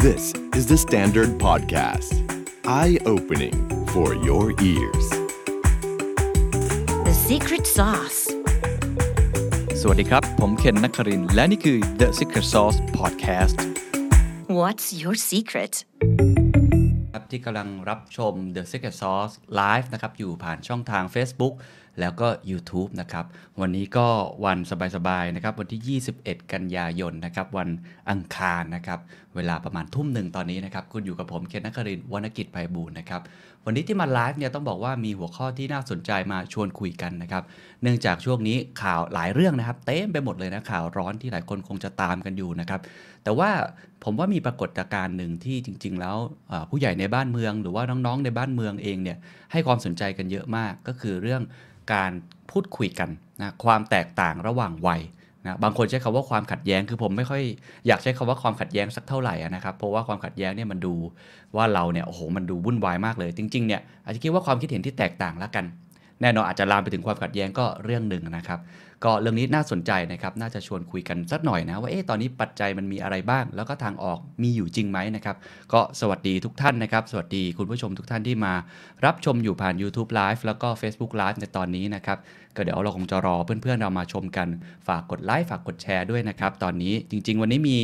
This is the Standard Podcast. Eye-opening for your ears. The secret sauce. สวัสดีครับ ผมเคนนักครินทร์และนี่คือ The Secret Sauce Podcast What's your secret? ที่กำลังรับชม The Secret Sauce Live นะครับอยู่ผ่านช่องทาง Facebook แล้วก็ YouTube นะครับ วันนี้ก็วันสบายๆนะครับ วันที่ 21 กันยายนนะครับ วันอังคารนะครับ เวลาประมาณทุ่มหนึ่งตอนนี้นะครับ คุณอยู่กับผมเคนนักครินวรรณกิจไพบูลนะครับ วันนี้ที่มาไลฟ์เนี่ยต้องบอกว่ามีหัวข้อที่น่าสนใจมาชวนคุยกันนะครับ เนื่องจากช่วงนี้ข่าวหลายเรื่องนะครับ เต็มไปหมดเลยนะข่าวร้อนที่หลายคนคงจะตามกันอยู่นะครับ แต่ว่าผมว่ามีปรากฏการณ์หนึ่งที่จริง ๆ แล้วผู้ใหญ่ในบ้านเมือง หรือว่าน้องๆในบ้านเมืองเองเนี่ยให้ความสนใจกันเยอะมาก ก็คือเรื่องการพูดคุยกันนะความแตกต่างระหว่างวัยนะบางคนใช้คำว่าความขัดแย้งคือผมไม่ค่อยอยากใช้คำว่าความขัดแย้งสักเท่าไหร่นะครับเพราะว่าความขัดแย้งเนี่ยมันดูว่าเราเนี่ยโอ้โหมันดูวุ่นวายมากเลย จริงๆเนี่ยอาจจะคิดว่าความคิดเห็นที่แตกต่างแล้วกัน แน่นอนอาจจะลามไปถึงความขัดแย้งก็เรื่องหนึ่งนะครับ ก็เรื่องนี้น่าสนใจนะครับน่าจะชวนคุยกันสักหน่อยนะว่าเอ๊ะตอนนี้ปัจจัยมันมีอะไรบ้าง แล้วก็ทางออกมีอยู่จริงไหมนะครับก็สวัสดีทุกท่านนะครับ สวัสดีคุณผู้ชมทุกท่านที่มา รับชมอยู่ผ่าน YouTube Live แล้วก็ Facebook Live ในตอนนี้นะครับก็เดี๋ยวเราคงจะรอเพื่อนๆเรามาชมกันฝากกดไลค์ฝากกดแชร์ด้วยนะครับตอนนี้จริง ๆ วันนี้มี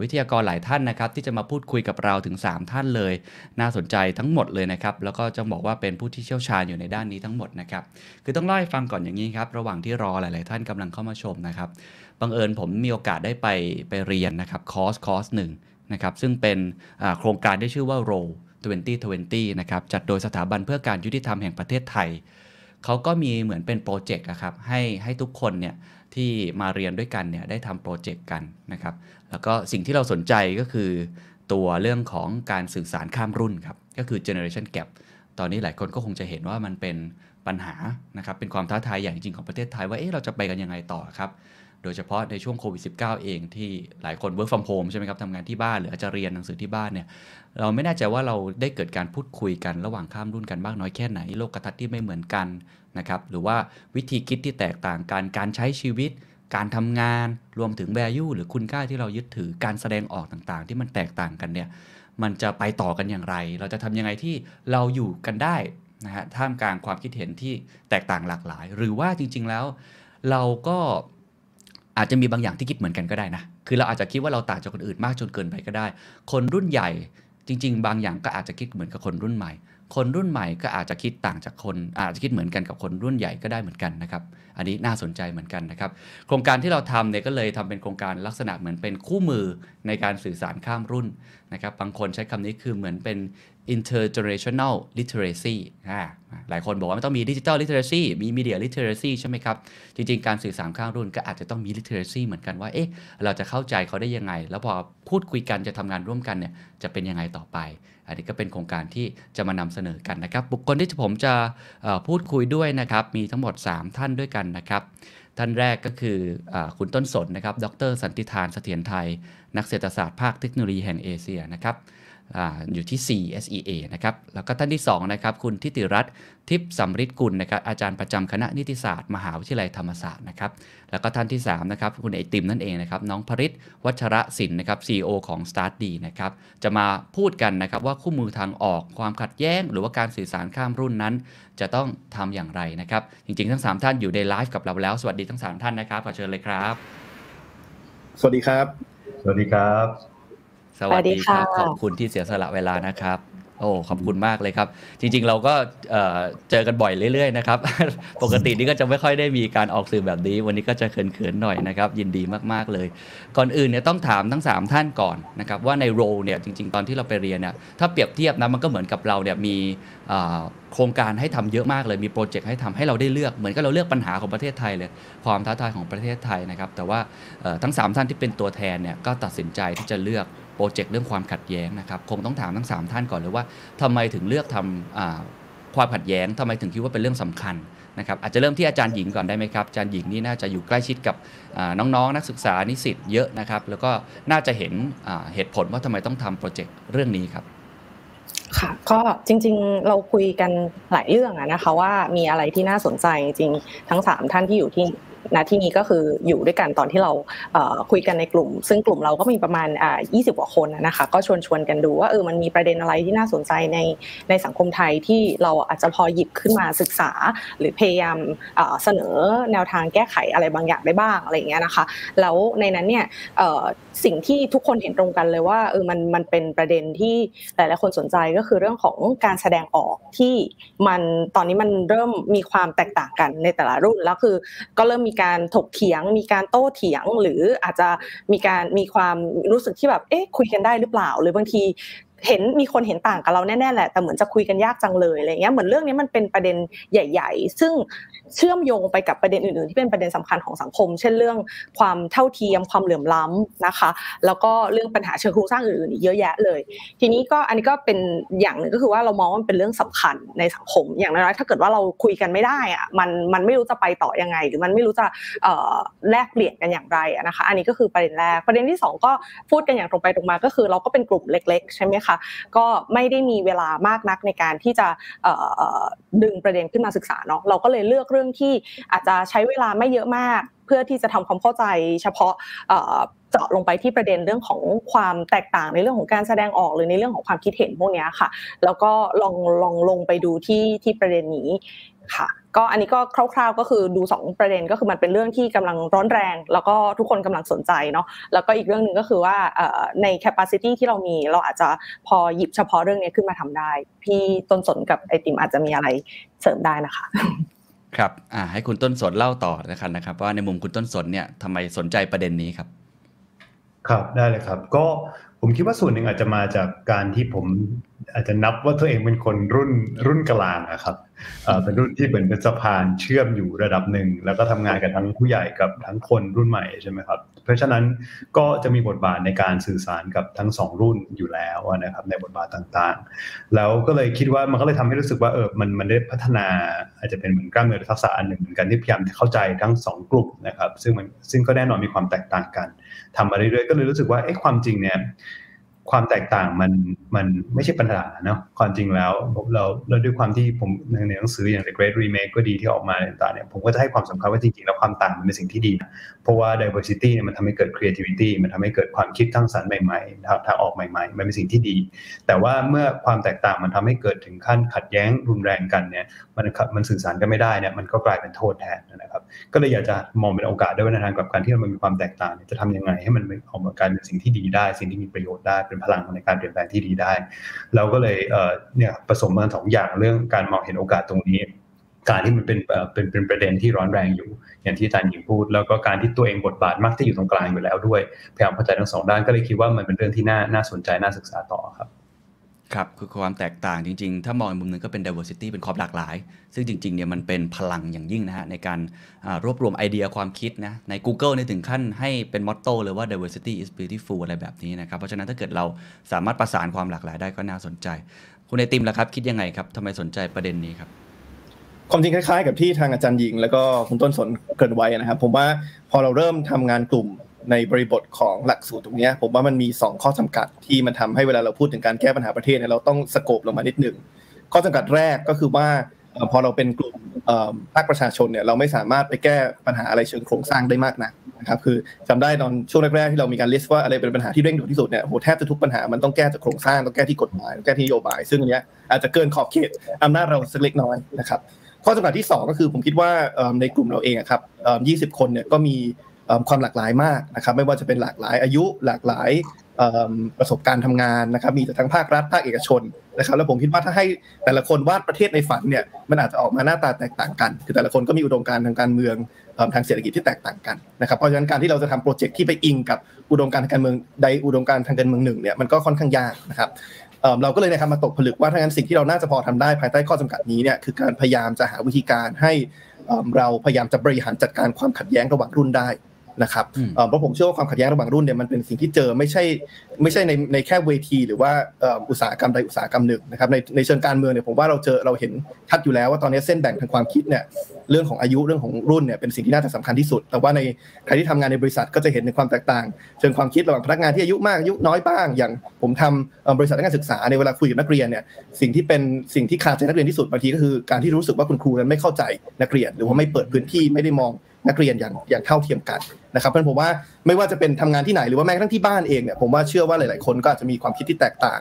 วิทยากรหลายท่านนะครับที่จะมาพูดคุยกับเราถึง 3 ท่านเลย น่าสนใจทั้งหมดเลยนะครับแล้วก็จะบอกว่าเป็นผู้ที่เชี่ยวชาญอยู่ในด้านนี้ทั้งหมดนะครับคือต้องเล่าให้ฟังก่อนอย่างนี้ครับระหว่างที่รอหลาย ๆ ท่านกำลังเข้ามาชมนะครับบังเอิญผมมีโอกาสได้ไปไปเรียนนะครับคอร์สคอร์สหนึ่งนะครับซึ่งเป็นโครงการที่ชื่อว่า r o 2020 นะครับจัดโดยสถาบันเพื่อการยุติธรรมแห่งประเทศไทย เขาก็มีเหมือนเป็นโปรเจกต์ครับให้ให้ทุกคนเนี่ยที่มาเรียนด้วยกันเนี่ยได้ทำโปรเจกต์กันนะครับ แล้วก็สิ่งที่เราสนใจก็คือตัวเรื่องของการสื่อสารข้ามรุ่นครับ ก็คือ generation gap ตอนนี้หลายคนก็คงจะเห็นว่ามันเป็นปัญหานะครับ เป็นความท้าทายอย่างจริงของประเทศไทยว่าเอ๊ะเราจะไปกันยังไงต่อครับ โดยเฉพาะในช่วงโควิด -19 เองที่หลายคน work from home ใช่ไหมครับทำงานที่บ้านหรืออาจจะเรียนหนังสือที่บ้านเนี่ยเราไม่แน่ใจว่าเราได้เกิดการพูดคุยกันระหว่างข้ามรุ่นกันบ้างน้อยแค่ไหน โลกทัศน์ที่ไม่เหมือนกันนะครับหรือว่าวิธีคิดที่แตกต่างกันการใช้ชีวิต การทำงานรวมถึง value หรือคุณค่าที่เรายึดถือการแสดงออกต่างๆ ที่มันแตกต่างกันเนี่ยมันจะไปต่อกันอย่างไร เราจะทำยังไงที่เราอยู่กันได้นะฮะท่ามกลางความคิดเห็นที่แตกต่างหลากหลาย หรือว่าจริง ๆแล้วเราก็ อาจจะมีบางอย่างที่คิดเหมือนกันก็ได้นะ คือเราอาจจะคิดว่าเราต่างจากคนอื่นมากจนเกินไปก็ได้ คนรุ่นใหญ่จริง ๆ บางอย่างก็อาจจะคิดเหมือนกับคนรุ่นใหม่ คนรุ่นใหม่ก็อาจจะคิดต่างจากคน อาจจะคิดเหมือนกันกับคนรุ่นใหญ่ก็ได้เหมือนกันนะครับ อันนี้น่าสนใจเหมือนกันนะครับ โครงการที่เราทำเนี่ยก็เลยทำเป็นโครงการลักษณะเหมือนเป็นคู่มือในการสื่อสารข้ามรุ่นนะครับ บางคนใช้คำนี้คือเหมือนเป็น intergenerational literacy หลายคนบอกว่าไม่ต้องมี digital literacy มี media literacy ใช่ไหมครับ จริง ๆ การสื่อสารข้ามรุ่นก็อาจจะต้องมี literacy เหมือนกันว่า เอ๊ะ เราจะเข้าใจเขาได้ยังไง แล้วพอพูดคุยกันจะทำงานร่วมกันเนี่ย จะเป็นยังไงต่อไป อันนี้ก็เป็นโครงการที่จะมานำเสนอกันนะครับ บุคคลที่ผมจะพูดคุยด้วยนะครับ มีทั้งหมด 3 ท่านด้วยกันนะครับท่านแรกก็คืออคุณต้นสนนะครับ ดร สันติธานเสถียรไทย นักเศรษฐศาสตร์ภาคเทคโนโลยีแห่งเอเชียนะครับ อาอยู่ที่ CSEA นะครับ แล้วก็ท่านที่2นะครับ คุณทิติรัตน์ทิพย์สำริดกุลนะครับ อาจารย์ประจำคณะนิติศาสตร์มหาวิทยาลัยธรรมศาสตร์นะครับ แล้วก็ท่านที่3นะครับ คุณไอติมนั่นเองนะครับ น้องพริษวัชระสินนะครับ CEO ของ Start D นะครับ จะมาพูดกันนะครับว่าคู่มือทางออกความขัดแย้ง หรือว่าการสื่อสารข้ามรุ่นนั้น จะต้องทำอย่างไรนะครับ จริงๆ ทั้ง 3 ท่านอยู่ในไลฟ์กับเราแล้ว สวัสดีทั้ง 3 ท่านนะครับ ขอเชิญเลยครับ สวัสดีครับ สวัสดีครับ สวัสดีครับ ขอบคุณที่เสียสละเวลานะครับโอ้ขอบคุณมากเลยครับ จริง ๆ เราก็เจอกันบ่อยเรื่อยๆนะครับ ปกตินี่ก็จะไม่ค่อยได้มีการออกสื่อแบบนี้ วันนี้ก็จะเขินๆหน่อยนะครับ ยินดีมากๆเลย ก่อนอื่นเนี่ยต้องถามทั้ง 3 ท่านก่อนนะครับว่าในโรเนี่ยจริง ๆ ตอนที่เราไปเรียนเนี่ยถ้าเปรียบเทียบนะมันก็เหมือนกับเราเนี่ยมีโครงการให้ทำเยอะมากเลยมีโปรเจกต์ให้ทำให้เราได้เลือกเหมือนกับเราเลือกปัญหาของประเทศไทยเลย ความท้าทายของประเทศไทยนะครับ แต่ว่าทั้ง 3 ท่านที่เป็นตัวแทนเนี่ยก็ตัดสินใจที่จะเลือก โปรเจกต์เรื่องความขัดแย้งนะครับ คงต้องถามทั้ง 3 ท่านก่อนเลยว่าทำไมถึงเลือกทำความขัดแย้งทำไมถึงคิดว่าเป็นเรื่องสำคัญนะครับอาจจะเริ่มที่อาจารย์หญิงก่อนได้ไหมครับอาจารย์หญิงนี่น่าจะอยู่ใกล้ชิดกับอ่าน้องๆ นักศึกษานิสิตเยอะนะครับ แล้วก็น่าจะเห็นเหตุผลว่าทำไมต้องทำโปรเจกต์เรื่องนี้ครับค่ะก็จริงๆเราคุยกันหลายเรื่องอะนะคะว่ามีอะไรที่น่าสนใจจริงทั้งสามท่านที่อยู่ที่ ณที่นี้ก็คืออยู่ด้วยกันตอนที่เราคุยกันในกลุ่ม ซึ่งกลุ่มเราก็มีประมาณ20กว่าคนนะคะก็ชวนชวนกันดูว่าเออมันมีประเด็นอะไรที่น่าสนใจในในสังคมไทยที่เราอาจจะพอหยิบขึ้นมาศึกษา หรือพยายามเสนอแนวทางแก้ไขอะไรบางอย่างได้บ้างอะไรอย่างเงี้ยนะคะ แล้วในนั้นเนี่ยสิ่งที่ทุกคนเห็นตรงกันเลยว่าเออมันมันเป็นประเด็นที่หลายๆคนสนใจก็คือเรื่องของการแสดงออกที่มันตอนนี้มันเริ่มมีความแตกต่างกันในแต่ละรุ่นแล้วคือก็เริ่มมีการถกเถียง มีการโต้เถียง หรืออาจจะมีการมีความรู้สึกที่แบบเอ๊ะคุยกันได้หรือเปล่า หรือบางทีเห็นมีคนเห็นต่างกับเราแน่ๆแหละแต่เหมือนจะคุยกันยากจังเลยอะไรเงี้ยเหมือนเรื่องนี้มันเป็นประเด็นใหญ่ ๆ ซึ่ง เชื่อมโยงไปกับประเด็นอื่นๆ ที่เป็นประเด็นสำคัญของสังคม เช่นเรื่องความเท่าเทียมความเหลื่อมล้ำนะคะ แล้วก็เรื่องปัญหาเชิงโครงสร้างอื่นๆอีกเยอะแยะเลย ทีนี้ก็อันนี้ก็เป็นอย่างหนึ่งก็คือว่าเรามองว่ามันเป็นเรื่องสำคัญในสังคม อย่างน้อยๆถ้าเกิดว่าเราคุยกันไม่ได้อะมันมันไม่รู้จะไปต่อยังไง หรือมันไม่รู้จะแลกเปลี่ยนกันอย่างไรนะคะ อันนี้ก็คือประเด็นแรกประเด็นที่ 2 ก็พูดกันอย่างตรงไปตรงมา ก็คือเราก็เป็นกลุ่มเล็ก ๆ ใช่ไหมคะก็ไม่ได้มีเวลามากนักในการที่จะดึงประเด็นขึ้นมาศึกษาเนาะเราก็เลยเลือกเรื่องที่อาจจะใช้เวลาไม่เยอะมาก เพื่อที่จะทำความเข้าใจ เฉพาะเจาะลงไปที่ประเด็นเรื่องของความแตกต่างในเรื่องของการแสดงออกหรือในเรื่องของความคิดเห็นพวกนี้ค่ะ แล้วก็ลองลองลงไปดูที่ที่ประเด็นนี้ค่ะ ก็อันนี้ก็คร่าว ๆ ก็คือดู 2 ประเด็นก็คือมันเป็นเรื่องที่กำลังร้อนแรง แล้วก็ทุกคนกำลังสนใจเนาะแล้วก็อีกเรื่องหนึ่งก็คือว่าใน capacity ที่เรามีเราอาจจะพอหยิบเฉพาะเรื่องนี้ขึ้นมาทำได้ พี่ต้นสนกับไอติมอาจจะมีอะไรเสริมได้นะคะ ครับอ่าให้คุณต้นสนเล่าต่อนะครับนะครับ ว่าในมุมคุณต้นสนเนี่ยทำไมสนใจประเด็นนี้ครับ ครับได้เลยครับ ก็ ผมคิดว่าส่วนหนึ่งอาจจะมาจากการที่ผมอาจจะนับว่าตัวเองเป็นคนรุ่นรุ่นกลางนะครับเป็นรุ่นที่เป็นเป็นสะพานเชื่อมอยู่ระดับหนึ่ง แล้วก็ทำงานกับทั้งผู้ใหญ่กับทั้งคนรุ่นใหม่ใช่ไหมครับ เพราะฉะนั้นก็จะมีบทบาทในการสื่อสารกับทั้งสองรุ่นอยู่แล้วนะครับในบทบาทต่างๆ แล้วก็เลยคิดว่ามันก็เลยทำให้รู้สึกว่าเออมันมันได้พัฒนาอาจจะเป็นเหมือนกล้ามเนื้อทักษะอันหนึ่งเหมือนกันที่พยายามเข้าใจทั้งสองกลุ่มนะครับ ซึ่งมันซึ่งก็แน่นอนมีความแตกต่างกัน ทำมาเรื่อยๆก็เลยรู้สึกว่าเอ๊ะความจริงเนี่ย ความแตกต่างมันมันไม่ใช่ปัญหาเนาะความจริงแล้วเราเราด้วยความที่ผมในหนังสืออย่าง The Great Remake ก็ดีที่ออกมาต่างเนี่ยผมก็จะให้ความสำคัญว่าจริงๆแล้วความต่างมันเป็นสิ่งที่ดี เพราะว่า diversity เนี่ยมันทำให้เกิด creativity มันทำให้เกิดความคิดทั้งสรรค์ใหม่ๆทางออกใหม่ๆ มันเป็นสิ่งที่ดี แต่ว่าเมื่อความแตกต่างมันทำให้เกิดถึงขั้นขัดแย้งรุนแรงกันเนี่ยมันมันสื่อสารกันไม่ได้เนี่ยมันก็กลายเป็นโทษแทนนะครับก็เลยอยากจะมองเป็นโอกาสด้วยในทางกับการที่มันมีความแตกต่างจะทำยังไงให้มันออกมากลายเป็นสิ่งที่ดีได้ สิ่งที่มีประโยชน์ได้เป็นพลังในการเปลี่ยนแปลงที่ดีได้ เราก็เลยเนี่ยผสมมาสองอย่างเรื่องการมองเห็นโอกาสตรงนี้ การที่มันเป็นเป็นเป็นประเด็นที่ร้อนแรงอยู่ อย่างที่อาจารย์หญิงพูด แล้วก็การที่ตัวเองบทบาทมักที่อยู่ตรงกลางอยู่แล้วด้วยพยายามเข้าใจทั้งสองด้านก็เลยคิดว่ามันเป็นเรื่องที่น่าน่าสนใจน่าศึกษาต่อครับ ครับคือความแตกต่างจริงๆ ถ้ามองอีกมุมหนึ่งก็เป็น diversity เป็นความหลากหลาย ซึ่งจริงๆเนี่ยมันเป็นพลังอย่างยิ่งนะฮะ ในการรวบรวมไอเดียความคิดนะ ใน Google ในถึงขั้นให้เป็นมอตโต้เลยว่า diversity is beautiful อะไรแบบนี้นะครับ เพราะฉะนั้นถ้าเกิดเราสามารถประสานความหลากหลายได้ก็น่าสนใจ คุณไอติมล่ะครับ คิดยังไงครับทำไมสนใจประเด็นนี้ครับความจริงคล้ายๆกับที่ทางอาจารย์หญิง แล้วก็คุณต้นสนเกินไว้นะครับ ผมว่าพอเราเริ่มทำงานกลุ่ม ในบริบทของหลักสูตรตรงนี้ผมว่ามันมี 2 ข้อจำกัดที่มันทำให้เวลาเราพูดถึงการแก้ปัญหาประเทศเนี่ยเราต้องสโคบลงมานิดหนึ่งข้อจำกัดแรกก็คือว่าพอเราเป็นกลุ่มภาคประชาชนเนี่ยเราไม่สามารถไปแก้ปัญหาอะไรเชิงโครงสร้างได้มากนะนะครับคือจำได้ตอนช่วงแรกๆที่เรามีการลิสต์ว่าอะไรเป็นปัญหาที่เร่งด่วนที่สุดเนี่ยโหแทบจะทุกปัญหามันต้องแก้จากโครงสร้างต้องแก้ที่กฎหมายต้องแก้ที่นโยบาย ซึ่งอันนี้อาจจะเกินขอบเขตอำนาจเราสักเล็กน้อยนะครับข้อจำกัดที่ 2 ก็คือผมคิดว่าในกลุ่มเราเองครับ20 คนเนี่ยก็มี ความหลากหลายมากนะครับ ไม่ว่าจะเป็นหลากหลายอายุหลากหลายประสบการณ์ทำงานนะครับ มีทั้งภาครัฐภาคเอกชนนะครับ แล้วผมคิดว่าถ้าให้แต่ละคนวาดประเทศในฝันเนี่ยมันอาจจะออกมาหน้าตาแตกต่างกัน คือแต่ละคนก็มีอุดมการณ์ทางการเมืองทางเศรษฐกิจที่แตกต่างกันนะครับเพราะฉะนั้นการที่เราจะทำโปรเจกต์ที่ไปอิงกับอุดมการณ์ทางการเมืองใดอุดมการณ์ทางการเมืองหนึ่งเนี่ยมันก็ค่อนข้างยากนะครับเราก็เลยนะครับมาตกผลึกว่าถ้างั้นสิ่งที่เราน่าจะพอทำได้ภายใต้ข้อจำกัดนี้เนี่ยคือการพยายามจะหาวิธีการให้เราพยายามจะบริหารจัดการความขัดแย้งระหว่างรุ่นได้ นะครับเพราะผมเชื่อว่าความขัดแย้งระหว่างรุ่นเนี่ยมันเป็นสิ่งที่เจอไม่ใช่ไม่ใช่ในในแค่เวที หรือว่าอุตสาหกรรมใดอุตสาหกรรมหนึ่งนะครับในในเชิงการเมืองเนี่ยผมว่าเราเจอเราเห็นชัดอยู่แล้วว่าตอนนี้เส้นแบ่งทางความคิดเนี่ยเรื่องของอายุเรื่องของรุ่นเนี่ยเป็นสิ่งที่น่าจะสำคัญที่สุด แต่ว่าในใครที่ทำงานในบริษัทก็จะเห็นในความแตกต่าง เชิงความคิดระหว่างพนักงานที่อายุมากอายุน้อยบ้าง อย่างผมทำบริษัทการศึกษาในเวลาคุยกับนักเรียนเนี่ยสิ่งที่เป็นสิ่งที่ขาดใจนักเรียนที่สุดบางทีก็คือการที่รู้สึกว่าคุณครูนั้นไม่เข้าใจนักเรียน หรือว่าไม่เปิดพื้นที่ไม่ได้มอง นักเรียนอย่างอย่างเท่าเทียมกันนะครับเพราะผมว่าไม่ว่าจะเป็นทำงานที่ไหนหรือว่าแม้กระทั่งที่บ้านเองเนี่ยผมว่าเชื่อว่าหลาย ๆ คนก็อาจจะมีความคิดที่แตกต่าง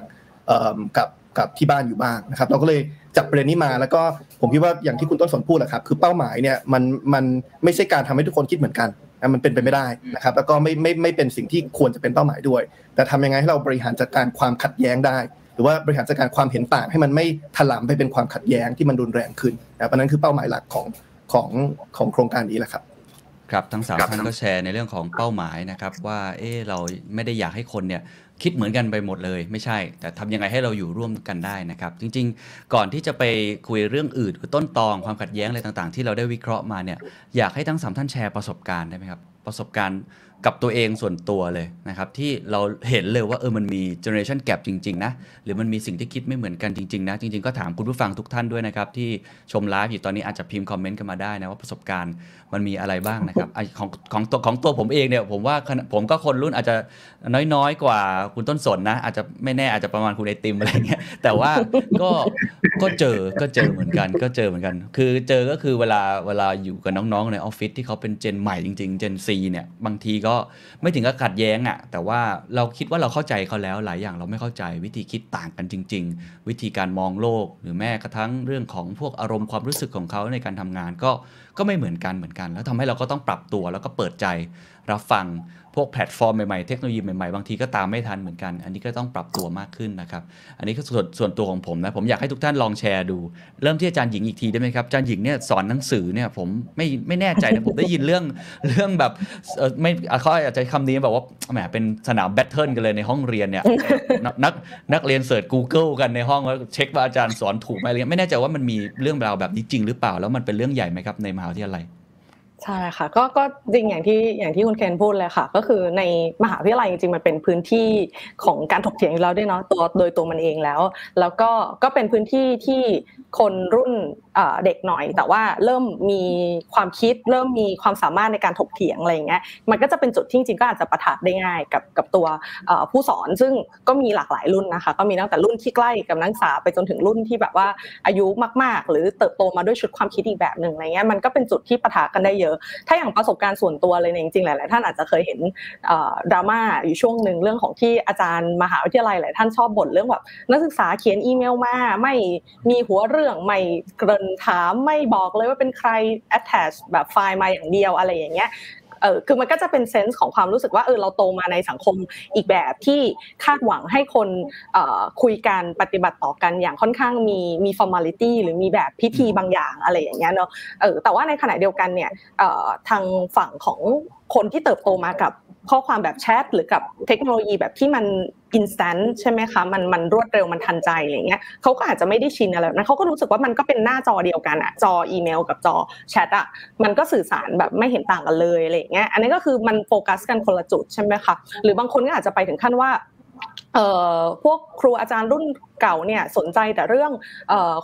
กับกับที่บ้านอยู่บ้างนะครับ เราก็เลยจับประเด็นนี้มาแล้วก็ผมคิดว่าอย่างที่คุณต้นสนพูดแหละครับ คือเป้าหมายเนี่ยมันมันไม่ใช่การทำให้ทุกคนคิดเหมือนกันนะมันเป็นไปไม่ได้นะครับ แล้วก็ไม่ไม่ไม่เป็นสิ่งที่ควรจะเป็นเป้าหมายด้วย แต่ทำยังไงให้เราบริหารจัดการความขัดแย้งได้ หรือว่าบริหารจัดการความเห็นต่างให้มันไม่ถลำไปเป็นความขัดแย้งที่มันรุนแรงขึ้นนะเพราะนั้นคือเป้าหมายหลักของของของโครงการนี้แหละครับ ครับทั้งสามท่านก็แชร์ในเรื่องของเป้าหมายนะครับ ว่าเออเราไม่ได้อยากให้คนเนี่ยคิดเหมือนกันไปหมดเลยไม่ใช่ แต่ทำยังไงให้เราอยู่ร่วมกันได้นะครับ จริง ๆ ก่อนที่จะไปคุยเรื่องอื่นคือต้นตองความขัดแย้งอะไรต่างๆ ที่เราได้วิเคราะห์มาเนี่ยอยากให้ทั้งสามท่านแชร์ประสบการณ์ได้ไหมครับ ประสบการณ์ กับตัวเองส่วนตัวเลยนะครับที่เราเห็นเลยว่าเออมันมีเจเนอเรชันแกรจริง ๆ นะ หรือมันมีสิ่งที่คิดไม่เหมือนกันจริง ๆ นะ จริง ๆ ก็ถามคุณผู้ฟังทุกท่านด้วยนะครับ ที่ชมไลฟ์อยู่ตอนนี้อาจจะพิมพ์คอมเมนต์กันมาได้นะ ว่าประสบการณ์มันมีอะไรบ้างนะครับของของตัวของตัวผมเองเนี่ยผมว่าผมก็คนรุ่นอาจจะน้อยๆ กว่าคุณต้นสนนะ อาจจะไม่แน่อาจจะประมาณคุณไอติมอะไรเงี้ยแต่ว่าก็ก็เจอก็เจอเหมือนกัน ก็เจอเหมือนกัน คือเจอก็คือเวลาเวลาอยู่กับน้องๆในออฟฟิศที่เขาเป็น gen ใหม่จริงๆ gen Z เนี่ยบางทีก็ไม่ถึงกับขัดแย้งอะ่ะแต่ว่าเราคิดว่าเราเข้าใจเขาแล้วหลายอย่างเราไม่เข้าใจวิธีคิดต่างกันจริง ๆ วิธีการมองโลกหรือแม้กระทั่งเรื่องของพวกอารมณ์ความรู้สึกของเขาในการทำงานก็ก็ไม่เหมือนกันเหมือนกัน แล้วทำให้เราก็ต้องปรับตัวแล้วก็เปิดใจรับฟัง พวกแพลตฟอร์มใหม่ๆ เทคโนโลยีใหม่ๆ บางทีก็ตามไม่ทันเหมือนกัน อันนี้ก็ต้องปรับตัวมากขึ้นนะครับ อันนี้ก็ส่วนส่วนตัวของผมนะ ผมอยากให้ทุกท่านลองแชร์ดู เริ่มที่อาจารย์หญิงอีกทีได้ไหมครับ อาจารย์หญิงเนี่ยสอนหนังสือเนี่ยผมไม่ไม่แน่ใจนะ ผมได้ยินเรื่องเรื่องแบบไม่เขาอาจจะคำนี้แบบว่าแหมเป็นสนามแบทเทิลกันเลยในห้องเรียนเนี่ยนักนักเรียนเสิร์ช Google กันในห้องแล้วเช็คว่าอาจารย์สอนถูกไหมอะไรเงี้ยไม่แน่ใจว่ามันมีเรื่องราวแบบนี้จริงหรือเปล่าแล้วมันเป็นเรื่องใหญ่ไหมครับในมหาวิทยาลัย ใช่ค่ะก็ก็จริงอย่างที่อย่างที่คุณเคนพูดเลยค่ะ ก็คือในมหาวิทยาลัยจริงๆมันเป็นพื้นที่ของการถกเถียงอยู่แล้วด้วยเนาะตัวโดยตัวมันเองแล้ว แล้วก็ก็เป็นพื้นที่ที่คนรุ่น เด็กหน่อย แต่ว่าเริ่มมีความคิด เริ่มมีความสามารถในการถกเถียงอะไรอย่างเงี้ยมันก็จะเป็นจุดที่จริงก็อาจจะประทัดได้ง่ายกับกับตัวผู้สอน ซึ่งก็มีหลากหลายรุ่นนะคะ ก็มีตั้งแต่รุ่นที่ใกล้กับนักศึกษาไปจนถึงรุ่นที่แบบว่าอายุมาก ๆ หรือเติบโตมาด้วยชุดความคิดอีกแบบหนึ่งอะไรเงี้ยมันก็เป็นจุดที่ประทะกันได้เยอะ ถ้าอย่างประสบการณ์ส่วนตัวเลยเนี่ยจริงๆหลายๆท่านอาจจะเคยเห็นดราม่าอยู่ช่วงหนึ่งเรื่องของที่อาจารย์มหาวิทยาลัยหลายท่านชอบบ่นเรื่องแบบนักศึกษาเขียนอีเมลมาไม่มีหัวเรื่องไม่เกริ่นถามไม่บอกเลยว่าเป็นใคร attach แบบไฟล์มาอย่างเดียวอะไรอย่างเงี้ยเออคือมันก็จะเป็นเซนส์ของความรู้สึกว่าเออเราโตมาในสังคมอีกแบบที่คาดหวังให้คนคุยกันปฏิบัติต่อกันอย่างค่อนข้างมีมี formality หรือมีแบบพิธีบางอย่างอะไรอย่างเงี้ยเนาะเออแต่ว่าในขณะเดียวกันเนี่ยทางฝั่งของ คนที่เติบโตมากับข้อความแบบแชทหรือกับเทคโนโลยีแบบที่มัน instant ใช่ไหมคะมันมันรวดเร็วมันทันใจอะไรเงี้ยเขาก็อาจจะไม่ได้ชินอะไรนั้นเขาก็รู้สึกว่ามันก็เป็นหน้าจอเดียวกันอะจออีเมลกับจอแชทอะมันก็สื่อสารแบบไม่เห็นต่างกันเลยอะไรเงี้ยอันนี้ก็คือมันโฟกัสกันคนละจุดใช่ไหมคะหรือบางคนก็อาจจะไปถึงขั้นว่า พวกครูอาจารย์รุ่นเก่าเนี่ยสนใจแต่เรื่อง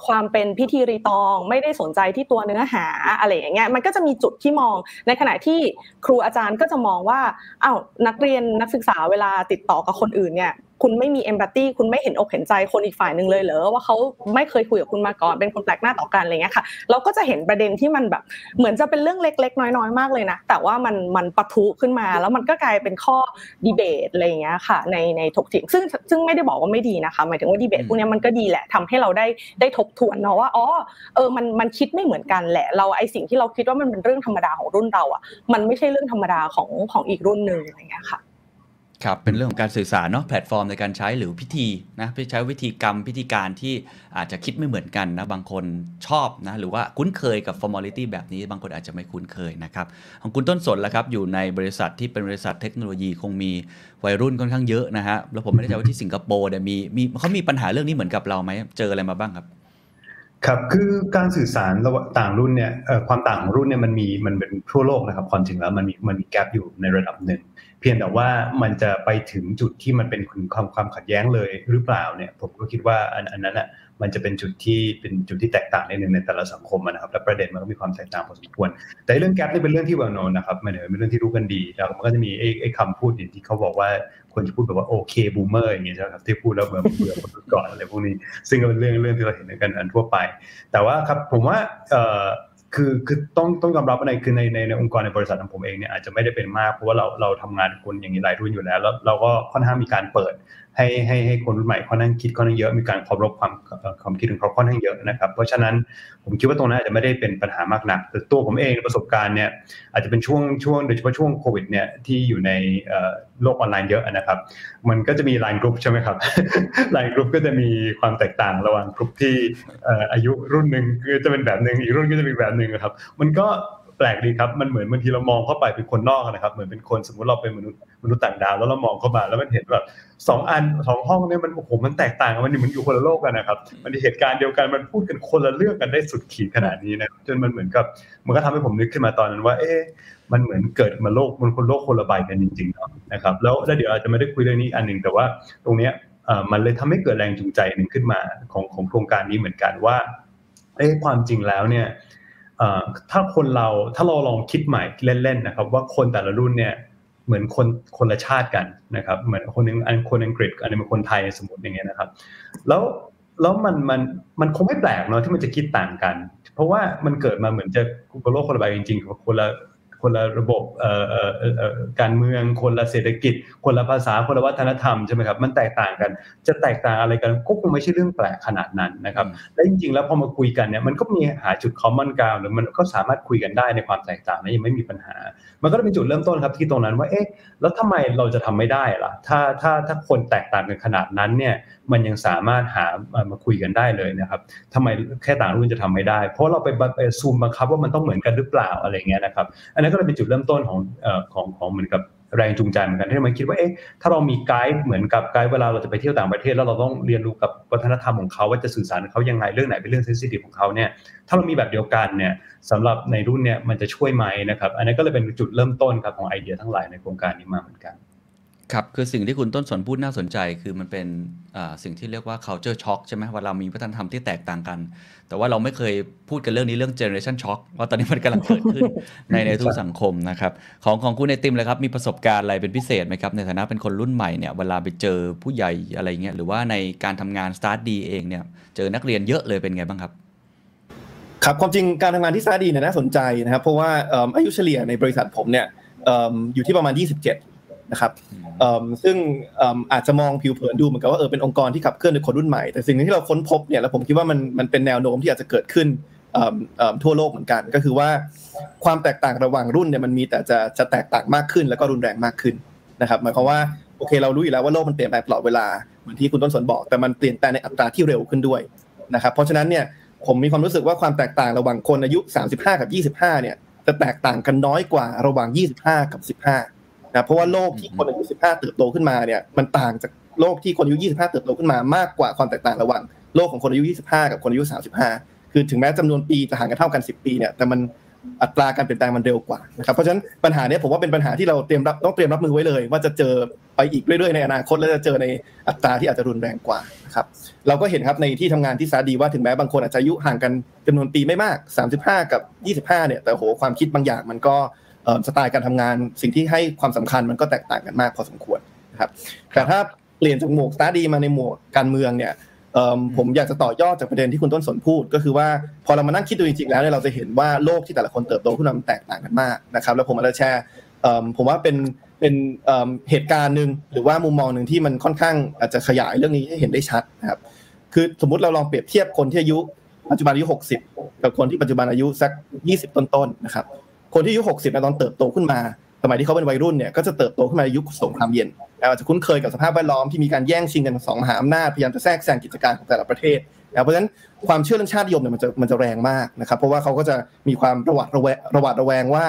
ความเป็นพิธีรีตอง ไม่ได้สนใจที่ตัวเนื้อหาอะไรอย่างเงี้ยมันก็จะมีจุดที่มองในขณะที่ครูอาจารย์ก็จะมองว่าอ้าวนักเรียนนักศึกษาเวลาติดต่อกับคนอื่นเนี่ย คุณไม่มีเอมพัตตีคุณไม่เห็นอกเห็นใจคนอีกฝ่ายหนึ่งเลยเหรอว่าเขาไม่เคยคุยกับคุณมาก่อนเป็นคนแปลกหน้าต่อกันอะไรเงี้ยค่ะ เราก็จะเห็นประเด็นที่มันแบบ เหมือนจะเป็นเรื่องเล็ก ๆ น้อยๆมากเลยนะแต่ว่ามันมันปะทุขึ้นมา แล้วมันก็กลายเป็นข้อดีเบตอะไรเงี้ยค่ะ ในในถกเถียงซึ่งซึ่งไม่ได้บอกว่าไม่ดีนะคะหมายถึงว่าดีเบตพวกนี้มันก็ดีแหละทำให้เราได้ได้ทบทวนเนาะว่าอ๋อเออมันมันคิดไม่เหมือนกันแหละ เราไอสิ่งที่เราคิดว่ามันเป็นเรื่องธรรมดาของรุ่นเราอะมันไม่ใช่เรื่องธรรมดาของของอีกรุ่นหนึ่งอะไรเงี้ยค่ะ ครับเป็นเรื่องของการสื่อสารเนาะแพลตฟอร์มในการใช้หรือพิธีนะไปใช้วิธีกรรมพิธีการที่อาจจะคิดไม่เหมือนกันนะบางคนชอบนะหรือว่าคุ้นเคยกับ formality แบบนี้ บางคนอาจจะไม่คุ้นเคยนะครับของคุณต้นสนแล้วครับอยู่ในบริษัทที่เป็นบริษัทเทคโนโลยีคงมีวัยรุ่นค่อนข้างเยอะนะฮะแล้วผมไม่แน่ใจว่าที่สิงคโปร์เนี่ยมีมีเขามีปัญหาเรื่องนี้เหมือนกับเราไหมเจออะไรมาบ้างครับครับคือการสื่อสารระหว่างต่างรุ่นเนี่ยความต่างของรุ่นเนี่ยมันมีมันเป็นทั่วโลกนะครับความจริงแล้วมันมีมันมีแกลบอยู่ในระดับหนึ่งเพียงแต่ว่ามันจะไปถึงจุดที่มันเป็นความความขัดแย้งเลยหรือเปล่าเนี่ย ผมก็คิดว่าอันอันนั้นอะมันจะเป็นจุดที่เป็นจุดที่แตกต่างในหนึ่งในแต่ละสังคมนะครับและประเด็นมันก็มีความแตกต่างพอสมควร แต่เรื่องแก๊ปนี่เป็นเรื่องที่ well known นะครับมันเป็นเรื่องที่รู้กันดีแล้วมันก็จะมีไอ้ไอ้คำพูดอย่างที่เขาบอกว่าคนจะพูดแบบว่าโอเคบูมเมอร์อย่างเงี้ยใช่ไหมครับที่พูดแล้วเหมือนเบื่อคนก่อนอะไรพวกนี้ ซึ่งก็เป็นเรื่องเรื่องที่เราเห็นกันอันทั่วไป แต่ว่าครับผมว่า คือคือต้องต้องยอมรับอะไรคือในในในองค์กรในบริษัทของผมเองเนี่ยอาจจะไม่ได้เป็นมากเพราะว่าเราเราทำงานคนอย่างนี้หลายรุ่นอยู่แล้วแล้ว เราก็ค่อนข้างมีการเปิด ให้ให้ให้คนรุ่นใหม่ค่อนข้างคิดค่อนข้างเยอะมีการเคารพความความคิดของเขาค่อนข้างเยอะนะครับ เพราะฉะนั้นผมคิดว่าตรงนั้นอาจจะไม่ได้เป็นปัญหามากนักแต่ตัวผมเองประสบการณ์เนี่ยอาจจะเป็นช่วงช่วงโดยเฉพาะช่วงโควิดเนี่ยที่อยู่ในโลกออนไลน์เยอะนะครับ มันก็จะมีไลน์กลุ่มใช่ไหมครับไลน์กลุ่มก็จะมีความแตกต่างระหว่างกลุ่มที่อายุรุ่นหนึ่งก็จะเป็นแบบหนึ่งอีกรุ่นก็จะมีแบบหนึ่งครับ มันก็ ลกดีครับ มันเหมือนบางทีเรามองเข้าไปเป็นคนนอกนะครับ เหมือนเป็นคนสมมติเราเป็นมนุษย์มนุษย์ต่างดาวแล้วเรามองเข้ามาแล้วมันเห็นแบบสองอันสองห้องเนี่ยมันโอ้โหมันแตกต่างกันมันมันอยู่คนละโลกกันนะครับ มันเหตุการณ์เดียวกันมันพูดกันคนละเรื่องกันได้สุดขีดขนาดนี้นะจนมันเหมือนกับมันก็ทำให้ผมนึกขึ้นมาตอนนั้นว่า เอ๊ะมันเหมือนเกิดมาโลกมันคนโลกคนละใบกันจริงๆนะครับแล้วแล้วเดี๋ยวอาจจะไม่ได้คุยเรื่องนี้อันหนึ่งแต่ว่าตรงเนี้ยมันเลยทำให้เกิดแรงจูงใจหนึ่งขึ้นมาของของโครงการนี้เหมือนกันว่าเอ๊ะความจริงแล้วเนี่ย ถ้าคนเราถ้าเราลองคิดใหม่เล่นๆนะครับ ว่าคนแต่ละรุ่นเนี่ยเหมือนคนคนละชาติกันนะครับ เหมือนคนนึงอันคนอังกฤษอันนึงเป็นคนไทยสมมติอย่างเงี้ยนะครับ แล้วแล้วมันมันมันคงไม่แปลกเนาะที่มันจะคิดต่างกัน เพราะว่ามันเกิดมาเหมือนจะกุโลกคนละใบจริงๆคนละ คนละระบบการเมืองคนละเศรษฐกิจ คนละภาษาคนละวัฒนธรรมใช่ไหมครับมันแตกต่างกัน จะแตกต่างอะไรกันก็คงไม่ใช่เรื่องแปลกขนาดนั้นนะครับและจริงๆ แล้วพอมาคุยกันเนี่ยมันก็มีหาจุดคอมมอนกราวหรือมันก็สามารถคุยกันได้ในความแตกต่างนั้นยังไม่มีปัญหา มันก็เป็นจุดเริ่มต้นครับที่ตรงนั้นว่าเอ๊ะแล้วทำไมเราจะทำไม่ได้ล่ะถ้าถ้าถ้าคนแตกต่างกันขนาดนั้นเนี่ยมันยังสามารถหามาคุยกันได้เลยนะครับทำไมแค่ต่างรุ่นจะทำไม่ได้ เพราะเราไปไปซูมบังคับว่ามันต้องเหมือนกันหรือเปล่าอะไรเงี้ยนะครับ อันนั้นก็เลยเป็นจุดเริ่มต้นของของของเหมือนกับ แรงจูงใจเหมือนกันที่เราคิดว่าเอ๊ะถ้าเรามีไกด์เหมือนกับไกด์เวลาเราจะไปเที่ยวต่างประเทศแล้วเราต้องเรียนรู้กับวัฒนธรรมของเขาว่าจะสื่อสารเขายังไงเรื่องไหนเป็นเรื่องเซนซิทีฟของเขาเนี่ยถ้าเรามีแบบเดียวกันเนี่ยสำหรับในรุ่นเนี่ยมันจะช่วยไหมนะครับอันนี้ก็เลยเป็นจุดเริ่มต้นครับของไอเดียทั้งหลายในโครงการนี้มาเหมือนกัน ครับคือสิ่งที่คุณต้นสนพูดน่าสนใจ คือมันเป็นสิ่งที่เรียกว่า culture shock ใช่ไหมว่าเรามีวัฒนธรรมที่แตกต่างกัน แต่ว่าเราไม่เคยพูดกันเรื่องนี้เรื่อง generation shock ว่าตอนนี้มันกำลังเกิดขึ้นในในทุกสังคมนะครับของของคุณไอติมเลยครับ มีประสบการณ์อะไรเป็นพิเศษไหมครับ ในฐานะเป็นคนรุ่นใหม่เนี่ยเวลาไปเจอผู้ใหญ่อะไรเงี้ยหรือว่าในการทำงาน start ดีเองเนี่ยเจอนักเรียนเยอะเลยเป็นไงบ้างครับครับความจริงการทำงานที่ซาดีเนี่ยน่าสนใจนะครับเพราะว่าอายุเฉลี่ยในบริษัทผมเนี่ยอยู่ที่ประมาณ 27 นะครับซึ่งอาจจะมองผิวเผินดูเหมือนกับว่าเออเป็นองค์กรที่ขับเคลื่อนโดยคนรุ่นใหม่แต่สิ่งที่เราค้นพบเนี่ยแล้วผมคิดว่ามันมันเป็นแนวโน้มที่อาจจะเกิดขึ้นทั่วโลกเหมือนกัน ก็คือว่าความแตกต่างระหว่างรุ่นเนี่ยมันมีแต่จะจะแตกต่างมากขึ้น แล้วก็รุนแรงมากขึ้นนะครับหมายความว่าโอเคเรารู้อยู่แล้วว่าโลกมันเปลี่ยนแปลงตลอดเวลาเหมือนที่คุณต้นสนบอกแต่มันเปลี่ยนแปลงในอัตราที่เร็วขึ้นด้วยนะครับเพราะฉะนั้นเนี่ยผมมีความรู้สึกว่าความแตกต่างระหว่างคนอายุ 35 กับ 25 เนี่ยจะแตกต่างกันน้อยกว่าระหว่าง 25 กับ 15 นะเพราะว่าโลกที่คนอายุ 15 เติบโตขึ้นมาเนี่ยมันต่างจากโลกที่คนอายุ 25 เติบโตขึ้นมามากกว่าความแตกต่างระหว่างโลกของคนอายุ 25 กับคนอายุ 35 คือถึงแม้จำนวนปีจะห่างกันเท่ากัน 10 ปีเนี่ยแต่มันอัตราการเปลี่ยนแปลงมันเร็วกว่านะครับเพราะฉะนั้นปัญหานี้ผมว่าเป็นปัญหาที่เราเตรียมรับต้องเตรียมรับมือไว้เลย ว่าจะเจอไปอีกเรื่อยๆในอนาคตและจะเจอในอัตราที่อาจจะรุนแรงกว่านะครับเราก็เห็นครับในที่ทำงานที่ StartDee ว่าถึงแม้บางคนอาจจะอายุห่างกันจำนวนปีไม่มาก 35 กับ 25 เนี่ยแต่โหความคิดบางอย่างมันก็ สไตล์การทำงาน สิ่งที่ให้ความสำคัญมันก็แตกต่างกันมากพอสมควรนะครับแต่ถ้าเปลี่ยนจากหมวก StartDee มาในหมวกการเมืองเนี่ยผมอยากจะต่อยอดจากประเด็นที่คุณต้นสนพูด ก็คือว่าพอเรามานั่งคิดดูจริงๆแล้วเนี่ยเราจะเห็นว่าโลกที่แต่ละคนเติบโตขึ้นมามันแตกต่างกันมากนะครับแล้วผมอาจจะแชร์ผมว่าเป็นเป็นเหตุการณ์หนึ่งหรือว่ามุมมองหนึ่งที่มันค่อนข้างอาจจะขยายเรื่องนี้ให้เห็นได้ชัดนะครับคือสมมุติเราลองเปรียบเทียบคนที่อายุปัจจุบันอายุ 60 กับคนที่ปัจจุบันอายุสัก 20 ต้นๆนะครับ คนที่อายุ60ในตอนเติบโตขึ้นมา สมัยที่เขาเป็นวัยรุ่นเนี่ยก็จะเติบโตขึ้นมาในยุคสงครามเย็นอาจจะคุ้นเคยกับสภาพแวดล้อมที่มีการแย่งชิงกันสองมหาอำนาจพยายามจะแทรกแซงกิจการของแต่ละประเทศเพราะฉะนั้นความเชื่อเรื่องชาตินิยมเนี่ยมันจะมันจะแรงมากนะครับเพราะว่าเขาก็จะมีความระวัดระแวงระวัดระแวงว่า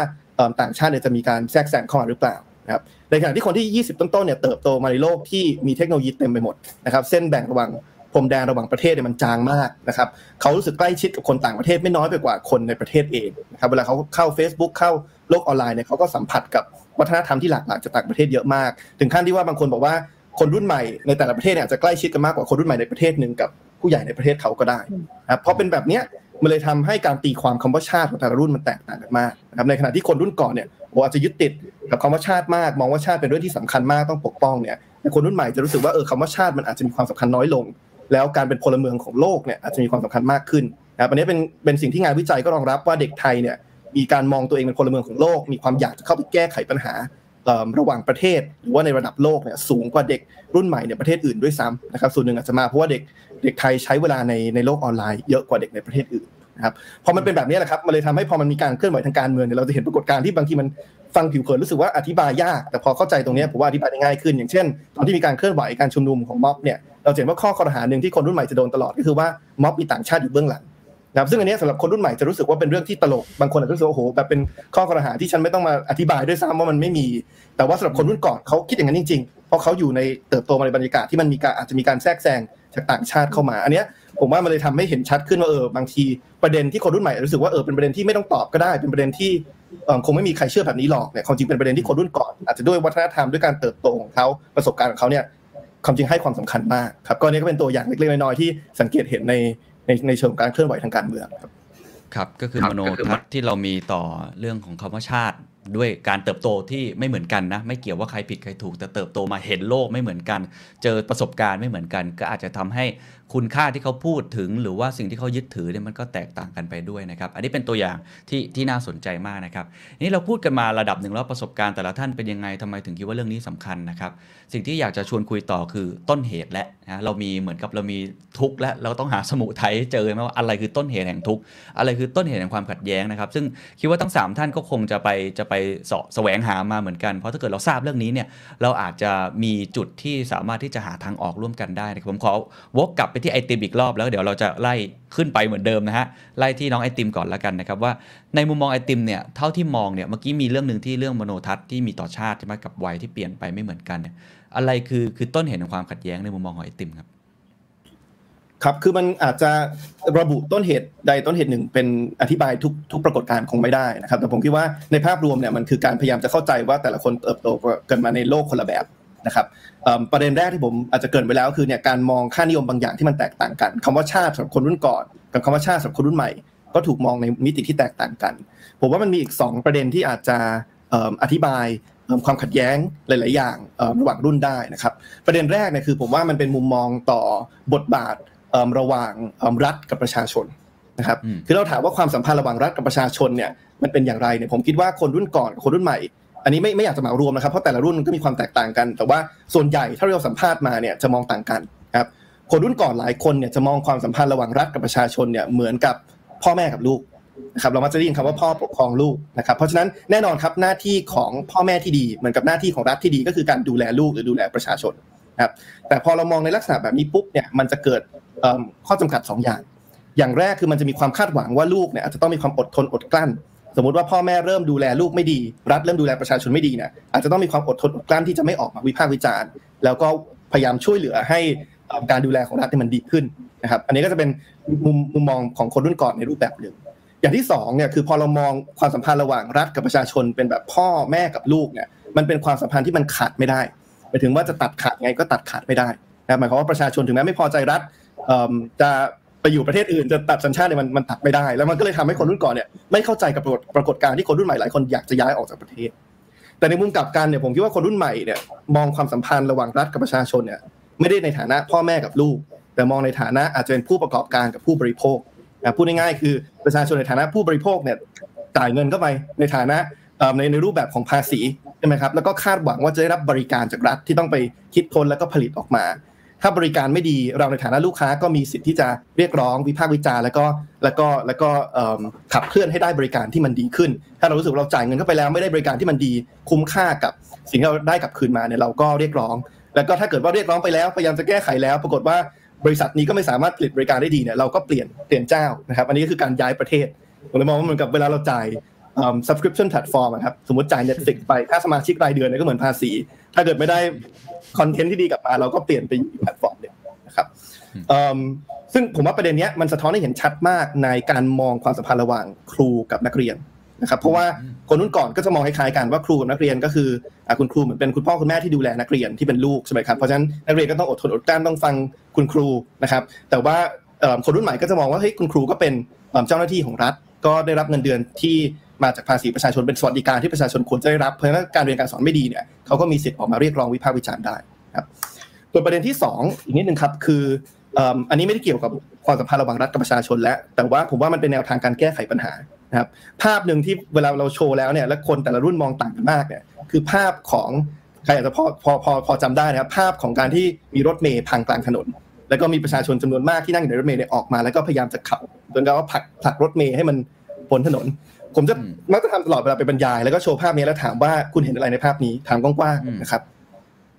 ต่างชาติเนี่ยจะมีการแทรกแซงเข้ามาหรือเปล่านะครับในขณะที่คนที่ 20 ต้นๆเนี่ยเติบโตมาในโลกที่มีเทคโนโลยีเต็มไปหมดนะครับเส้นแบ่งระหว่าง พรมแดนระหว่างประเทศเนี่ยมันจางมากนะครับเขารู้สึกใกล้ชิดกับคนต่างประเทศไม่น้อยไปกว่าคนในประเทศเองนะครับเวลาเขาเข้า Facebook เข้าโลกออนไลน์เนี่ยเขาก็สัมผัสกับวัฒนธรรมที่หลากหลายจากต่างประเทศเยอะมาก ถึงขั้นที่ว่าบางคนบอกว่าคนรุ่นใหม่ในแต่ละประเทศเนี่ยจะใกล้ชิดกันมากกว่าคนรุ่นใหม่ในประเทศหนึ่งกับผู้ใหญ่ในประเทศเขาก็ได้นะเพราะเป็นแบบเนี้ยมันเลยทำให้การตีความคำว่าชาติของแต่ละรุ่นมันแตกต่างกันมากนะครับในขณะที่คนรุ่นก่อนเนี่ยอาจจะยึดติดกับคำว่าชาติมาก มองว่าชาติเป็นเรื่องที่สำคัญมากต้องปกป้องเนี่ยแต่คนรุ่นใหม่จะรู้สึกว่าเออคำว่าชาติมันอาจจะมีความสำคัญน้อยลง แล้วการเป็นพลเมืองของโลกเนี่ยอาจจะมีความสำคัญมากขึ้นนะครับอันนี้เป็นเป็นสิ่งที่งานวิจัยก็รองรับว่าเด็กไทยเนี่ยมีการมองตัวเองเป็นพลเมืองของโลก มีความอยากจะเข้าไปแก้ไขปัญหาระหว่างประเทศหรือว่าในระดับโลกเนี่ยสูงกว่าเด็กรุ่นใหม่ในประเทศอื่นด้วยซ้ำนะครับส่วนหนึ่งอาจจะมาเพราะว่าเด็กเด็กไทยใช้เวลาในในโลกออนไลน์เยอะกว่าเด็กในประเทศอื่นนะครับพอมันเป็นแบบนี้แหละครับมันเลยทำให้พอมันมีการเคลื่อนไหวทางการเมืองเนี่ยเราจะเห็นปรากฏการณ์ที่บางทีมัน ฟังผิวเผินรู้สึกว่าอธิบายยาก แต่พอเข้าใจตรงนี้ผมว่าอธิบายได้ง่ายขึ้น อย่างเช่น ตอนที่มีการเคลื่อนไหวการชุมนุมของม็อบเนี่ยเราเห็นว่าข้อข้อหาหนึ่งที่คนรุ่นใหม่จะโดนตลอดก็คือว่าม็อบมีต่างชาติอยู่เบื้องหลังนะครับซึ่งอันนี้สำหรับคนรุ่นใหม่จะรู้สึกว่าเป็นเรื่องที่ตลกบางคนอาจจะรู้สึกโอ้โหแบบเป็นข้อกล่าวหาที่ฉันไม่ต้องมาอธิบายด้วยซ้ำว่ามันไม่มี แต่ว่าสำหรับคนรุ่นก่อนเขาคิดอย่างนั้นจริงๆเพราะเขาอยู่ในเติบโตมาในบรรยากาศที่มันมีการอาจจะมีการแทรกแซงจากต่างชาติเข้ามา อันนี้ผมว่ามันเลยทำให้เห็นชัดขึ้นว่าเออบางทีประเด็นที่คนรุ่นใหม่รู้สึกว่าเออเป็นประเด็นที่ไม่ต้องตอบก็ได้ เป็นประเด็นที่ คงไม่มีใครเชื่อแบบนี้หรอกเนี่ยความจริงเป็นประเด็นที่คนรุ่นก่อน อาจจะด้วยวัฒนธรรมด้วยการเติบโตของเขาประสบการณ์ของเขาเนี่ยความจริงให้ความสำคัญมากครับก็นี้ก็เป็นตัวอย่างเล็กๆน้อยๆที่สังเกตเห็นในในในเชิงการเคลื่อนไหวทางการเมืองครับครับก็คือมโนทัศน์ที่เรามีต่อเรื่องของคำว่าชาติ ด้วยการเติบโตที่ไม่เหมือนกันนะ ไม่เกี่ยวว่าใครผิดใครถูกแต่เติบโตมาเห็นโลกไม่เหมือนกัน เจอประสบการณ์ไม่เหมือนกัน ก็อาจจะทำให้คุณค่าที่เขาพูดถึง หรือว่าสิ่งที่เขายึดถือเนี่ยมันก็แตกต่างกันไปด้วยนะครับ อันนี้เป็นตัวอย่างที่ที่น่าสนใจมากนะครับ นี่เราพูดกันมาระดับหนึ่งแล้วประสบการณ์แต่ละท่านเป็นยังไงทำไมถึงคิดว่าเรื่องนี้สำคัญนะครับ สิ่งที่อยากจะชวนคุยต่อคือต้นเหตุและนะเรามีเหมือนกับเรามีทุกข์และเราต้องหาสมุทัยเจอไหมว่าอะไรคือต้นเหตุแห่งทุกข์อะไรคือต้นเหตุแห่งความขัดแย้งนะครับ ซึ่งคิดว่าทั้ง 3 ท่านก็คงจะไปจะไปสะแสวงหามาเหมือนกันเพราะถ้าเกิดเราทราบเรื่องนี้เนี่ยเราอาจจะมีจุดที่สามารถที่จะหาทางออกร่วมกันได้ผมขอวกกลับไปที่ไอติมอีกรอบแล้วเดี๋ยวเราจะไล่ขึ้นไปเหมือนเดิมนะฮะไล่ที่น้องไอติมก่อนแล้วกันนะครับว่าในมุมมองไอติมเนี่ยเท่าที่มองเนี่ยเมื่อกี้มีเรื่องหนึ่งที่เรื่องมโนทัศน์ที่มีต่อชาติใช่ไหมกับวัยที่เปลี่ยนไปไม่เหมือนกันเนี่ยอะไรคือคือต้นเหตุของความขัดแย้งในมุมมองของไอติมครับครับคือมันอาจจะระบุต้นเหตุใดต้นเหตุหนึ่งเป็นอธิบายทุกทุกปรากฏการณ์คงไม่ได้นะครับ แต่ผมคิดว่าในภาพรวมเนี่ยมันคือการพยายามจะเข้าใจว่าแต่ละคนเติบโตกันมาในโลกคนละแบบ นะครับประเด็นแรกที่ผมอาจจะเกินไปแล้วคือเนี่ยการมองค่านิยมบางอย่างที่มันแตกต่างกันคำว่าชาติสำหรับคนรุ่นก่อน กับคำว่าชาติสำหรับคนรุ่นใหม่ ก็ถูกมองในมิติที่แตกต่างกัน ผมว่ามันมีอีก 2 ประเด็นที่อาจจะอธิบายความขัดแย้งหลาย ๆ อย่างระหว่างรุ่นได้นะครับ ประเด็นแรกเนี่ยคือผมว่ามันเป็นมุมมองต่อบทบาทระหว่างรัฐกับประชาชนนะครับคือเราถามว่าความสัมพันธ์ระหว่างรัฐกับประชาชนเนี่ยมันเป็นอย่างไรเนี่ยผมคิดว่าคนรุ่นก่อนคนรุ่นใหม่ อันนี้ไม่ไม่อยากจะเหมารวมนะครับเพราะแต่ละรุ่นก็มีความแตกต่างกัน แต่ว่าส่วนใหญ่ถ้าเราสัมภาษณ์มาเนี่ยจะมองต่างกันครับคนรุ่นก่อนหลายคนเนี่ยจะมองความสัมพันธ์ระหว่างรัฐกับประชาชนเนี่ยเหมือนกับพ่อแม่กับลูกนะครับเรามักจะได้ยินคำว่าพ่อปกครองลูกนะครับเพราะฉะนั้นแน่นอนครับหน้าที่ของพ่อแม่ที่ดีเหมือนกับหน้าที่ของรัฐที่ดีก็คือการดูแลลูกหรือดูแลประชาชนครับแต่พอเรามองในลักษณะแบบนี้ปุ๊บเนี่ยมันจะเกิดข้อจำกัด 2 อย่าง อย่างแรกคือมันจะมีความคาดหวังว่าลูกเนี่ยอาจจะต้องมีความอดทนอดกลั้น สมมติว่าพ่อแม่เริ่มดูแลลูกไม่ดี รัฐเริ่มดูแลประชาชนไม่ดีเนี่ยอาจจะต้องมีความอดทนอดกลั้นที่จะไม่ออกมาวิพากษ์วิจารณ์ แล้วก็พยายามช่วยเหลือให้การดูแลของรัฐมันดีขึ้นนะครับ อันนี้ก็จะเป็นมุมมุมมองของคนรุ่นก่อนในรูปแบบหนึ่งอย่างที่2เนี่ยคือพอเรามองความสัมพันธ์ระหว่างรัฐกับประชาชนเป็นแบบพ่อแม่กับลูกเนี่ยมันเป็นความสัมพันธ์ที่มันขาดไม่ได้หมายถึงว่าจะตัดขาดไงก็ตัดขาดไม่ได้นะหมายความว่าประชาชนถึงแม้ไม่พอใจรัฐจะ ไปอยู่ประเทศอื่นจะตัดสัญชาติเนี่ยมันมันตัดไม่ได้ แล้วมันก็เลยทำให้คนรุ่นก่อนเนี่ยไม่เข้าใจกับปรากฏการณ์ที่คนรุ่นใหม่หลายคนอยากจะย้ายออกจากประเทศ แต่ในมุมกลับกันเนี่ยผมคิดว่าคนรุ่นใหม่เนี่ยมองความสัมพันธ์ระหว่างรัฐกับประชาชนเนี่ยไม่ได้ในฐานะพ่อแม่กับลูก แต่มองในฐานะอาจจะเป็นผู้ประกอบการกับผู้บริโภคพูดง่ายๆคือประชาชนในฐานะผู้บริโภคเนี่ยจ่ายเงินเข้าไปในฐานะในในรูปแบบของภาษีใช่ไหมครับแล้วก็คาดหวังว่าจะได้รับบริการจากรัฐที่ต้องไปคิดค้นแล้วก็ผลิตออกมา ถ้าบริการไม่ดีเราในฐานะลูกค้าก็มีสิทธิ์ที่จะเรียกร้องวิพากษ์วิจารณ์แล้วก็แล้วก็แล้วก็ขับเคลื่อนให้ได้บริการที่มันดีขึ้น ถ้าเรารู้สึกเราจ่ายเงินเข้าไปแล้วไม่ได้บริการที่มันดีคุ้มค่ากับสิ่งที่เราได้กลับคืนมาเนี่ยเราก็เรียกร้อง แล้วก็ถ้าเกิดว่าเรียกร้องไปแล้วพยายามจะแก้ไขแล้ว ปรากฏว่าบริษัทนี้ก็ไม่สามารถผลิตบริการได้ดีเนี่ยเราก็เปลี่ยนเปลี่ยนเจ้านะครับอันนี้ก็คือการย้ายประเทศผมเลยมองว่าเหมือนกับเวลาเราจ่าย subscription platform ครับสมมติจ่าย Netflix ไปค่าสมาชิกรายเดือนก็เหมือนภาษี ถ้าเกิดไม่ได้ คอนเทนต์ที่ดีกลับมาเราก็เปลี่ยนไปอยู่แพลตฟอร์มเดียวนะครับซึ่งผมว่าประเด็นนี้มันสะท้อนให้เห็นชัดมากในการมองความสัมพันธ์ระหว่างครูกับนักเรียนนะครับเพราะว่าคนรุ่นก่อนก็จะมองคล้ายๆกันว่าครูกับนักเรียนก็คือคุณครูเหมือนเป็นคุณพ่อคุณแม่ที่ดูแลนักเรียนที่เป็นลูกใช่ไหมครับเพราะฉะนั้นนักเรียนก็ต้องอดทนอดกลั้นต้องฟังคุณครูนะครับ แต่ว่าคนรุ่นใหม่ก็จะมองว่าเฮ้ยคุณครูก็เป็นเจ้าหน้าที่ของรัฐ ก็ได้รับเงินเดือนที่ มาจากภาษีประชาชนเป็นสวัสดิการที่ประชาชนควรจะได้รับเพราะฉะนั้นการเรียนการสอนไม่ดีเนี่ยเขาก็มีสิทธิ์ออกมาเรียกร้องวิพากษ์วิจารณ์ได้ครับตัวประเด็นที่ 2 อีกนิดนึงครับคืออันนี้ไม่ได้เกี่ยวกับความสัมพันธ์ระหว่างรัฐกับประชาชนแล้ว แต่ว่าผมว่ามันเป็นแนวทางการแก้ไขปัญหานะครับภาพหนึ่งที่เวลาเราโชว์แล้วเนี่ยแล้วคนแต่ละรุ่นมองต่างกันมากเนี่ยคือภาพของใครอาจจะพอพอพอพอจำได้นะครับภาพของการที่มีรถเมย์พังกลางถนน แล้วก็มีประชาชนจำนวนมากที่นั่งอยู่ในรถเมย์เนี่ยออกมา แล้วก็พยายามจะขับจนกระทั่งว่าผลักผลักรถเมย์ให้มันบนถนน ผมจะอืมมักจะทำตลอดเวลาไปบรรยาย แล้วก็โชว์ภาพนี้แล้วถามว่าคุณเห็นอะไรในภาพนี้ถามกว้างอืมๆนะครับ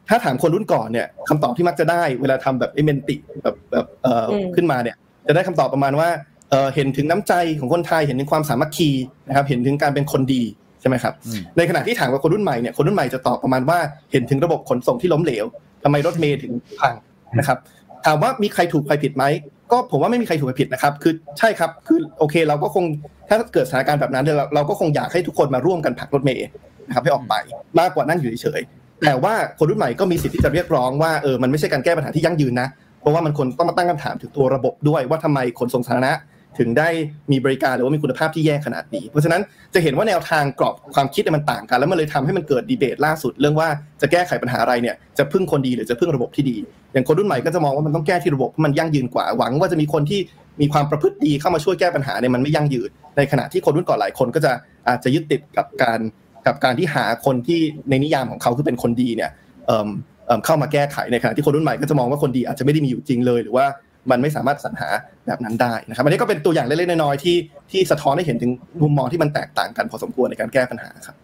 ถ้าถามคนรุ่นก่อนเนี่ยคำตอบที่มักจะได้ เวลาทำแบบเอเมนติแบบแบบเอ่ออมขึ้นมาเนี่ย จะได้คำตอบประมาณว่าเอ่อเห็นถึงน้ำใจของคนไทยเห็นถึงความสามัคคีนะครับ เห็นถึงการเป็นคนดีใช่ไหมครับอืมในขณะที่ถามกับคนรุ่นใหม่เนี่ยคนรุ่นใหม่จะตอบประมาณว่าเห็นถึงระบบขนส่งที่ล้มเหลวทำไมรถเมล์ถึงพังนะครับ ถามว่ามีใครถูกใครผิดไหม ก็ผมว่าไม่มีใครถูกไปผิดนะครับ คือใช่ครับ คือโอเค เราก็คงถ้าเกิดสถานการณ์แบบนั้นเนี่ยเราเราก็คงอยากให้ทุกคนมาร่วมกันผลักรถเมล์นะครับให้ออกไปมากกว่านั่งอยู่เฉยแต่ว่าคนรุ่นใหม่ก็มีสิทธิ์ที่จะเรียกร้องว่าเออมันไม่ใช่การแก้ปัญหาที่ยั่งยืนนะ เพราะว่ามันคนต้องมาตั้งคำถามถึงตัวระบบด้วยว่าทำไมขนส่งสาธารณะ ถึงได้มีบริการหรือว่ามีคุณภาพที่แย่ขนาดนี้ เพราะฉะนั้นจะเห็นว่าแนวทางกรอบความคิดมันต่างกัน แล้วมันเลยทำให้มันเกิดดีเบตล่าสุด เรื่องว่าจะแก้ไขปัญหาอะไรเนี่ยจะพึ่งคนดีหรือจะพึ่งระบบที่ดี อย่างคนรุ่นใหม่ก็จะมองว่ามันต้องแก้ที่ระบบมันยั่งยืนกว่าหวังว่าจะมีคนที่มีความประพฤติดีเข้ามาช่วยแก้ปัญหาเนี่ยมันไม่ยั่งยืน ในขณะที่คนรุ่นก่อนหลายคนก็จะอาจจะยึดติดกับการกับการที่หาคนที่ในนิยามของเขาคือเป็นคนดีเนี่ยเอิ่มเอิ่มเข้ามาแก้ไขในขณะที่คนรุ่นใหม่ก็จะมองว่าคนดีอาจจะไม่ได้มีอยู่จริงเลยหรือว่า มันไม่สามารถสรรหาแบบนั้นได้นะครับอันนี้ก็เป็นตัวอย่างเล็กๆน้อยๆที่ที่สะท้อนให้เห็นถึงมุมมองที่มันแตกต่างกันพอสมควรในการแก้ปัญหาครับ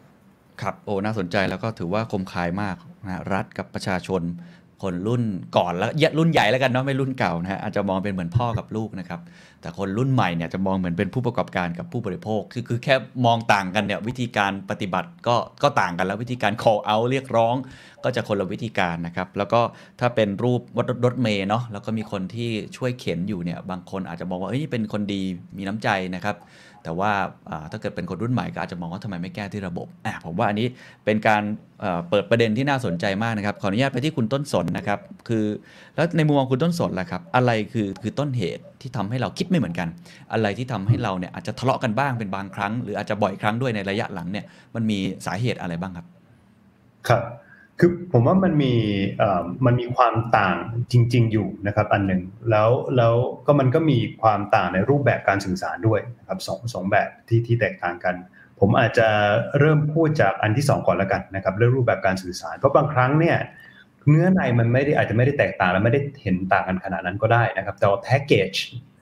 ครับโอ้น่าสนใจแล้วก็ถือว่าคมคายมากนะรัฐกับประชาชน คนรุ่นก่อนแล้วรุ่นใหญ่แล้วกันเนาะไม่รุ่นเก่านะฮะอาจจะมองเป็นเหมือนพ่อกับลูกนะครับ แต่คนรุ่นใหม่เนี่ยจะมองเหมือนเป็นผู้ประกอบการกับผู้บริโภค คือคือแค่มองต่างกันเนี่ยวิธีการปฏิบัติก็ก็ต่างกันแล้ววิธีการ call out เรียกร้อง ก็จะคนละวิธีการนะครับ แล้วก็ถ้าเป็นรูปรถรถเมย์เนาะแล้วก็มีคนที่ช่วยเข็นอยู่เนี่ยบางคนอาจจะมองว่าเอ้ยนี่เป็นคนดีมีน้ำใจนะครับ แต่ว่าถ้าเกิดเป็นคนรุ่นใหม่ก็อาจจะมองว่าทำไมไม่แก้ที่ระบบอะผมว่าอันนี้เป็นการเปิดประเด็นที่น่าสนใจมากนะครับ ขออนุญาตไปที่คุณต้นสนนะครับ คือแล้วในมุมมองคุณต้นสนล่ะครับ อะไรคือคือต้นเหตุที่ทำให้เราคิดไม่เหมือนกัน อะไรที่ทำให้เราเนี่ยอาจจะทะเลาะกันบ้างเป็นบางครั้ง หรืออาจจะบ่อยครั้งด้วยในระยะหลังเนี่ยมันมีสาเหตุอะไรบ้างครับ ครับ คือผมว่ามันมีมันมีความต่างจริง ๆ อยู่นะครับ อันหนึ่งแล้วแล้วก็มันก็มีความต่างในรูปแบบการสื่อสารด้วยนะครับสองสองแบบที่ที่แตกต่างกัน ผมอาจจะเริ่มพูดจากอันที่สองก่อนละกันนะครับเรื่องรูปแบบการสื่อสาร เพราะบางครั้งเนี่ยเนื้อในมันไม่ได้อาจจะไม่ได้แตกต่างและไม่ได้เห็นต่างกันขนาดนั้นก็ได้นะครับ แต่ว่าแพ็กเกจ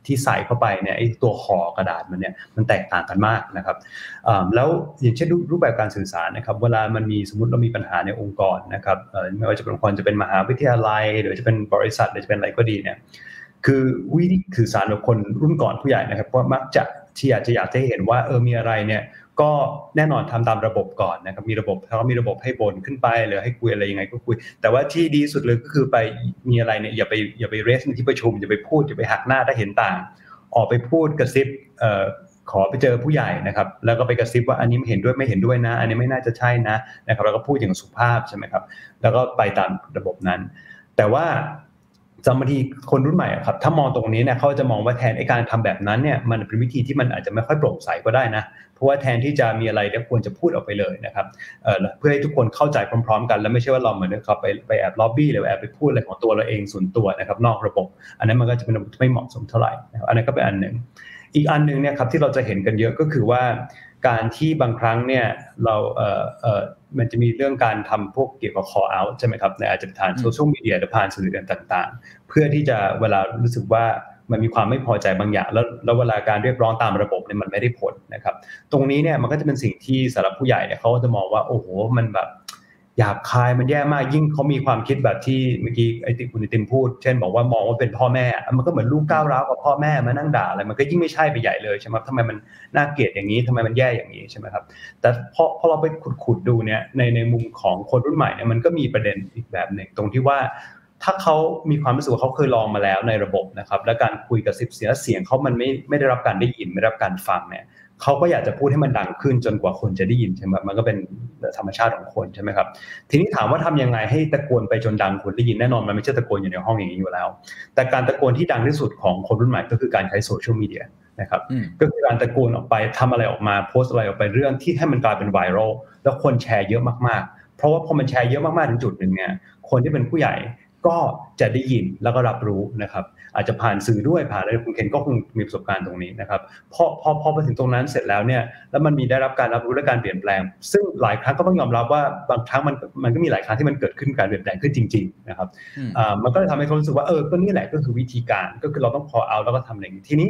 ที่ใส่เข้าไปเนี่ยไอ้ตัวห่อกระดาษมันเนี่ยมันแตกต่างกันมากนะครับแล้วอย่างเช่นรูปแบบการสื่อสารนะครับ เวลามันมีสมมติเรามีปัญหาในองค์กรนะครับไม่ว่าจะเป็นองค์กรจะเป็นมหาวิทยาลัย หรือจะเป็นบริษัทหรือจะเป็นอะไรก็ดีเนี่ยคือวิธีสื่อสารกับคนรุ่นก่อนผู้ใหญ่นะครับว่ามักจะที่อาจจะอยากจะเห็นว่าเออมีอะไรเนี่ย ก็แน่นอนทำตามระบบก่อนนะครับมีระบบถ้าเขามีระบบให้บนขึ้นไปหรือให้คุยอะไรยังไงก็คุย แต่ว่าที่ดีสุดเลยก็คือไปมีอะไรเนี่ยอย่าไปอย่าไปเรสในที่ประชุมอย่าไปพูดอย่าไปหักหน้าถ้าเห็นต่าง ออกไปพูดกระซิบขอไปเจอผู้ใหญ่นะครับ แล้วก็ไปกระซิบว่าอันนี้ไม่เห็นด้วยไม่เห็นด้วยนะ อันนี้ไม่น่าจะใช่นะนะครับแล้วก็พูดอย่างสุภาพใช่ไหมครับ แล้วก็ไปตามระบบนั้น แต่ว่า จำบางทีคนรุ่นใหม่ครับถ้ามองตรงนี้เนี่ยเขาจะมองว่าแทนไอการทำแบบนั้นเนี่ยมันเป็นวิธีที่มันอาจจะไม่ค่อยโปร่งใสก็ได้นะ เพราะว่าแทนที่จะมีอะไรเนี่ยควรจะพูดออกไปเลยนะครับเเพื่อให้ทุกคนเข้าใจพร้อม ๆ กัน แล้วไม่ใช่ว่าเราเหมือนกับไปไปแอบล็อบบี้หรือแอบไปพูดอะไรของตัวเราเองส่วนตัวนะครับนอกระบบ อันนั้นมันก็จะเป็นไม่เหมาะสมเท่าไหร่นะครับอันนั้นก็เป็นอันหนึ่งอีกอันหนึ่งเนี่ยครับที่เราจะเห็นกันเยอะก็คือว่า การที่บางครั้งเนี่ยเราเอ่อเอ่อมันจะมีเรื่องการทำพวกเกี่ยวกับ call out ใช่ไหมครับในอาจจะผ่านอืมโซเชียลมีเดียหรือผ่านสื่อต่างๆ เพื่อที่จะเวลารู้สึกว่ามันมีความไม่พอใจบางอย่าง แล้วแล้วเวลาการเรียกร้องตามระบบเนี่ยมันไม่ได้ผลนะครับ ตรงนี้เนี่ยมันก็จะเป็นสิ่งที่สำหรับผู้ใหญ่เนี่ยเขาก็จะมองว่าโอ้โหมันแบบ หยาบคายมันแย่มากยิ่งเขามีความคิดแบบที่เมื่อกี้ไอ้คุณติมพูด เช่นบอกว่ามองว่าเป็นพ่อแม่ มันก็เหมือนลูกก้าวร้าวกับพ่อแม่มานั่งด่าอะไรมันก็ยิ่งไม่ใช่ไปใหญ่เลยใช่ไหมทำไมมันน่าเกลียดอย่างนี้ทำไมมันแย่อย่างนี้ใช่ไหมครับ แต่พอพอเราไปขุดๆดูเนี่ยในในมุมของคนรุ่นใหม่เนี่ยมันก็มีประเด็นอีกแบบหนึ่งตรงที่ว่าถ้าเขามีความรู้สึกว่าเขาเคยลองมาแล้วในระบบนะครับ และการคุยกับสิบเสียงเสียงเขามันไม่ไม่ได้รับการได้ยินไม่ได้รับการฟังเนี่ย เขาก็อยากจะพูดให้มันดังขึ้นจนกว่าคนจะได้ยินใช่ไหมมันก็เป็นธรรมชาติของคนใช่ไหมครับ ทีนี้ถามว่าทำยังไงให้ตะโกนไปจนดังคนได้ยินแน่นอนมันไม่ใช่ตะโกนอยู่ในห้องอย่างนี้อยู่แล้ว แต่การตะโกนที่ดังที่สุดของคนรุ่นใหม่ก็คือการใช้โซเชียลมีเดียนะครับอืมก็คือการตะโกนออกไปทำอะไรออกมาโพสต์อะไรออกไปเรื่องที่ให้มันกลายเป็น viral แล้วคนแชร์เยอะมากๆ เพราะว่าพอมันแชร์เยอะมากๆถึงจุดหนึ่งเนี่ยคนที่เป็นผู้ใหญ่ก็จะได้ยินแล้วก็รับรู้นะครับ อาจจะผ่านสื่อด้วยผ่านอะไรคุณเคนก็คงมีประสบการณ์ตรงนี้นะครับพอพอพอมาถึงตรงนั้นเสร็จแล้วเนี่ยแล้วมันมีได้รับการรับรู้และการเปลี่ยนแปลง ซึ่งหลายครั้งก็ต้องยอมรับว่าบางครั้งมันมันก็มีหลายครั้งที่มันเกิดขึ้นการเปลี่ยนแปลงขึ้นจริงๆนะครับอืมอ่ามันก็เลยทำให้เขารู้สึกว่าเออก็นี่แหละก็คือวิธีการก็คือเราต้องพอเอาแล้วก็ทำอย่างนี้ทีนี้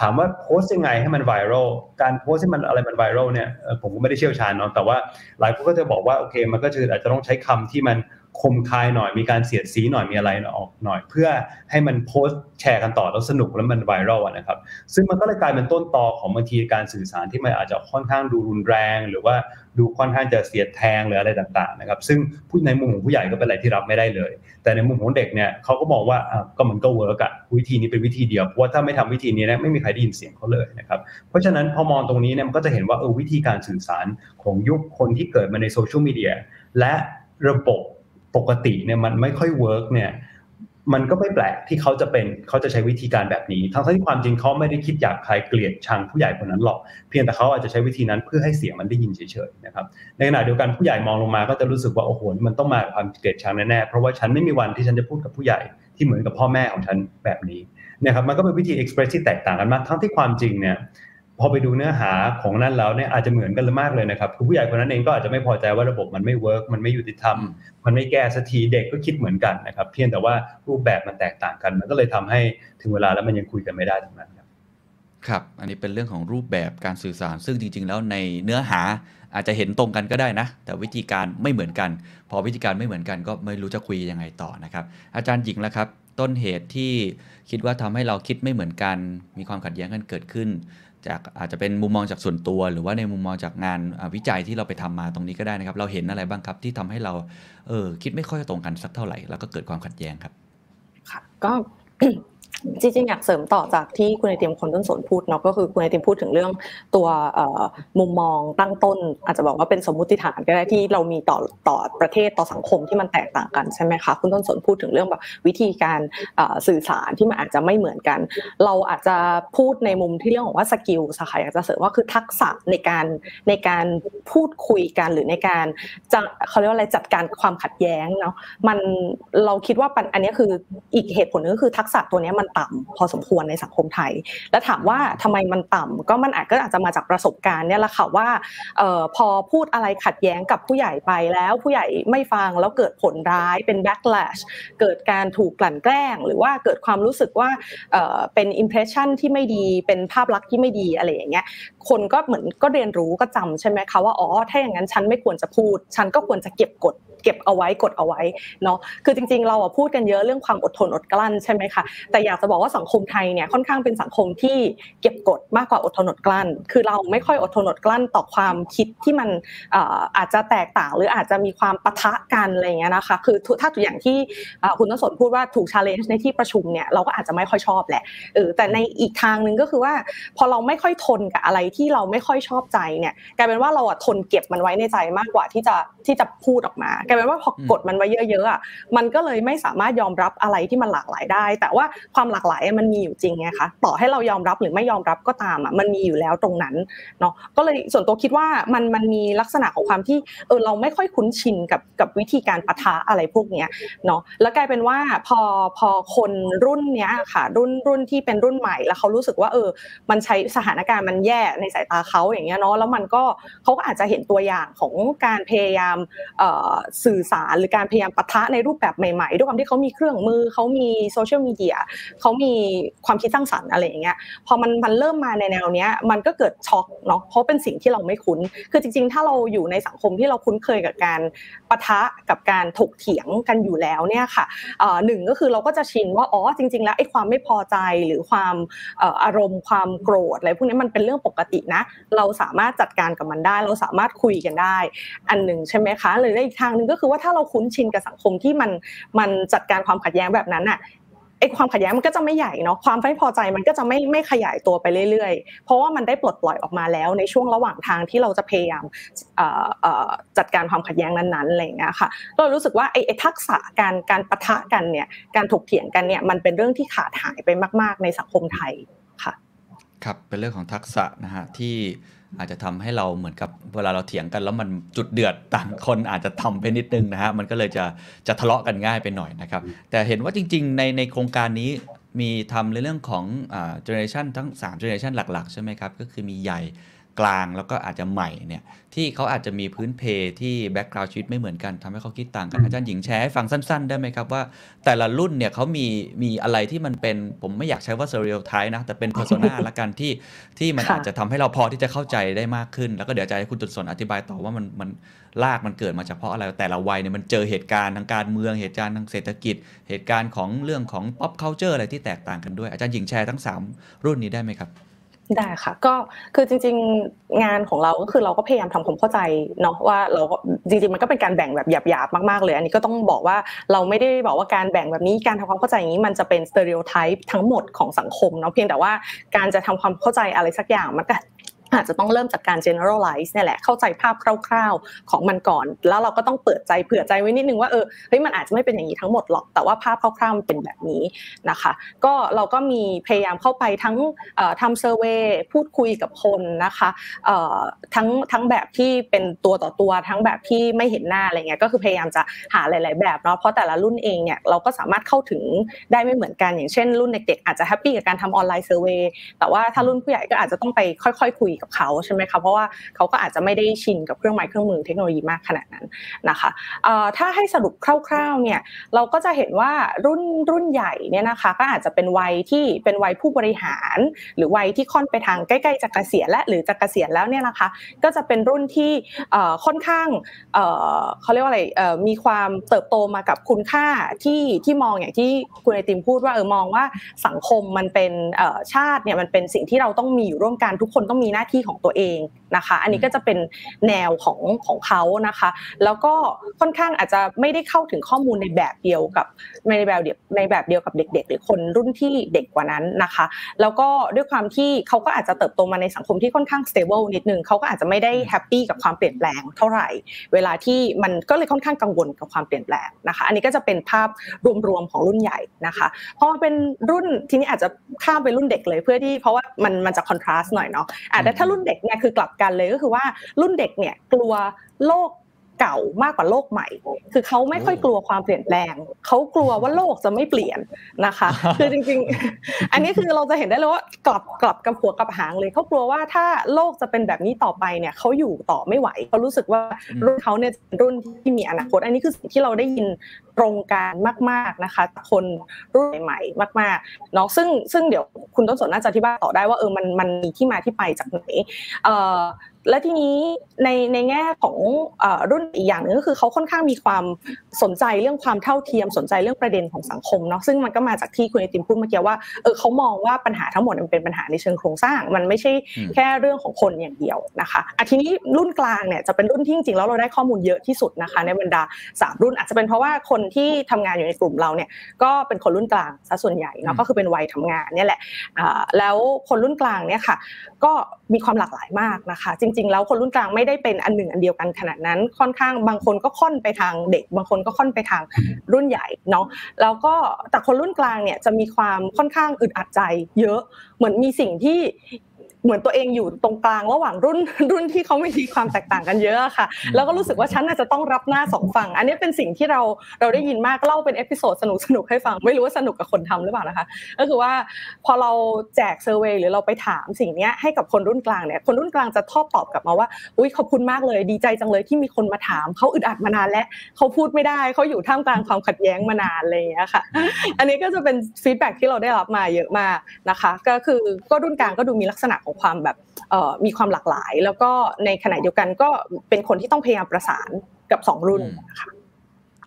ถามว่าโพสต์ยังไงให้มันไวรัลการโพสต์ให้มันอะไรมันไวรัลเนี่ยเอ่อผมก็ไม่ได้เชี่ยวชาญเนาะแต่ว่าหลายคนก็จะบอกว่าโอเคมันก็จะอาจจะต้องใช้คำที่มัน คมคายหน่อยมีการเสียดสีหน่อยมีอะไรออกหน่อย เพื่อให้มันโพสต์แชร์กันต่อแล้วสนุกแล้วมัน viral นะครับ ซึ่งมันก็เลยกลายเป็นต้นตอของบางทีการสื่อสารที่มันอาจจะค่อนข้างดูรุนแรง หรือว่าดูค่อนข้างจะเสียดแทงหรืออะไรต่างๆนะครับ ซึ่งผู้ในมุมของผู้ใหญ่ก็เป็นอะไรที่รับไม่ได้เลย แต่ในมุมของเด็กเนี่ยเขาก็มองว่าอะก็มันก็ work อะวิธีนี้เป็นวิธีเดียวเพราะว่าถ้าไม่ทำวิธีนี้เนี่ยไม่มีใครได้ยินเสียงเขาเลยนะครับเพราะฉะนั้นพอมองตรงนี้เนี่ยมันก็จะเห็นว่าเออวิธีการสื่อสารของยุคคนที่เกิดมาในโซเชียลมีเดียและระบบ ปกติเนี่ยมันไม่ค่อย work เนี่ยมันก็ไม่แปลกที่เขาจะเป็นเขาจะใช้วิธีการแบบนี้ ทั้งที่ความจริงเขาไม่ได้คิดอยากใครเกลียดชังผู้ใหญ่คนนั้นหรอก เพียงแต่เขาอาจจะใช้วิธีนั้นเพื่อให้เสียงมันได้ยินเฉยๆนะครับ ในขณะเดียวกันผู้ใหญ่มองลงมาก็จะรู้สึกว่าโอ้โหมันต้องมาความเกลียดชังแน่ๆ เพราะว่าฉันไม่มีวันที่ฉันจะพูดกับผู้ใหญ่ที่เหมือนกับพ่อแม่ของฉันแบบนี้นะครับ มันก็เป็นวิธี express ที่แตกต่างกันมาก ทั้งที่ความจริงเนี่ย พอไปดูเนื้อหาของนั่นแล้วเนี่ยอาจจะเหมือนกันเลยมากเลยนะครับคือผู้ใหญ่คนนั้นเองก็อาจจะไม่พอใจว่าระบบมันไม่ work มันไม่ยุติธรรม มันไม่แก้สักทีเด็กก็คิดเหมือนกันนะครับ เพียงแต่ว่ารูปแบบมันแตกต่างกัน มันก็เลยทำให้ถึงเวลาแล้วมันยังคุยกันไม่ได้ตรงนั้นครับครับ อันนี้เป็นเรื่องของรูปแบบการสื่อสาร ซึ่งจริง ๆ แล้วในเนื้อหาอาจจะเห็นตรงกันก็ได้นะ แต่วิธีการไม่เหมือนกัน พอวิธีการไม่เหมือนกันก็ไม่รู้จะคุยยังไงต่อนะครับ อาจารย์หญิงแล้วครับ ต้นเหตุที่คิดว่าทำให้เราคิดไม่เหมือนกัน มีความขัดแย้งกันเกิดขึ้น จากอาจจะเป็นมุมมองจากส่วนตัว หรือว่าในมุมมองจากงานวิจัยที่เราไปทำมาตรงนี้ก็ได้นะครับ เราเห็นอะไรบ้างครับที่ทำให้เราเออคิดไม่ค่อยตรงกันสักเท่าไหร่ แล้วก็เกิดความขัดแย้งครับ ค่ะ ก็ จริงๆอยากเสริมต่อจากที่คุณไอติมคนต้นสนพูดเนาะก็คือคุณไอติมพูดถึงเรื่องตัวมุมมองตั้งต้น อาจจะบอกว่าเป็นสมมติฐานก็ได้ที่เรามีต่อต่อประเทศต่อสังคมที่มันแตกต่างกันใช่ไหมคะคุณต้นสนพูดถึงเรื่องแบบวิธีการสื่อสารที่มันอาจจะไม่เหมือนกัน เราอาจจะพูดในมุมที่เรื่องของว่าสกิลสค่ะอยากจะเสริมว่าคือทักษะในการในการพูดคุยกันหรือในการจะเขาเรียกว่าอะไรจัดการความขัดแย้งเนาะมันเราคิดว่าปัญอันนี้คืออีกเหตุผลนึงก็คือทักษะตัวเนี้ยมันต่ำพอสมควรในสังคมไทย แล้วถามว่าทำไมมันต่ำก็มันอาจก็อาจจะมาจากประสบการณ์เนี่ยแหละค่ะว่าออพอพูดอะไรขัดแย้งกับผู้ใหญ่ไปแล้วผู้ใหญ่ไม่ฟังแล้วเกิดผลร้ายเป็น backlash เกิดการถูกกลั่นแกล้ง หรือว่าเกิดความรู้สึกว่าเออเป็น impression ที่ไม่ดีเป็นภาพลักษณ์ที่ไม่ดีอะไรอย่างเงี้ยคนก็เหมือนก็เรียนรู้ก็จำใช่ไหมคะว่าอ๋อถ้าอย่างนั้นฉันไม่ควรจะพูด ฉันก็ควรจะเก็บกด เก็บเอาไว้กดเอาไว้เนาะคือจริง ๆ เราอะพูดกันเยอะเรื่องความอดทนอดกลั้นใช่ไหมคะแต่อยากจะบอกว่าสังคมไทยเนี่ยค่อนข้างเป็นสังคมที่เก็บกดมากกว่าอดทนอดกลั้น คือเราไม่ค่อยอดทนอดกลั้นต่อความคิดที่มันอาจจะแตกต่างหรืออาจจะมีความปะทะกันอะไรอย่างเงี้ยนะคะคือถ้าตัวอย่างที่คุณต้นสนพูดว่าถูกชาเลนจ์ในที่ประชุมเนี่ยเราก็อาจจะไม่ค่อยชอบแหละเออแต่ในอีกทางหนึ่งก็คือว่า พอเราไม่ค่อยทนกับอะไรที่เราไม่ค่อยชอบใจเนี่ยกลายเป็นว่าเราอะทนเก็บมันไว้ในใจมากกว่าที่จะที่จะพูดออกมากลายเป็นว่าพอกดมันไว้เยอะๆอะมันก็เลยไม่สามารถยอมรับอะไรที่มันหลากหลายได้ แต่ว่าความหลากหลายมันมีอยู่จริงไงคะต่อให้เรายอมรับหรือไม่ยอมรับก็ตามอะมันมีอยู่แล้วตรงนั้นเนาะก็เลยส่วนตัวคิดว่ามันมันมีลักษณะของความที่เออเราไม่ค่อยคุ้นชินกับกับวิธีการปะทะอะไรพวกเนี้ยเนาะแล้วกลายเป็นว่าพอพอคนรุ่นเนี้ยค่ะ รุ่นรุ่นที่เป็นรุ่นใหม่แล้วเขารู้สึกว่าเออ มันใช้สถานการณ์มันแย่ในสายตาเขาอย่างเงี้ยเนาะแล้วมันก็เขาก็อาจจะเห็นตัวอย่างของการพยายามเอ่อสื่อสารหรือการพยายามปะทะในรูปแบบใหม่ๆ ด้วยความที่เขามีเครื่องมือเขามีโซเชียลมีเดียเขามีความคิดสร้างสรรค์อะไรอย่างเงี้ยพอมันมันเริ่มมาในแนวเนี้ยมันก็เกิดช็อกเนาะเพราะเป็นสิ่งที่เราไม่คุ้น คือจริง ๆ ถ้าเราอยู่ในสังคมที่เราคุ้นเคยกับการปะทะกับการถกเถียงกันอยู่แล้วเนี่ยค่ะอ่อหนึ่งก็คือเราก็จะชินว่าอ๋อจริง ๆ แล้วไอ้ความไม่พอใจหรือความอารมณ์ความโกรธอะไรพวกนี้มันเป็นเรื่องปกตินะ เราสามารถจัดการกับมันได้ เราสามารถคุยกันได้ อันหนึ่งใช่ไหมคะหรืออีกทางหนึ่งก็คือว่าถ้าเราคุ้นชินกับสังคมที่มันมันจัดการความขัดแย้งแบบนั้นอะไอ้ความขัดแย้งมันก็จะไม่ใหญ่เนาะความไม่พอใจมันก็จะไม่ไม่ขยายตัวไปเรื่อยๆ เพราะว่ามันได้ปลดปล่อยออกมาแล้วในช่วงระหว่างทางที่เราจะพยายามจัดการความขัดแย้งนั้นๆอะไรอย่างเงี้ยค่ะก็รู้สึกว่าไอ้ไอ้ทักษะการการปะทะกันเนี่ยการถกเถียงกันเนี่ยมันเป็นเรื่องที่ขาดหายไปมาก ๆ ในสังคมไทยค่ะ ครับเป็นเรื่องของทักษะนะฮะที่ อาจจะทำให้เราเหมือนกับเวลาเราเถียงกัน แล้วมันจุดเดือดต่างคนอาจจะต่ำไปนิดนึงนะฮะมันก็เลยจะจะทะเลาะกันง่ายไปหน่อยนะครับ แต่เห็นว่าจริง ๆ ในในโครงการนี้มีทำในเรื่องของอ่า generation ทั้ง3 generation หลัก ๆ ใช่ไหมครับ ก็คือมีใหญ่ กลางแล้วก็อาจจะใหม่เนี่ยที่เขาอาจจะมีพื้นเพที่ background ชีวิตไม่เหมือนกันทำให้เขาคิดต่างกันอาจารย์หญิงแชร์ให้ฟังสั้น ๆ ได้ไหมครับว่า แต่ละรุ่นเนี่ยเขามีมีอะไรที่มันเป็นผมไม่อยากใช้ว่า stereotype นะแต่เป็น p e r s o n a ละกันที่ที่มันค่ะอาจจะทำให้เราพอที่จะเข้าใจได้มากขึ้น แล้วก็เดี๋ยวจะให้คุณตุนสนอธิบายต่อว่ามันมันลากมันเกิดมาจากเพราะอะไรแต่ละวัยเนี่ยมันเจอเหตุการณ์ทางการเมืองเหตุการณ์ทางเศรษฐกิจ เหตุการณ์ของเรื่องของ pop culture อะไรที่แตกต่างกันด้วยอาจารย์หญิงแชร์ทั้งสามรุ่นนี้ได้ไหมครับ ได้ค่ะ ก็คือจริง ๆงานของเราก็คือเราก็พยายามทำความเข้าใจเนาะว่าเราก็จริงๆมันก็เป็นการแบ่งแบบหยาบๆมากๆเลย อันนี้ก็ต้องบอกว่าเราไม่ได้บอกว่าการแบ่งแบบนี้การทำความเข้าใจอย่างนี้มันจะเป็น stereotype ทั้งหมดของสังคมเนาะเพียงแต่ว่าการจะทำความเข้าใจอะไรสักอย่างมันก็ อาจจะต้องเริ่มจากการ generalize เนี่ยแหละ เข้าใจภาพคร่าวๆของมันก่อน แล้วเราก็ต้องเปิดใจเผื่อใจไว้นิดนึงว่าเออเฮ้ยมันอาจจะไม่เป็นอย่างนี้ทั้งหมดหรอก แต่ว่าภาพคร่าวๆมันเป็นแบบนี้นะคะ ก็เราก็มีพยายามเข้าไปทั้งทำเซอร์เวยพูดคุยกับคนนะคะทั้งทั้งแบบที่เป็นตัวต่อตัวทั้งแบบที่ไม่เห็นหน้าอะไรเงี้ยก็คือพยายามจะหาหลาย ๆ แบบเนาะเพราะแต่ละรุ่นเองเนี่ยเราก็สามารถเข้าถึงได้ไม่เหมือนกันอย่างเช่น รุ่นเด็กๆอาจจะแฮปปี้กับการทำออนไลน์เซอร์เวยแต่ว่าถ้ารุ่นผู้ใหญ่ก็อาจจะต้องไปค่อย ๆ คุยกับเขาใช่ไหมคะเพราะว่าเขาก็อาจจะไม่ได้ชินกับเครื่องไม้เครื่องมือเทคโนโลยีมากขนาดนั้นนะคะถ้าให้สรุปคร่าวๆเนี่ยเราก็จะเห็นว่ารุ่นรุ่นใหญ่เนี่ยนะคะก็อาจจะเป็นวัยที่เป็นวัยผู้บริหาร หรือวัยที่ค่อนไปทางใกล้ๆจะเกษียณและหรือจะเกษียณแล้วเนี่ยนะคะก็จะเป็นรุ่นที่ค่อนข้างเขาเรียกว่าอะไรมีความเติบโตมากับคุณค่าที่ที่มองอย่างที่คุณไอติมพูดว่าเออมองว่าสังคมมันเป็นชาติเนี่ยมันเป็นสิ่งที่เราต้องมีอยู่ร่วมกันทุกคนต้องมีหน้าที่ของตัวเองนะคะ อันนี้ก็จะเป็นแนวของของเขานะคะ แล้วก็ค่อนข้างอาจจะไม่ได้เข้าถึงข้อมูลในแบบเดียวกับในแบบเดียวในแบบเดียวกับเด็ก ๆ หรือคนรุ่นที่เด็กกว่านั้นนะคะ แล้วก็ด้วยความที่เขาก็อาจจะเติบโตมาในสังคมที่ค่อนข้าง stable นิดนึงเขาก็อาจจะไม่ได้แฮปปี้กับความเปลี่ยนแปลงเท่าไหร่ เวลาที่มันก็เลยค่อนข้างกังวลกับความเปลี่ยนแปลงนะคะ อันนี้ก็จะเป็นภาพรวมๆของรุ่นใหญ่นะคะพอมาเป็นรุ่นทีนี้อาจจะข้ามไปรุ่นเด็กเลยเพื่อที่เพราะว่ามันมันจะคอนทราสต์หน่อยเนาะอะแต่ถ้ารุ่นเด็กเนี่ยคือกลับกันเลยก็คือว่ารุ่นเด็กเนี่ยกลัวโลก เก่ามากกว่าโลกใหม่ คือเขาไม่ค่อยกลัวความเปลี่ยนแปลงเขากลัวว่าโลกจะไม่เปลี่ยนนะคะ คือจริง ๆ อันนี้คือเราจะเห็นได้เลยว่ากลับกลับกับหัวกับหางเลยเขากลัวว่าถ้าโลกจะเป็นแบบนี้ต่อไปเนี่ยเขาอยู่ต่อไม่ไหวเขารู้สึกว่ารุ่นเขาเนี่ยเป็นรุ่นที่มีอนาคต อันนี้คือสิ่งที่เราได้ยินตรงกันมาก ๆนะคะคนรุ่นใหม่ๆมากๆเนาะซึ่งซึ่งเดี๋ยวคุณต้นสนน่าจะอธิบายต่อได้ว่าเออมันมันมีที่มาที่ไปจากไหนเอ่อ และทีนี้ในในแง่ของเอ่อรุ่นอีกอย่างหนึงก็คือเขาค่อนข้างมีความสนใจเรื่องความเท่าเทียมสนใจเรื่องประเด็นของสังคมเนาะซึ่งมันก็มาจากที่คุณไอติมพูดเมื่อกี้ว่าเออเขามองว่าปัญหาทั้งหมดมันเป็นปัญหาในเชิงโครงสร้าง มันไม่ใช่อืมแค่เรื่องของคนอย่างเดียวนะคะอะทีนี้รุ่นกลางเนี่ยจะเป็นรุ่นที่จริงๆแล้วเราได้ข้อมูลเยอะที่สุดนะคะ ในบรรดาสามรุ่นอาจจะเป็นเพราะว่าคนที่ทำงานอยู่ในกลุ่มเราเนี่ยก็เป็นคนรุ่นกลางซะส่วนใหญ่เนาะก็คือเป็นวัยทำงานเนี่ยแหละอ่าแล้วคนรุ่นกลางเนี่ยค่ะ ก็มีความหลากหลายมากนะคะจริง ๆ แล้วคนรุ่นกลางไม่ได้เป็นอันหนึ่งอันเดียวกันขนาดนั้นค่อนข้างบางคนก็ค่อนไปทางเด็ก บางคนก็ค่อนไปทางรุ่นใหญ่เนาะแล้วก็แต่คนรุ่นกลางเนี่ยจะมีความค่อนข้างอึดอัดใจ เยอะเหมือนมีสิ่งที่ เหมือนตัวเองอยู่ตรงกลางระหว่างรุ่นรุ่นที่เขาไม่มีความแตกต่างกันเยอะอะค่ะ แล้วก็รู้สึกว่าฉันน่าจะต้องรับหน้าสองฝั่ง อันนี้เป็นสิ่งที่เราเราได้ยินมากเล่าเป็น episode สนุกสนุกๆให้ฟัง ไม่รู้ว่าสนุกกับคนทำหรือเปล่านะคะ ก็คือว่าพอเราแจก survey หรือเราไปถามสิ่งเนี้ยให้กับคนรุ่นกลางเนี่ยคนรุ่นกลางจะทอบตอบกลับมาว่าอุ้ยขอบคุณมากเลยดีใจจังเลยที่มีคนมาถามเขาอึดอัดมานานแล้วเขาพูดไม่ได้เขาอยู่ท่ามกลางความขัดแย้งมานานอะไรอย่างเงี้ยค่ะ อันนี้ก็จะเป็นฟีดแบ็กที่เราได้รับมาเยอะมากนะคะ ก็คือก็รุ่นกลางก็ดูมีลักษณะของความแบบเอ่อมีความหลากหลาย แล้วก็ในขณะเดียวกันก็เป็นคนที่ต้องพยายามประสานกับสองรุ่นนะคะ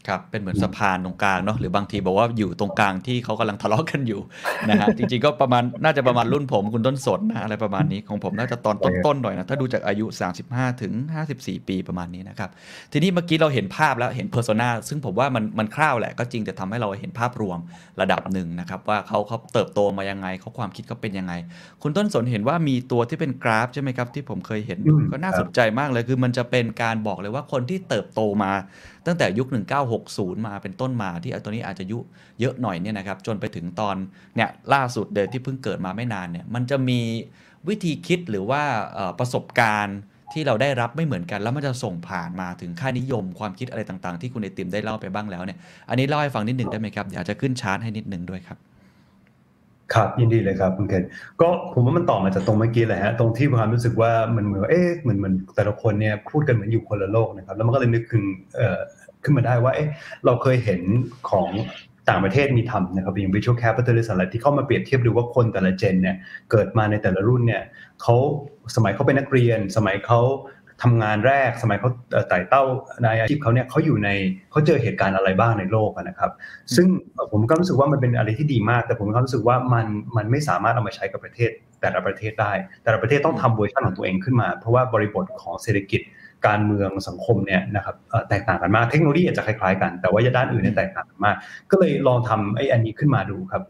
ครับเป็นเหมือนสะพานตรงกลางเนาะหรือบางทีบอกว่าอยู่ตรงกลางที่เขากำลังทะเลาะกันอยู่นะฮะจริงๆก็ประมาณน่าจะประมาณรุ่นผมคุณต้นสนนะอะไรประมาณนี้ของผมน่าจะตอนต้นๆหน่อยนะถ้าดูจากอายุ 35 ถึง 54 ปีประมาณนี้นะครับทีนี้เมื่อกี้เราเห็นภาพแล้วเห็นเพอร์โซนาซึ่งผมว่ามันมันคร่าวแหละก็จริงแต่ทำให้เราเห็นภาพรวมระดับหนึ่งนะครับว่าเขาเขาเติบโตมายังไงเขาความคิดเขาเป็นยังไง คุณต้นสนเห็นว่ามีตัวที่เป็นกราฟใช่ไหมครับที่ผมเคยเห็นอยู่อืมก็น่าครับสนใจมากเลยคือมันจะเป็นการบอกเลยว่าคนที่เติบโตมา ตั้งแต่ยุค 1960 มาเป็นต้นมาที่ตัวนี้อาจจะยุเยอะหน่อยเนี่ยนะครับจนไปถึงตอนเนี่ยล่าสุดเดยที่เพิ่งเกิดมาไม่นานเนี่ยมันจะมีวิธีคิดหรือว่าประสบการณ์ที่เราได้รับไม่เหมือนกัน แล้วมันจะส่งผ่านมาถึงค่านิยมความคิดอะไรต่างๆ ที่คุณไอติมได้เล่าไปบ้างแล้วเนี่ยอันนี้เล่าให้ฟังนิดหนึ่งได้ไหมครับอยากจะขึ้นชาร์ตให้นิดหนึ่งด้วยครับ ครับยินดีเลยครับคุณเคนก็ผมว่ามันต่อมาจากตรงเมื่อกี้เลยฮะตรงที่ความรู้สึกว่ามันเหมือนเอ๊ะเหมือนเหมือนแต่ละคนเนี่ยพูดกันเหมือนอยู่คนละโลกนะครับแล้วมันก็เลยนึกขึ้นเอ่อขึ้นมาได้ว่าเอ๊ะเราเคยเห็นของต่างประเทศมีทำนะครับอย่าง virtual capitalist อะไรที่เข้ามาเปรียบเทียบดูว่าคนแต่ละเจนเนี่ยเกิดมาในแต่ละรุ่นเนี่ยเขาสมัยเขาเป็นนักเรียน สมัยเขา ทำงานแรกสมัยเขาไต่เต้าในอาชีพเขาเนี่ยเขาอยู่ในเขาเจอเหตุการณ์อะไรบ้างในโลกนะครับ ซึ่งผมก็รู้สึกว่ามันเป็นอะไรที่ดีมาก แต่ผมก็รู้สึกว่ามันมันไม่สามารถเอามาใช้กับประเทศ แต่ละประเทศได้ แต่ละประเทศต้องทำเวอร์ชันของตัวเองขึ้นมา เพราะว่าบริบทของเศรษฐกิจการเมืองสังคมเนี่ยนะครับแตกต่างกันมากเทคโนโลยีอาจจะคล้ายๆกันแต่ว่าด้านอื่นเนี่ยแตกต่างกันมาก ก็เลยลองทำไอ้อันนี้ขึ้นมาดูครับ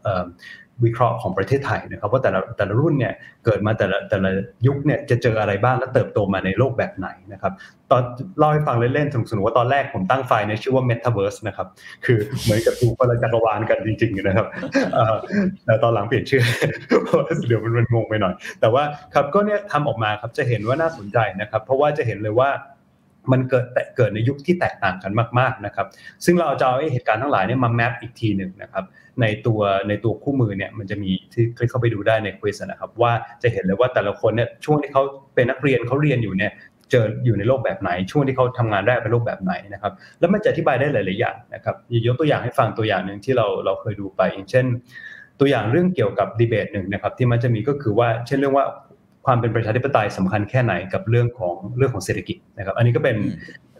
วิเคราะห์ของประเทศไทยนะครับว่าแต่ละแต่ละรุ่นเนี่ยเกิดมาแต่ละแต่ละยุคเนี่ยจะเจออะไรบ้างและเติบโตมาในโลกแบบไหนนะครับตอนเล่าให้ฟังเล่นๆสนุกๆว่าตอนแรกผมตั้งไฟล์ในชื่อว่า Metaverse นะครับคือเหมือนกับดูคนละจักรวาลกันจริงๆนะครับแต่ตอนหลังเปลี่ยนชื่อเพราะเดี๋ยวมันงงไปหน่อย แต่ว่าครับก็เนี่ยทำออกมาครับจะเห็นว่าน่าสนใจนะครับ เพราะว่าจะเห็นเลยว่า มันเกิดเกิดในยุคที่แตกต่างกันมากๆนะครับ ซึ่งเราจะเอาเหตุการณ์ทั้งหลายเนี่ยมาแมปอีกทีหนึ่งนะครับในตัวในตัวคู่มือเนี่ยมันจะมีที่คลิกเข้าไปดูได้ในควิสนะครับว่าจะเห็นเลยว่าแต่ละคนเนี่ยช่วงที่เขาเป็นนักเรียนเขาเรียนอยู่เนี่ยเจออยู่ในโลกแบบไหน ช่วงที่เขาทำงานได้เป็นโลกแบบไหนนะครับแล้วมันจะอธิบายได้หลาย ๆ อย่างนะครับยกตัวอย่างให้ฟังตัวอย่างหนึ่งที่เราเราเคยดูไปอย่างเช่น ตัวอย่างเรื่องเกี่ยวกับดีเบตหนึ่งนะครับที่มันจะมีก็คือว่าเช่นเรื่องว่า ความเป็นประชาธิปไตยสำคัญแค่ไหนกับเรื่องของเรื่องของเศรษฐกิจนะครับ อันนี้ก็เป็น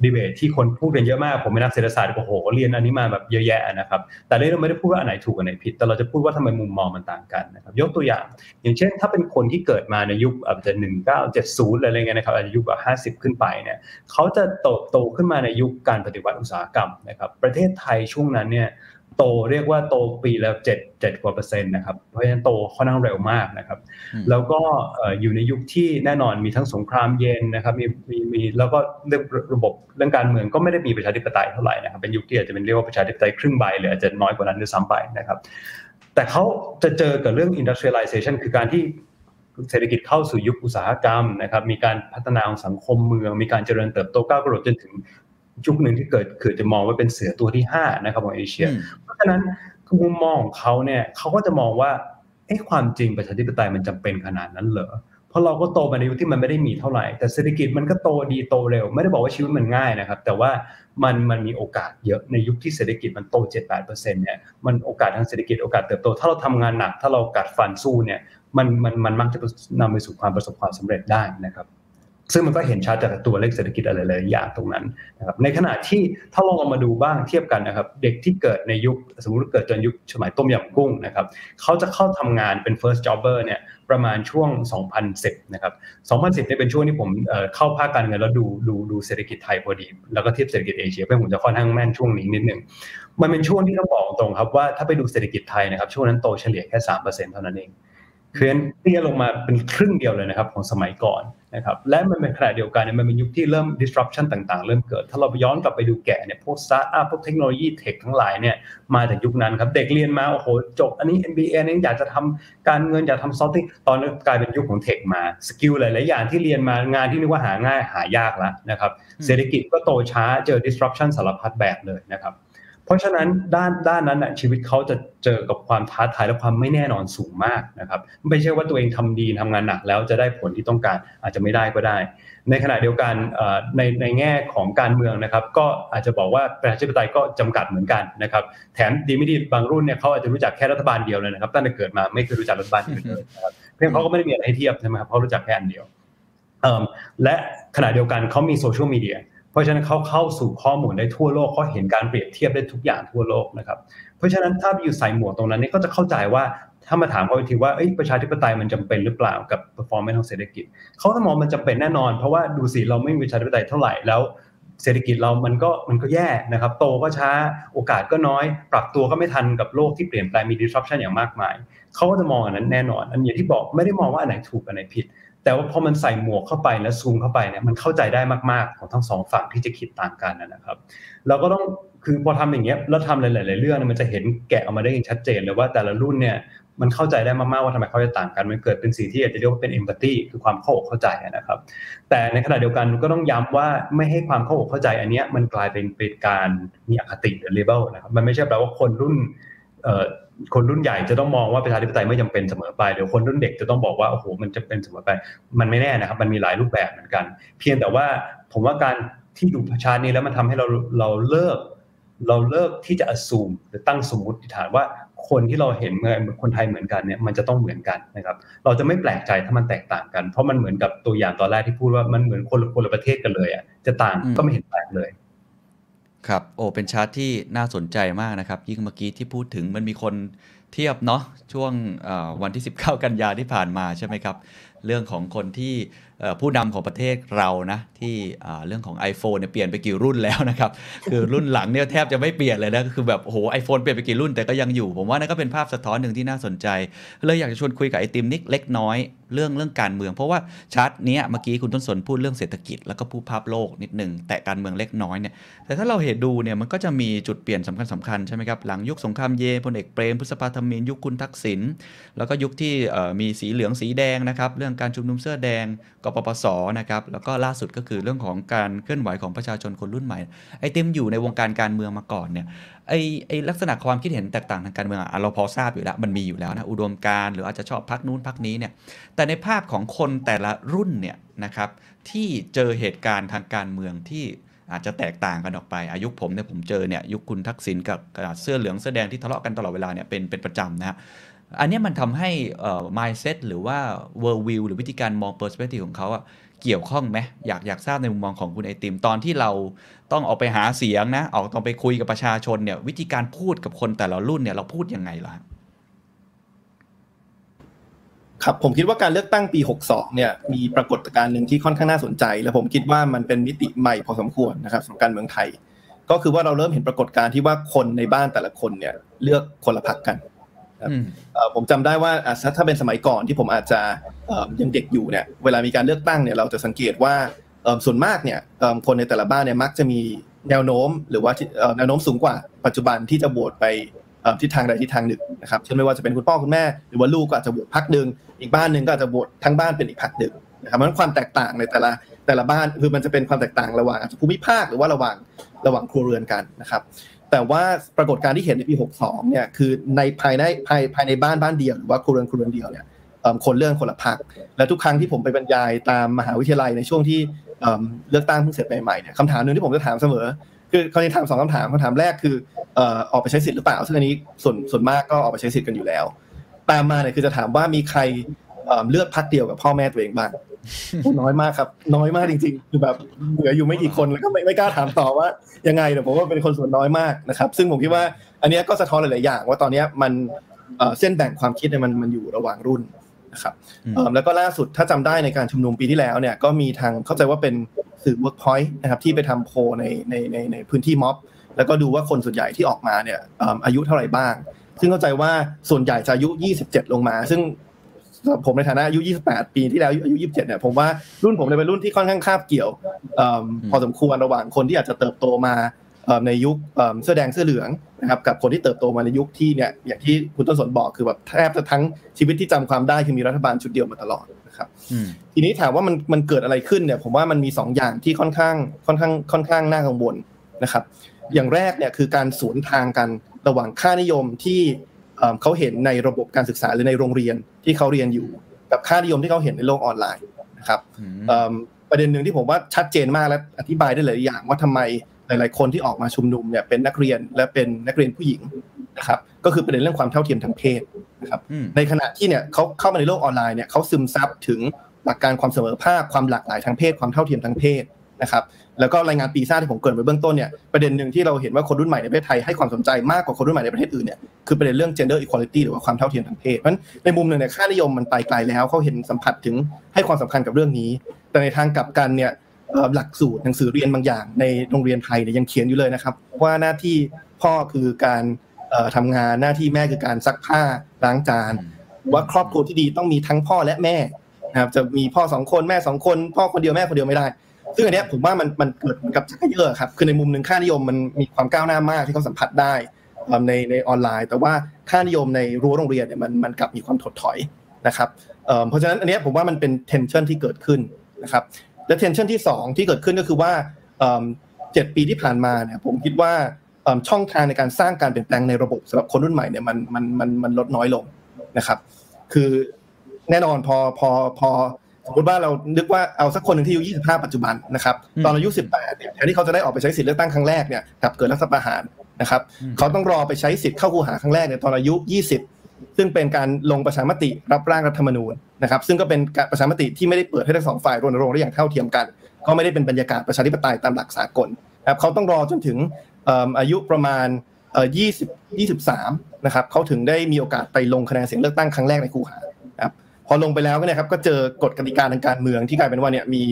ดีเบตที่คนพูดกันเยอะมากผมเป็นนักเศรษฐศาสตร์โอ้โหเรียนอันนี้มาแบบเยอะแยะนะครับ แต่เราไม่ได้พูดว่าอันไหนถูกอันไหนผิด แต่เราจะพูดว่าทำไมมุมมองมันต่างกันนะครับยกตัวอย่าง อย่างเช่น ถ้าเป็นคนที่เกิดมาในยุคอาจจะหนึ่งเก้าเจ็ดศูนย์อะไรเงี้ยนะครับอายุแบบห้าสิบขึ้นไปเนี่ยเขาจะโตโตขึ้นมาในยุคการปฏิวัติอุตสาหกรรมนะครับ ประเทศไทยช่วงนั้นเนี่ย โตเรียกว่าโตปีละเจ็ดเจ็ดกว่าเปอร์เซ็นต์นะครับเพราะฉะนั้นโตค่อนข้างเร็วมากนะครับ แล้วก็อยู่ในยุคที่แน่นอนมีทั้งสงครามเย็นนะครับมีมีมีแล้วก็เรื่องระบบเรื่องการเมืองก็ไม่ได้มีประชาธิปไตยเท่าไหร่นะครับเป็นยุคที่อาจจะเป็นเรียกว่าประชาธิปไตยครึ่งใบหรืออาจจะน้อยกว่านั้นด้วยซ้ำไปนะครับ แต่เขาจะเจอกับเรื่อง industrialization คือการที่เศรษฐกิจเข้าสู่ยุคอุตสาหกรรมนะครับ มีการพัฒนาของสังคมเมือง มีการเจริญเติบโตก้าวกระโดดจนถึง ยุคหนึ่งที่เกิดคือจะมองว่าเป็นเสือตัวที่5นะครับของเอเชีย เพราะฉะนั้นมุมมองของเขาเนี่ยเขาก็จะมองว่าเอ้ความจริงประชาธิปไตยมันจำเป็นขนาดนั้นเหรอเพราะเราก็โตมาในยุคที่มันไม่ได้มีเท่าไหร่ แต่เศรษฐกิจมันก็โตดีโตเร็ว ไม่ได้บอกว่าชีวิตมันง่ายนะครับ แต่ว่ามันมันมีโอกาสเยอะในยุคที่เศรษฐกิจมันโต 7-8%เนี่ยมันโอกาสทางเศรษฐกิจโอกาสเติบโต ถ้าเราทำงานหนัก ถ้าเรากัดฟันสู้เนี่ยมันมันมันมักจะนำไปสู่ความประสบความสำเร็จได้นะครับ ซึ่งมันก็เห็นชัดจากตัวเลขเศรษฐกิจอะไรหลายอย่างตรงนั้นนะครับในขณะที่ถ้าลองเอามาดูบ้างเทียบกันนะครับ เด็กที่เกิดในยุคสมมติเกิดจนยุคสมัยต้มยำกุ้งนะครับเขาจะเข้าทำงานเป็น first jobber เนี่ยประมาณช่วง 2010 นะครับ 2010เนี่ยเป็นช่วงที่ผมเข้าภาคการเงินแล้วดูดูดูเศรษฐกิจไทยพอดี แล้วก็เทียบเศรษฐกิจเอเชียเพื่อผมจะค่อนข้างแม่นช่วงนี้นิดนึงมันเป็นช่วงที่ต้องบอกตรงครับว่าถ้าไปดูเศรษฐกิจไทยนะครับช่วงนั้นโตเฉลี่ยแค่3%เท่านั้นเองคือเตี้ยลงมาเป็นครึ่งเดียวเลยนะครับของสมัยก่อน นะครับและมันเป็นขณะเดียวกันเนี่ยมันเป็นยุคที่เริ่ม disruption ต่างๆ เริ่มเกิด ถ้าเราไปย้อนกลับไปดูแก่เนี่ยพวก startup พวกเทคโนโลยี tech ทั้งหลายเนี่ยมาจากยุคนั้นครับ เด็กเรียนมาโอ้โหจบ อันนี้ MBA นี่อยากจะทำการเงินอยากทำซอฟต์ตอนนี้กลายเป็นยุคของ tech มา skill หลายๆอย่างที่เรียนมางานที่นึกว่าหาง่ายหายากแล้วนะครับเศรษฐกิจก็โตช้าเจอ disruption สารพัดแบบเลยนะครับ เพราะฉะนั้นด้านด้านนั้นนะชีวิตเขาจะเจอกับความท้าทายและความไม่แน่นอนสูงมากนะครับ ไม่ใช่ว่าตัวเองทำดีทำงานหนักแล้วจะได้ผลที่ต้องการอาจจะไม่ได้ก็ได้ ในขณะเดียวกันในในแง่ของการเมืองนะครับ ก็อาจจะบอกว่าประชาธิปไตยก็จำกัดเหมือนกันนะครับแถมดีไม่ดีบางรุ่นเนี่ยเขาอาจจะรู้จักแค่รัฐบาลเดียวเลยนะครับตั้งแต่เกิดมาไม่เคยรู้จักรัฐบาลอื่นเลยนะครับเพียงเขาก็ไม่ได้มีอะไรให้เทียบใช่ไหมครับเขารู้จักแค่อันเดียวและขณะเดียวกันเขามีโซเชียลมีเดีย เพราะฉะนั้นเขาเข้าสู่ข้อมูลได้ทั่วโลกเขาเห็นการเปรียบเทียบได้ทุกอย่างทั่วโลกนะครับ เพราะฉะนั้นถ้าอยู่ใส่หมวกตรงนั้นนี่ก็จะเข้าใจว่าถ้ามาถามเขาทีว่าประชาธิปไตยมันจำเป็นหรือเปล่ากับ performance ของเศรษฐกิจเขาต้องมองมันจำเป็นแน่นอน เพราะว่าดูสิเราไม่มีประชาธิปไตยเท่าไหร่แล้วเศรษฐกิจเรามันก็มันก็แย่นะครับ โตก็ช้าโอกาสก็น้อย ปรับตัวก็ไม่ทันกับโลกที่เปลี่ยนแปลงมี disruption อย่างมากมายเขาก็จะมองอันนั้นแน่นอน อันอย่างที่บอกไม่ได้มองว่าอันไหนถูกอันไหนผิด แต่ว่าพอมันใส่หมวกเข้าไปแล้วซูมเข้าไปเนี่ยมันเข้าใจได้มากๆของทั้งสองฝั่งที่จะคิดต่างกันนะครับ เราก็ต้องคือพอทำอย่างเงี้ยแล้วทำหลาย ๆ เรื่องมันจะเห็นแกะออกมาได้อย่างชัดเจนเลยว่าแต่ละรุ่นเนี่ยมันเข้าใจได้มากๆว่าทำไมเขาจะต่างกัน มันเกิดเป็นสิ่งที่อาจจะเรียกว่าเป็นเอมพัตตีคือความเข้าอกเข้าใจนะครับ แต่ในขณะเดียวกันก็ต้องย้ำว่าไม่ให้ความเข้าอกเข้าใจอันเนี้ยมันกลายเป็นเป็นการมีอคติหรือเลเบลนะครับ มันไม่ใช่แปลว่าคนรุ่นเอ่อ คนรุ่นใหญ่จะต้องมองว่าประชาธิปไตยไม่จำเป็นเสมอไปเดี๋ยวคนรุ่นเด็กจะต้องบอกว่าโอ้โหมันจะเป็นเสมอไป มันไม่แน่นะครับ มันมีหลายรูปแบบเหมือนกัน เพียงแต่ว่าผมว่าการที่ดูประชานี้แล้วมันทำให้เราเราเลิก เราเลิกที่จะอ s ซูมหรือตั้งสมมติฐานว่าคนที่เราเห็นเมื่อคนไทยเหมือนกันเนี่ยมันจะต้องเหมือนกันนะครับ เราจะไม่แปลกใจถ้ามันแตกต่างกัน เพราะมันเหมือนกับตัวอย่างตอนแรกที่พูดว่ามันเหมือนคนละคนละประเทศกันเลยอะจะต่างก็ไม่เห็นแปลกเลย ครับ โอ้เป็นชาร์ตที่น่าสนใจมากนะครับ ยิ่งเมื่อกี้ที่พูดถึงมันมีคนเทียบเนาะช่วงวันที่ 19 กันยาที่ผ่านมาใช่ไหมครับ เรื่องของคนที่ผู้นำของประเทศเรานะที่เรื่องของ iPhone เนี่ยเปลี่ยนไปกี่รุ่นแล้วนะครับ คือรุ่นหลังเนี่ยแทบจะไม่เปลี่ยนเลยนะก็คือแบบโอ้โหไอโฟนเปลี่ยนไปกี่รุ่นแต่ก็ยังอยู่ ผมว่านั่นก็เป็นภาพสะท้อนหนึ่งที่น่าสนใจ เลยอยากจะชวนคุยกับไอติมนิกเล็กน้อยเรื่องเรื่องการเมือง เพราะว่าชาร์ตนี้เมื่อกี้คุณต้นสนพูดเรื่องเศรษฐกิจแล้วก็พูดภาพโลกนิดหนึ่งแต่การเมืองเล็กน้อยเนี่ยแต่ถ้าเราเห็นดูเนี่ยมันก็จะมีจุดเปลี่ยนสำคัญสำคัญใช่ไหมครับหลังยุคสงครามเย็นพลเอกเปรมพฤษภาธมินยุคคุณทักษิณแล้วก็ยุคที่มีสีเหลืองสีแดงนะครับเรื่องการชุมนุมเสื้อแดงกปปสนะครับแล้วก็ล่าสุดก็คือเรื่องของการเคลื่อนไหวของประชาชนคนรุ่นใหม่ไอเต็มอยู่ในวงการการเมืองมาก่อนเนี่ยไอไอลักษณะความคิดเห็นแตกต่างทางการเมืองอะเราพอทราบอยู่แล้วมันมีอยู่แล้วนะอุดมการหรืออาจจะชอบพักนู้นพักนี้เนี่ยแต่ในภาพของคนแต่ละรุ่นเนี่ยนะครับที่เจอเหตุการณ์ทางการเมืองที่อาจจะแตกต่างกันออกไป อายุผมเนี่ยผมเจอเนี่ยยุคคุณทักษิณกับเสื้อเหลืองเสื้อแดงที่ทะเลาะกันตลอดเวลาเนี่ยเป็นเป็นประจำนะฮะ อันนี้มันทำให้เอ่อ mindset หรือว่า world view หรือวิธีการมอง perspective ของเขาอะเกี่ยวข้องไหมอยากอยากทราบในมุมมองของคุณไอติม ตอนที่เราต้องออกไปหาเสียงนะ ออกต้องไปคุยกับประชาชนเนี่ย วิธีการพูดกับคนแต่ละรุ่นเนี่ยเราพูดยังไงล่ะครับผมคิดว่าการเลือกตั้งปี 62 เนี่ยมีปรากฏการณ์หนึ่งที่ค่อนข้างน่าสนใจ และผมคิดว่ามันเป็นมิติใหม่พอสมควรนะครับสำหรับการเมืองไทย ก็คือว่าเราเริ่มเห็นปรากฏการณ์ที่ว่าคนในบ้านแต่ละคนเนี่ยเลือกคนละพรรคกัน ผมจำได้ว่าถ้าเป็นสมัยก่อนที่ผมอาจจะยังเด็กอยู่เนี่ยเวลามีการเลือกตั้งเนี่ยเราจะสังเกตว่าส่วนมากเนี่ยคนในแต่ละบ้านเนี่ยมักจะมีแนวโน้ม หรือว่าแนวโน้มสูงกว่าปัจจุบันที่จะโหวตไปทิศทางใดทิศทางหนึ่งนะครับเช่นไม่ว่าจะเป็นคุณพ่อคุณแม่ หรือว่าลูกก็อาจจะโหวตพักหนึ่งอีกบ้านหนึ่งก็อาจจะโหวตทั้งบ้านเป็นอีกพักหนึ่งนะครับมันความแตกต่างในแต่ละแต่ละบ้านคือมันจะเป็นความแตกต่างระหว่างภูมิภาคหรือว่าระหว่างระหว่างครัวเรือนกันนะครับ แต่ว่าปรากฏการณ์ที่เห็นในปี 62 เนี่ยคือในภายในภายภายในบ้านบ้านเดียวหรือว่าครัวเรือนครัวเรือนเดียวเนี่ยคนเรื่องคนละพักและทุกครั้งที่ผมไปบรรยายตามมหาวิทยาลัยในช่วงที่เลือกตั้งเพิ่งเสร็จใหม่ๆเนี่ยคำถามหนึ่งที่ผมจะถามเสมอ คือเขาจะถามสองคำถามคำถามแรกคือออกไปใช้สิทธิ์หรือเปล่า ซึ่งอันนี้ส่วนส่วนมากก็ออกไปใช้สิทธิ์กันอยู่แล้ว ตามมาเนี่ยคือจะถามว่ามีใครเลือกพักเดียวกับพ่อแม่ตัวเองบ้าง น้อยมากครับ น้อยมากจริงๆ คือแบบเหลืออยู่ไม่กี่คนแล้วก็ไม่ไม่กล้าถามต่อว่ายังไงแต่ผมว่าเป็นคนส่วนน้อยมากนะครับ ซึ่งผมคิดว่าอันนี้ก็สะท้อนหลายๆอย่าง ว่าตอนนี้มันเส้นแบ่งความคิดเนี่ยมันมันอยู่ระหว่างรุ่นนะครับแล้วก็ล่าสุดถ้าจำได้ในการชุมนุมปีที่แล้วเนี่ยก็มีทางเข้าใจว่าเป็นสื่อ Workpoint นะครับที่ไปทำโพในในในในพื้นที่ม็อบแล้วก็ดูว่าคนส่วนใหญ่ที่ออกมาเนี่ยอายุเท่าไหร่บ้าง ซึ่งเข้าใจว่าส่วนใหญ่จะอายุ 27 ลงมา ซึ่ง ผมในฐานะอายุ 28 ปีที่แล้วอายุ 27 เนี่ยผมว่ารุ่นผมเป็นรุ่นที่ค่อนข้างคาบเกี่ยวพอสมควรระหว่างคนที่อาจจะเติบโตมาในยุคเสื้อแดงเสื้อเหลืองนะครับกับคนที่เติบโตมาในยุคที่เนี่ยอย่างที่คุณต้นสนบอกคือแบบแทบจะทั้งชีวิตที่จำความได้คือมีรัฐบาลชุดเดียวมาตลอดนะครับทีนี้ถามว่ามันมันเกิดอะไรขึ้นเนี่ยผมว่ามันมี 2 อย่างที่ค่อนข้างค่อนข้างค่อนข้างน่ากังวลนะครับ อย่างแรกเนี่ยคือการสวนทางกันระหว่างค่านิยมที่ เขาเห็นในระบบการศึกษาหรือในโรงเรียนที่เขาเรียนอยู่ กับค่านิยมที่เขาเห็นในโลกออนไลน์นะครับประเด็นหนึ่งที่ผมว่าชัดเจนมากและอธิบายได้หลายอย่างว่าทำไมหลาย ๆ คนที่ออกมาชุมนุมเนี่ยเป็นนักเรียนและเป็นนักเรียนผู้หญิงนะครับก็คือประเด็นเรื่องความเท่าเทียมทางเพศนะครับในขณะที่เนี่ยเขาเข้ามาในโลกออนไลน์เนี่ยเขาซึมซับถึงหลักการความเสมอภาคความหลากหลายทางเพศความเท่าเทียมทางเพศ นะครับแล้วก็รายงานปีซ่าที่ผมเกิดไว้เบื้องต้นเนี่ยประเด็นหนึ่งที่เราเห็นว่าคนรุ่นใหม่ในประเทศไทยให้ความสนใจมากกว่าคนรุ่นใหม่ในประเทศอื่นเนี่ยคือประเด็นเรื่อง gender equality หรือว่าความเท่าเทียมทางเพศเพราะฉะนั้นในมุมหนึ่งเนี่ยค่านิยมมันไปไกลแล้วเขาเห็นสัมผัสถึงให้ความสำคัญกับเรื่องนี้ แต่ในทางกลับกันเนี่ยหลักสูตรหนังสือเรียนบางอย่าง ในโรงเรียนไทยเนี่ยยังเขียนอยู่เลยนะครับ ว่าหน้าที่พ่อคือการทำงานหน้าที่แม่คือการซักผ้าล้างจานว่าครอบครัวที่ดีต้องมีทั้งพ่อและแม่นะครับจะมีพ่อสองคนแม่สองคน พ่อคนเดียวแม่คนเดียวไม่ได้ ซึ่งอันนี้ผมว่ามันมันเกิดเหมือนกับชักเยอะครับคือในมุมหนึ่งค่านิยมมันมีความก้าวหน้ามากที่เขาสัมผัสได้ในในออนไลน์ แต่ว่าค่านิยมในรั้วโรงเรียนเนี่ยมันมันกลับมีความถดถอยนะครับเพราะฉะนั้นอันนี้ผมว่ามันเป็น tension ที่เกิดขึ้นนะครับและ tension ที่ 2 ที่เกิดขึ้นก็คือว่าเจ็ดปีที่ผ่านมาเนี่ยผมคิดว่าช่องทางในการสร้างการเปลี่ยนแปลงในระบบสำหรับคนรุ่นใหม่เนี่ยมันมันมันมันลดน้อยลงนะครับ คือแน่นอนพอพอพอ สมมติว่าเรานึกว่าเอาสักคนหนึ่งที่อายุ25 ปัจจุบันนะครับตอนอายุ 18เนี่ยแทนที่เขาจะได้ออกไปใช้สิทธิ์เลือกตั้งครั้งแรกเนี่ยกับเกิดรัฐประหารนะครับเขาต้องรอไปใช้สิทธิ์เข้าคูหาครั้งแรกเนี่ยตอนอายุ 20 ซึ่งเป็นการลงประชามติรับร่างรัฐธรรมนูญนะครับซึ่งก็เป็นการประชามติที่ไม่ได้เปิดให้ทั้งสองฝ่ายรณรงค์ได้อย่างเท่าเทียมกัน ก็ไม่ได้เป็นบรรยากาศประชาธิปไตยตามหลักสากลนะครับเขาต้องรอจนถึงอายุประมาณ20 23นะครับเขาถึงได้มีโอกาสไปลงคะแนนเสียงเลือกตั้งครั้งแรกในคูหาครับ พอลงไปแล้วเนี่ยครับก็เจอกฎกติกาทางการเมืองที่กลายเป็นว่าเนี่ยมี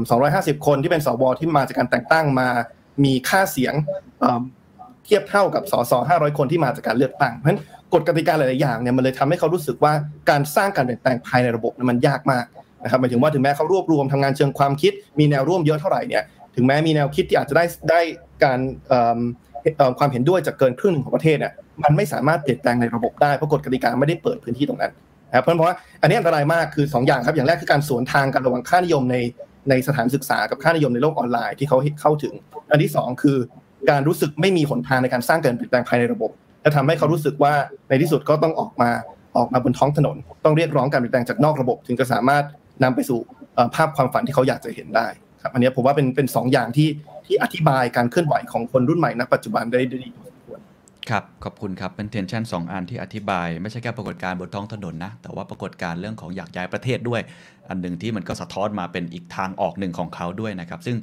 250 คนที่เป็นสวที่มาจากการแต่งตั้งมา มีค่าเสียงเทียบเท่ากับสส500 คนที่มาจากการเลือกตั้ง เพราะฉะนั้นกฎกติกาหลาย ๆ อย่างเนี่ยมันเลยทำให้เขารู้สึกว่าการสร้างการเปลี่ยนแปลงภายในระบบมันยากมากนะครับหมายถึงว่าถึงแม้เขารวบรวมทำงานเชิงความคิด มีแนวร่วมเยอะเท่าไหร่เนี่ยถึงแม้มีแนวคิดที่อาจจะได้ได้การความเห็นด้วยจากเกินครึ่งหนึ่งของประเทศเนี่ยมันไม่สามารถเปลี่ยนแปลงในระบบได้เพราะกฎกติกาไม่ได้เปิดพื้นที่ตรงนั้น นะครับเพราะเพราะว่าอันนี้อันตรายมากคือ2อย่างครับอย่างแรกคือการสวนทางกันระหว่างค่านิยมในในสถานศึกษากับค่านิยมในโลกออนไลน์ที่เขาเข้าถึง อันที่ 2 คือการรู้สึกไม่มีหนทางในการสร้างการเปลี่ยนแปลงภายในระบบและทำให้เขารู้สึกว่าในที่สุดก็ต้องออกมาออกมาบนท้องถนน ต้องเรียกร้องการเปลี่ยนแปลงจากนอกระบบ ถึงจะสามารถนำไปสู่ภาพความฝันที่เขาอยากจะเห็นได้ครับอันนี้ผมว่าเป็นเป็นสองอย่างที่ที่อธิบายการเคลื่อนไหวของคนรุ่นใหม่ณปัจจุบันได้ดี ครับ ขอบคุณครับ เป็นเทนชั่นสองอันที่อธิบาย ไม่ใช่แค่ปรากฏการณ์บนท้องถนนนะ แต่ว่าปรากฏการณ์เรื่องของอยากย้ายประเทศด้วยอันหนึ่งที่มันก็สะท้อนมาเป็นอีกทางออกหนึ่งของเขาด้วยนะครับ ซึ่ง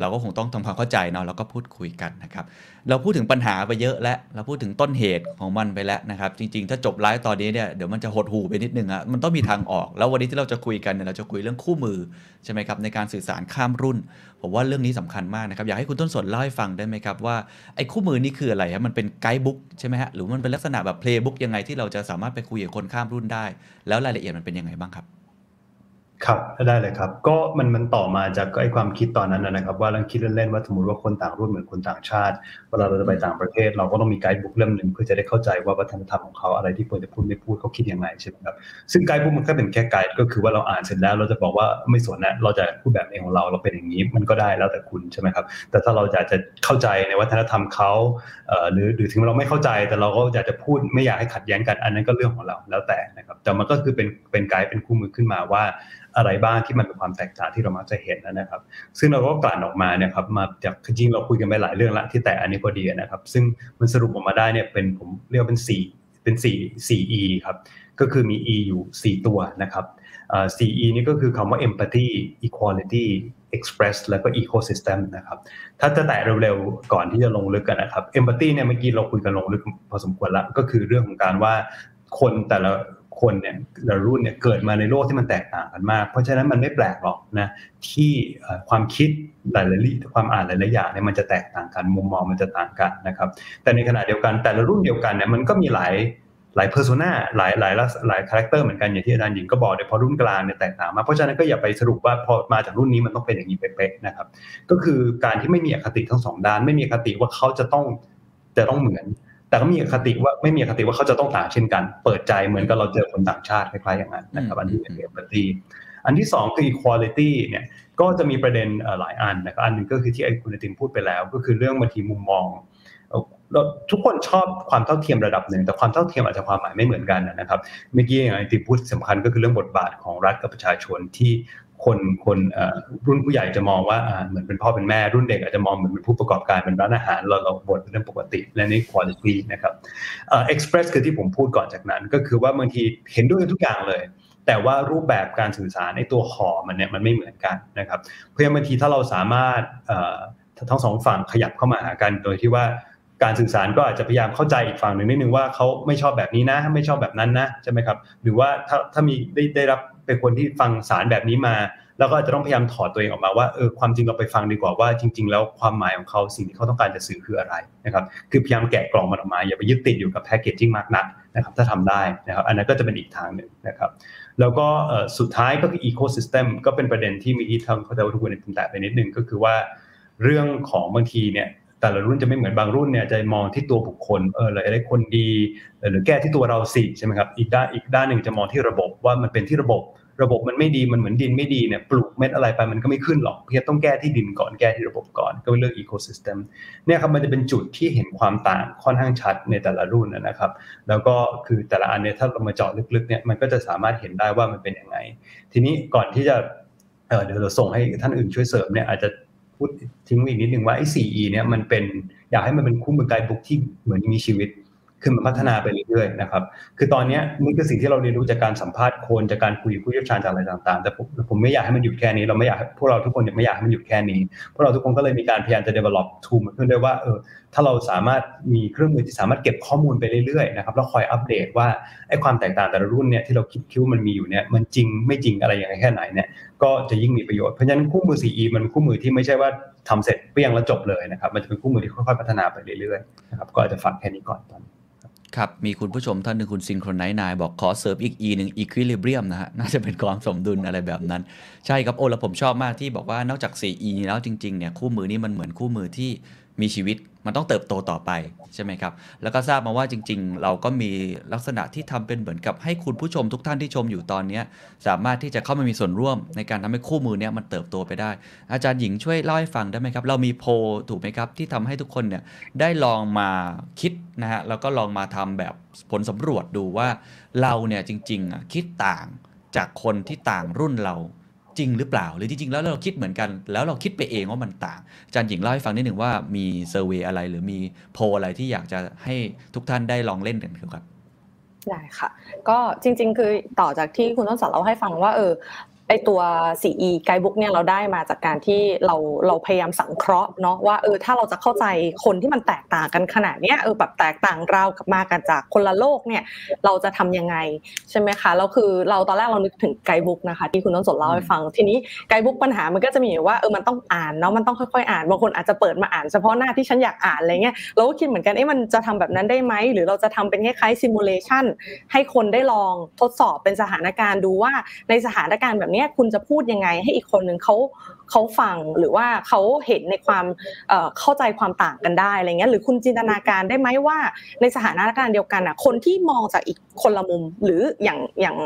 เราก็คงต้องทำความเข้าใจเนาะแล้วก็พูดคุยกันนะครับ เราพูดถึงปัญหาไปเยอะแล้วเราพูดถึงต้นเหตุของมันไปแล้วนะครับ จริง ๆ ถ้าจบไลฟ์ตอนนี้เนี่ยเดี๋ยวมันจะหดหูไปนิดนึงอะมันต้องมีทางออก แล้ววันนี้ที่เราจะคุยกันเนี่ยเราจะคุยเรื่องคู่มือใช่ไหมครับในการสื่อสารข้ามรุ่นผมว่าเรื่องนี้สำคัญมากนะครับอยากให้คุณต้นสนเล่าให้ฟังได้ไหมครับว่าไอ้คู่มือนี่คืออะไรฮะมันเป็นไกด์บุ๊กใช่ไหมฮะหรือมันเป็นลักษณะแบบเพลย์บุ๊กยังไงที่เราจะสามารถไปคุยกับคนข้ามรุ่นได้ แล้วรายละเอียดมันเป็นยังไงบ้างครับ ครับได้เลยครับ ก็มันมันต่อมาจากไอ้ความคิดตอนนั้นนะครับ ว่าเราคิดเล่นๆว่าสมมติว่าคนต่างรุ่นเหมือนคนต่างชาติเวลาเราจะไปต่างประเทศ เราก็ต้องมีไกด์บุ๊กเล่มหนึ่งเพื่อจะได้เข้าใจว่าวัฒนธรรมของเขาอะไรที่ควรจะพูดไม่พูดเขาคิดยังไงใช่ไหมครับซึ่งไกด์บุ๊กมันแค่เป็นแค่ไกด์ก็คือว่าเราอ่านเสร็จแล้วเราจะบอกว่าไม่สนนะเราจะพูดแบบเองของเราเราเป็นอย่างนี้มันก็ได้แล้วแต่คุณใช่ไหมครับแต่ถ้าเราอยากจะเข้าใจในวัฒนธรรมเขาหรือหรือถึงเราไม่เข้าใจแต่เราก็อยากจะพูดไม่อยากให้ขัดแย้งกันอันนั้นก็เรื่องของเราแล้วแต่นะครับแต่มันก็คือเป็นเป็นไกด์เป็นคู่มือขึ้นมาว่า อะไรบ้างที่มันเป็นความแตกต่างที่เรามักจะเห็นนะครับ ซึ่งเราก็กลั่นออกมาเนี่ยครับมาจากจริงเราคุยกันไปหลายเรื่องละที่แต่อันนี้พอดีนะครับ ซึ่งมันสรุปออกมาได้เนี่ยเป็นผมเรียกเป็น4เป็น4 4 E ครับก็คือมี E อยู่ 4 ตัวนะครับ 4E นี่ก็คือคำว่า empathy equality express แล้วก็ ecosystem นะครับ ถ้าจะแตะเร็วๆ ก่อนที่จะลงลึกกันนะครับ empathy เนี่ยเมื่อกี้เราคุยกันลงลึกพอสมควรแล้ว ก็คือเรื่องของการว่าคนแต่ละ คนเนี่ยแต่รุ่นเนี่ยเกิดมาในโลกที่มันแตกต่างกันมาก เพราะฉะนั้นมันไม่แปลกหรอกนะที่ความคิดหลายๆความอ่านหลายๆอย่างเนี่ยมันจะแตกต่างกันมุมมองมันจะต่างกันนะครับ แต่ในขณะเดียวกันแต่ละรุ่นเดียวกันเนี่ยมันก็มีหลายหลาย persona หลายหลายหลาย character เหมือนกันอย่างที่อาจารย์หญิงก็บอกเนี่ยพอรุ่นกลางเนี่ยแตกต่างมาเพราะฉะนั้นก็อย่าไปสรุปว่าพอมาจากรุ่นนี้มันต้องเป็นอย่างนี้เป๊ะๆนะครับ ก็คือการที่ไม่มีอคติทั้งสองด้าน ไม่มีอคติว่าเขาจะต้องจะต้องเหมือน แต่ก็มีอคติว่าไม่มีอคติว่าเขาจะต้องต่างเช่นกัน เปิดใจเหมือนกับเราเจอคนต่างชาติคล้ายๆอย่างนั้นนะครับอันที่เป็น empathy อันที่ 2 คือ equality เนี่ยก็จะมีประเด็นหลายอันนะครับอันนึงก็คือที่ไอ้คุณติมพูดไปแล้ว ก็คือเรื่องบางทีมุมมองทุกคนชอบความเท่าเทียมระดับหนึ่ง แต่ความเท่าเทียมอาจจะความหมายไม่เหมือนกันนะครับเมื่อกี้อย่างไอติพูดสำคัญก็คือเรื่องบทบาทของรัฐกับประชาชนที่ คนคนรุ่นผู้ใหญ่จะมองว่าเหมือนเป็นพ่อเป็นแม่รุ่นเด็กอาจจะมองเหมือนเป็นผู้ประกอบการเป็นร้านอาหารเราเราบทเป็นเรื่องปกติ และนี่คุณภาพนะครับเอ็กซ์เพรสคือที่ผมพูดก่อนจากนั้น ก็คือว่าบางทีเห็นด้วยทุกอย่างเลย แต่ว่ารูปแบบการสื่อสารในตัวหอมันเนี่ยมันไม่เหมือนกันนะครับเพราะบางทีถ้าเราสามารถทั้งสองฝั่งขยับเข้ามาหากันโดยที่ว่าการสื่อสารก็อาจจะพยายามเข้าใจอีกฝั่งหนึ่งนิดนึงว่าเขาไม่ชอบแบบนี้นะ ไม่ชอบแบบนั้นนะใช่ไหมครับ หรือว่าถ้าถ้ามีได้ได้รับ เป็นคนที่ฟังสารแบบนี้มา แล้วก็อาจจะต้องพยายามถอดตัวเองออกมาว่าเออความจริงเราไปฟังดีกว่าว่าจริง ๆ แล้วความหมายของเขาสิ่งที่เขาต้องการจะสื่อคืออะไรนะครับคือพยายามแกะกล่องมันออกมา อย่าไปยึดติดอยู่กับแพคเกจจิ้งมากนักนะครับถ้าทำได้นะครับอันนั้นก็จะเป็นอีกทางหนึ่งนะครับแล้วก็สุดท้ายก็คือ ecosystem ก็เป็นประเด็นที่มีที่ทางเขาจะทุกคนเป็นแต่ไปนิดนึงก็คือว่าเรื่องของบางทีเนี่ยแต่ละรุ่นจะไม่เหมือนบางรุ่นเนี่ยจะมองที่ตัวบุคคลเออเราได้คนดีหรือแก้ที่ตัวเราสิใช่ไหมครับอีกด้านอีกด้านหนึ่งจะมองที่ระบบว่ามันเป็นที่ระบบ ระบบมันไม่ดีมันเหมือนดินไม่ดีเนี่ยปลูกเม็ดอะไรไปมันก็ไม่ขึ้นหรอกเพียงต้องแก้ที่ดินก่อนแก้ที่ระบบก่อนก็เป็นเรื่อง ecosystemเนี่ยครับมันจะเป็นจุดที่เห็นความต่างค่อนข้างชัดในแต่ละรุ่นนะครับ แล้วก็คือแต่ละอันเนี่ยถ้าเรามาเจาะลึกๆเนี่ยมันก็จะสามารถเห็นได้ว่ามันเป็นยังไง ทีนี้ก่อนที่จะเเดี๋ยวเราส่งให้ท่านอื่นช่วยเสริมเนี่ยอาจจะพูดทิ้งอีกนิดหนึ่งว่าไอ้ 4E เนี่ยมันเป็นอยากให้มันเป็นคู่มือไกด์บุ๊กที่เหมือนมีชีวิต คือมันพัฒนาไปเรื่อยๆนะครับ คือตอนนี้นี่คือสิ่งที่เราเรียนรู้จากการสัมภาษณ์คนจากการคุยผู้เชี่ยวชาญจากอะไรต่างๆ แต่ผมผมไม่อยากให้มันหยุดแค่นี้ เราไม่อยากพวกเราทุกคนไม่อยากให้มันหยุดแค่นี้ พวกเราทุกคนก็เลยมีการพยายามจะ develop tool ขึ้นด้วยว่าเออถ้าเราสามารถมีเครื่องมือที่สามารถเก็บข้อมูลไปเรื่อยๆนะครับแล้วคอยอัปเดตว่าไอ้ความแตกต่างแต่ละรุ่นเนี่ยที่เราคิดคิดว่ามันมีอยู่เนี่ยมันจริงไม่จริงอะไรอย่างไรแค่ไหนเนี่ยก็จะยิ่งมีประโยชน์เพราะฉะนั้นคู่มือ 4E มันคู่มือที่ไม่ใช่ว่าทำเสร็จเปี้ยงแล้วจบเลยนะครับมันจะเป็นคู่มือที่ค่อยๆพัฒนาไปเรื่อยๆนะครับก็อาจจะฝากแค่นี้ก่อนตอน ครับ มีคุณผู้ชมท่านหนึ่งคุณซิงโครไนท์นายบอกขอเสริมอีกอีหนึ่งอีควิลิเบียมนะฮะ น่าจะเป็นความสมดุลอะไรแบบนั้น ใช่ครับ โอ้ แล้วผมชอบมากที่บอกว่านอกจาก 4E แล้วจริง ๆ เนี่ย คู่มือนี้มันเหมือนคู่มือที่มีชีวิต มันต้องเติบโตต่อไปใช่ไหมครับ แล้วก็ทราบมาว่าจริง ๆ เราก็มีลักษณะที่ทำเป็นเหมือนกับให้คุณผู้ชมทุกท่านที่ชมอยู่ตอนนี้ สามารถที่จะเข้ามามีส่วนร่วมในการทำให้คู่มือเนี้ยมันเติบโตไปได้ อาจารย์หญิงช่วยเล่าให้ฟังได้ไหมครับ เรามีโพถูกไหมครับ ที่ทำให้ทุกคนเนี่ยได้ลองมาคิดนะฮะแล้วก็ลองมาทำแบบผลสำรวจดูว่าเราเนี่ยจริงๆอะคิดต่างจากคนที่ต่างรุ่นเรา จริงหรือเปล่า หรือจริงๆแล้วเราคิดเหมือนกัน แล้วเราคิดไปเองว่ามันต่างอาจารย์หญิงเล่าให้ฟังนิดหนึ่งว่ามีเซอร์เวยอะไรหรือมีโพอะไรที่อยากจะให้ทุกท่านได้ลองเล่นกันครับได้ค่ะ ก็จริง ๆ คือต่อจากที่คุณต้นสอนเราให้ฟังว่าเออ ไอตัว 4E ไกด์บุ๊กเนี่ยเราได้มาจากการที่เราเราพยายามสังเคราะห์เนาะว่าเออถ้าเราจะเข้าใจคนที่มันแตกต่างกันขนาดเนี้ยเออแบบแตกต่างเรากับมากันจากคนละโลกเนี่ยเราจะทำยังไงใช่ไหมคะแล้วคือเราตอนแรกเรานึกถึงไกด์บุ๊กนะคะที่คุณต้นสนเล่าให้ฟังทีนี้ไกด์บุ๊กปัญหามันก็จะมีว่าเออมันต้องอ่านเนาะมันต้องค่อยๆอ่านบางคนอาจจะเปิดมาอ่านเฉพาะหน้าที่ฉันอยากอ่านอะไรเงี้ยเราก็คิดเหมือนกันเอ๊ะมันจะทำแบบนั้นได้ไหมหรือเราจะทำเป็นคล้ายๆซิมูเลชันให้คนได้ลองทดสอบเป็นสถานการณ์ดูว่าในสถานการณ์แบบนี้คุณจะพูดยังไงให้อีกคนหนึ่งเขาเขาฟังหรือว่าเขาเห็นในความเข้าใจความต่างกันได้อะไรเงี้ยหรือคุณจินตนาการได้ไหมว่า ในสถานการณ์เดียวกันอะคนที่มองจากอีกคนละมุม หรืออย่างอย่าง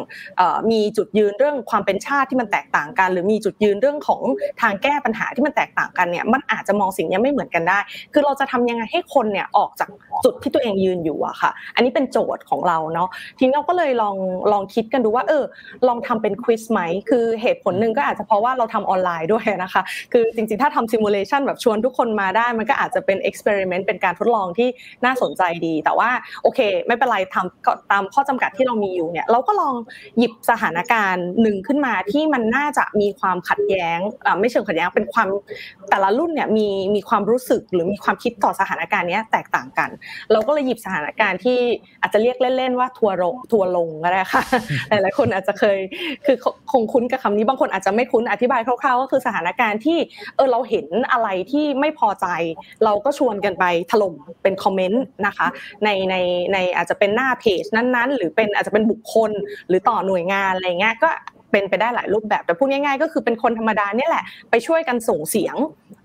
มีจุดยืนเรื่องความเป็นชาติที่มันแตกต่างกัน หรือมีจุดยืนเรื่องของทางแก้ปัญหาที่มันแตกต่างกันเนี่ยมันอาจจะมองสิ่งนี้ไม่เหมือนกันได้ คือเราจะทำยังไงให้คนเนี่ยออกจากจุดที่ตัวเองยืนอยู่อะค่ะ อันนี้เป็นโจทย์ของเราเนาะทีนี้เราก็เลยลองลองคิดกันดูว่าเออลองทำเป็นควิสไหมคือือเหตุผลหนึ่งก็อาจจะเพราะว่าเราทำออนไลน์ด้วยนะคะ คือจริงๆ ถ้าทำซิมูเลชันแบบชวนทุกคนมาได้ มันก็อาจจะเป็นเอ็กซ์เพร์เมนต์เป็นการทดลองที่น่าสนใจดี แต่ว่าโอเค ไม่เป็นไรทำตามข้อจำกัดที่เรามีอยู่เนี่ยเราก็ลองหยิบสถานการณ์หนึ่งขึ้นมาที่มันน่าจะมีความขัดแย้งไม่เชิงขัดแย้งเป็นความแต่ละรุ่นเนี่ยมีมีความรู้สึกหรือมีความคิดต่อสถานการณ์นี้แตกต่างกัน เราก็เลยหยิบสถานการณ์ที่อาจจะเรียกเล่นๆว่าทัวร์ลงทัวร์ลงก็ได้ค่ะหลายๆคนอาจจะเคยคือคงคุ้นกับคำนี้บางคนอาจจะไม่คุ้นอธิบายคร่าวๆก็คือสถานการณ์ที่เออเราเห็นอะไรที่ไม่พอใจ เราก็ชวนกันไปถล่มเป็นคอมเมนต์นะคะในในในอาจจะเป็นหน้าเพจนั้นๆ หรือเป็นอาจจะเป็นบุคคลหรือต่อหน่วยงานอะไรเงี้ยก็เป็นไปได้หลายรูปแบบแต่พูดง่ายๆ ก็คือเป็นคนธรรมดาเนี่ยแหละไปช่วยกันส่งเสียง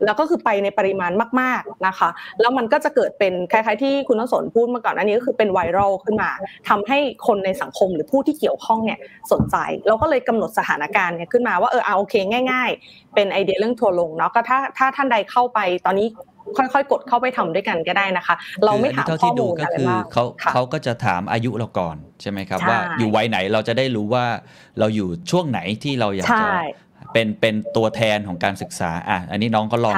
แล้วก็คือไปในปริมาณมาก ๆนะคะ แล้วมันก็จะเกิดเป็นคล้ายๆที่คุณนสนพูดเมื่อก่อนอันนี้ก็คือเป็นไวรัลขึ้นมาทำให้คนในสังคมหรือผู้ที่เกี่ยวข้องเนี่ยสนใจเราก็เลยกำหนดสถานการณ์เนี่ยขึ้นมาว่าเออเอาโอเคง่าย ๆ เป็นไอเดียเรื่องทัวลงเนาะก็ถ้าถ้าท่านใดเข้าไปตอนนี้ค่อยๆ กดเข้าไปทำด้วยกันก็ได้นะคะ เราไม่ถามข้อมูลอะไรมากเขาเขาก็จะถามอายุเราก่อนใช่ไหมครับ ว่าอยู่วัยไหนเราจะได้รู้ว่าเราอยู่ช่วงไหนที่เราอยากจะ เป็นเป็นตัวแทนของการศึกษาอะอันนี้น้องก็ลอง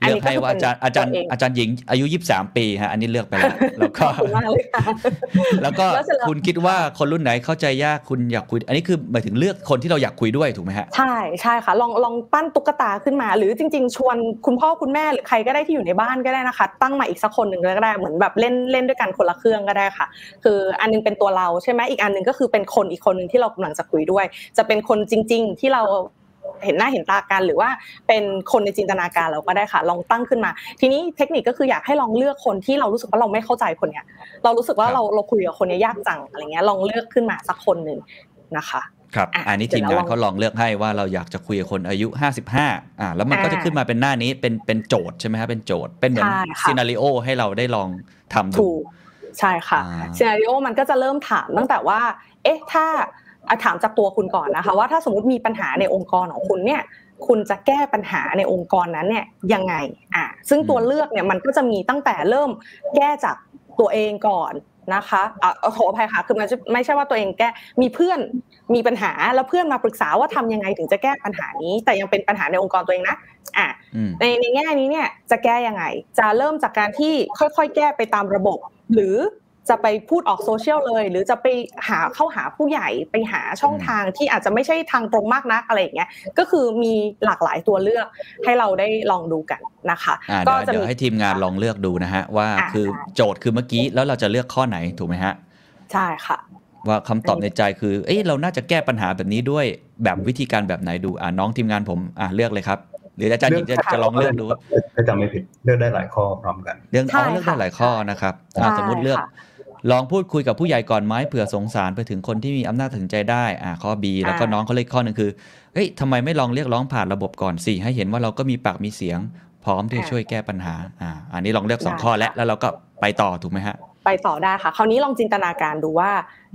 เลือกให้ว่าอาจารย์อาจารย์อาจารย์หญิงอายุ 23 ปีฮะอันนี้เลือกไปแล้วแล้วก็แล้วก็คุณคิดว่าคนรุ่นไหนเข้าใจยากคุณอยากคุย อันนี้คือหมายถึงเลือกคนที่เราอยากคุยด้วยถูกไหมฮะใช่ใช่ค่ะลองลองปั้นตุ๊กตาขึ้นมา หรือจริง ๆ ชวนคุณพ่อคุณแม่หรือใครก็ได้ที่อยู่ในบ้านก็ได้นะคะ ตั้งมาอีกสักคนหนึ่งก็ได้เหมือนแบบเล่นเล่นด้วยกันคนละเครื่องก็ได้ค่ะ คืออันนึงเป็นตัวเราใช่ไหมอีกอันนึงก็คือเป็นคนอีกคนหนึ่งที่เรากำลังจะคุยด้วย จะเป็นคนจริง ๆ ที่เรา เห็นหน้าเห็นตากันหรือว่าเป็นคนในจินตนาการเราก็ได้ค่ะ ลองตั้งขึ้นมา ทีนี้เทคนิคก็คืออยากให้ลองเลือกคนที่เรารู้สึกว่าเราไม่เข้าใจคนเนี้ยเรารู้สึกว่าเราเราคุยกับคนเนี้ยยากจังอะไรเงี้ยลองเลือกขึ้นมาสักคนหนึ่งนะคะครับอะอันนี้เดี๋ยวเราทีมงานลองเขาลองเลือกให้ว่าเราอยากจะคุยกับคนอายุ 55อ่าแล้วมันก็จะอ่าขึ้นมาเป็นหน้านี้เป็นเป็นโจทย์ใช่ไหมครับเป็นโจทย์เป็นเหมือนใช่ค่ะ scenario ให้เราได้ลองทำดูถูกใช่ค่ะอ่า scenario มันก็จะเริ่มถามตั้งแต่ว่า เอ๊ะถ้าอะ ถามจากตัวคุณก่อนนะคะว่าถ้าสมมติมีปัญหาในองค์กรของคุณเนี่ยคุณจะแก้ปัญหาในองค์กรนั้นเนี่ยยังไงอะซึ่งตัวเลือกเนี่ยมันก็จะมีตั้งแต่เริ่มแก้จากตัวเองก่อนนะคะอะขออภัยค่ะคือมันจะไม่ใช่ว่าตัวเองแก้มีเพื่อนมีปัญหาแล้วเพื่อนมาปรึกษาว่าทำยังไงถึงจะแก้ปัญหานี้ แต่ยังเป็นปัญหาในองค์กรตัวเองนะอะอืมในในแง่นี้เนี่ยจะแก้ยังไง จะเริ่มจากการที่ค่อยๆ แก้ไปตามระบบ หรือ จะไปพูดออกโซเชียลเลย หรือจะไปหาเข้าหาผู้ใหญ่ไปหาช่องทางที่อาจจะไม่ใช่ทางตรงมากนักอะไรอย่างเงี้ยก็คือมีหลากหลายตัวเลือกให้เราได้ลองดูกันนะคะอ่าก็เดี๋ยวจะเดี๋ยวให้ทีมงานลองเลือกดูนะฮะว่าอ่าคือโจทย์คือเมื่อกี้แล้วเราจะเลือกข้อไหนถูกไหมฮะใช่ค่ะ ว่าคำตอบในใจคือ เอ้ยเราน่าจะแก้ปัญหาแบบนี้ด้วยแบบวิธีการแบบไหนดูอ่าน้องทีมงานผมอ่าเลือกเลยครับหรืออาจารย์หญิงจะเลือกค่ะจะลองเลือกดูถ้าจำไม่ผิดเลือกได้หลายข้อพร้อมกัน เรื่องใช่อ๋อเลือกได้ค่ะหลายข้อนะครับอ่าใช่สมมติเลือกค่ะ ลองพูดคุยกับผู้ใหญ่ก่อนไหมเผื่อสงสารไปถึงคนที่มีอำนาจตัดสินใจได้อ่าข้อ B แล้วก็อ่าน้องเขาเลยข้อหนึ่งคือเอ้ยทำไมไม่ลองเรียกร้องผ่านระบบก่อนสิให้เห็นว่าเราก็มีปากมีเสียง พร้อมที่จะช่วยแก้ปัญหาอ่าอันนี้ลองเลือกสองข้อแล้วแล้วเราก็ไปต่อถูกไหมฮะไปต่อได้ค่ะ คราวนี้ลองจินตนาการดูว่า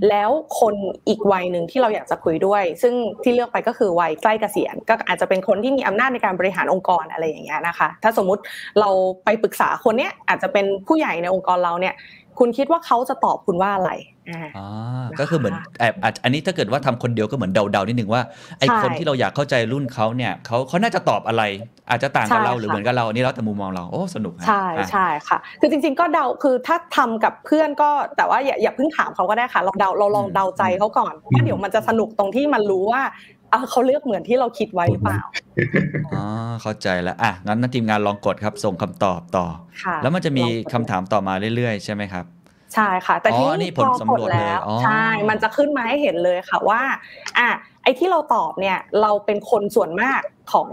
แล้วคนอีกวัยหนึ่งที่เราอยากจะคุยด้วย ซึ่งที่เลือกไปก็คือวัยใกล้เกษียณ ก็อาจจะเป็นคนที่มีอำนาจในการบริหารองค์กรอะไรอย่างเงี้ยนะคะ ถ้าสมมุติเราไปปรึกษาคนเนี้ยอาจจะเป็นผู้ใหญ่ในองค์กรเราเนี่ย คุณคิดว่าเขาจะตอบคุณว่าอะไรอ่าอ่าก็คือเหมือนแอบอาจอันนี้ถ้าเกิดว่าทำคนเดียวก็เหมือนเดาๆนิดนึงว่าไอใช่คนที่เราอยากเข้าใจรุ่นเขาเนี่ยเขาเขาน่าจะตอบอะไร อาจจะต่างกับใช่เราหรือค่ะเหมือนกับเราอันนี้แล้วแต่มุมมองเราโอ้สนุกฮะใช่อะใช่ค่ะ คือจริง ๆ ก็เดาคือถ้าทำกับเพื่อนก็แต่ว่าอย่าอย่าเพิ่งถามเขาก็ได้ค่ะ เราเดาเราลองเดาใจเขาก่อนเพราะเดี๋ยวมันจะสนุกตรงที่มันรู้ว่า เออเขาเลือกเหมือนที่เราคิดไว้หรือเปล่าอ๋อเข้าใจแล้วอะงั้นทีมงานลองกดครับ ส่งคำตอบต่อค่ะแล้วมันจะมีลองกดคำถามต่อมาเรื่อยๆ ใช่ไหมครับใช่ค่ะ แต่อ๋อที่นี่ผลพอสำรวจกดแล้วเลยอ๋อใช่ มันจะขึ้นมาให้เห็นเลยค่ะว่าอะไอ้ที่เราตอบเนี่ยเราเป็นคนส่วนมากของ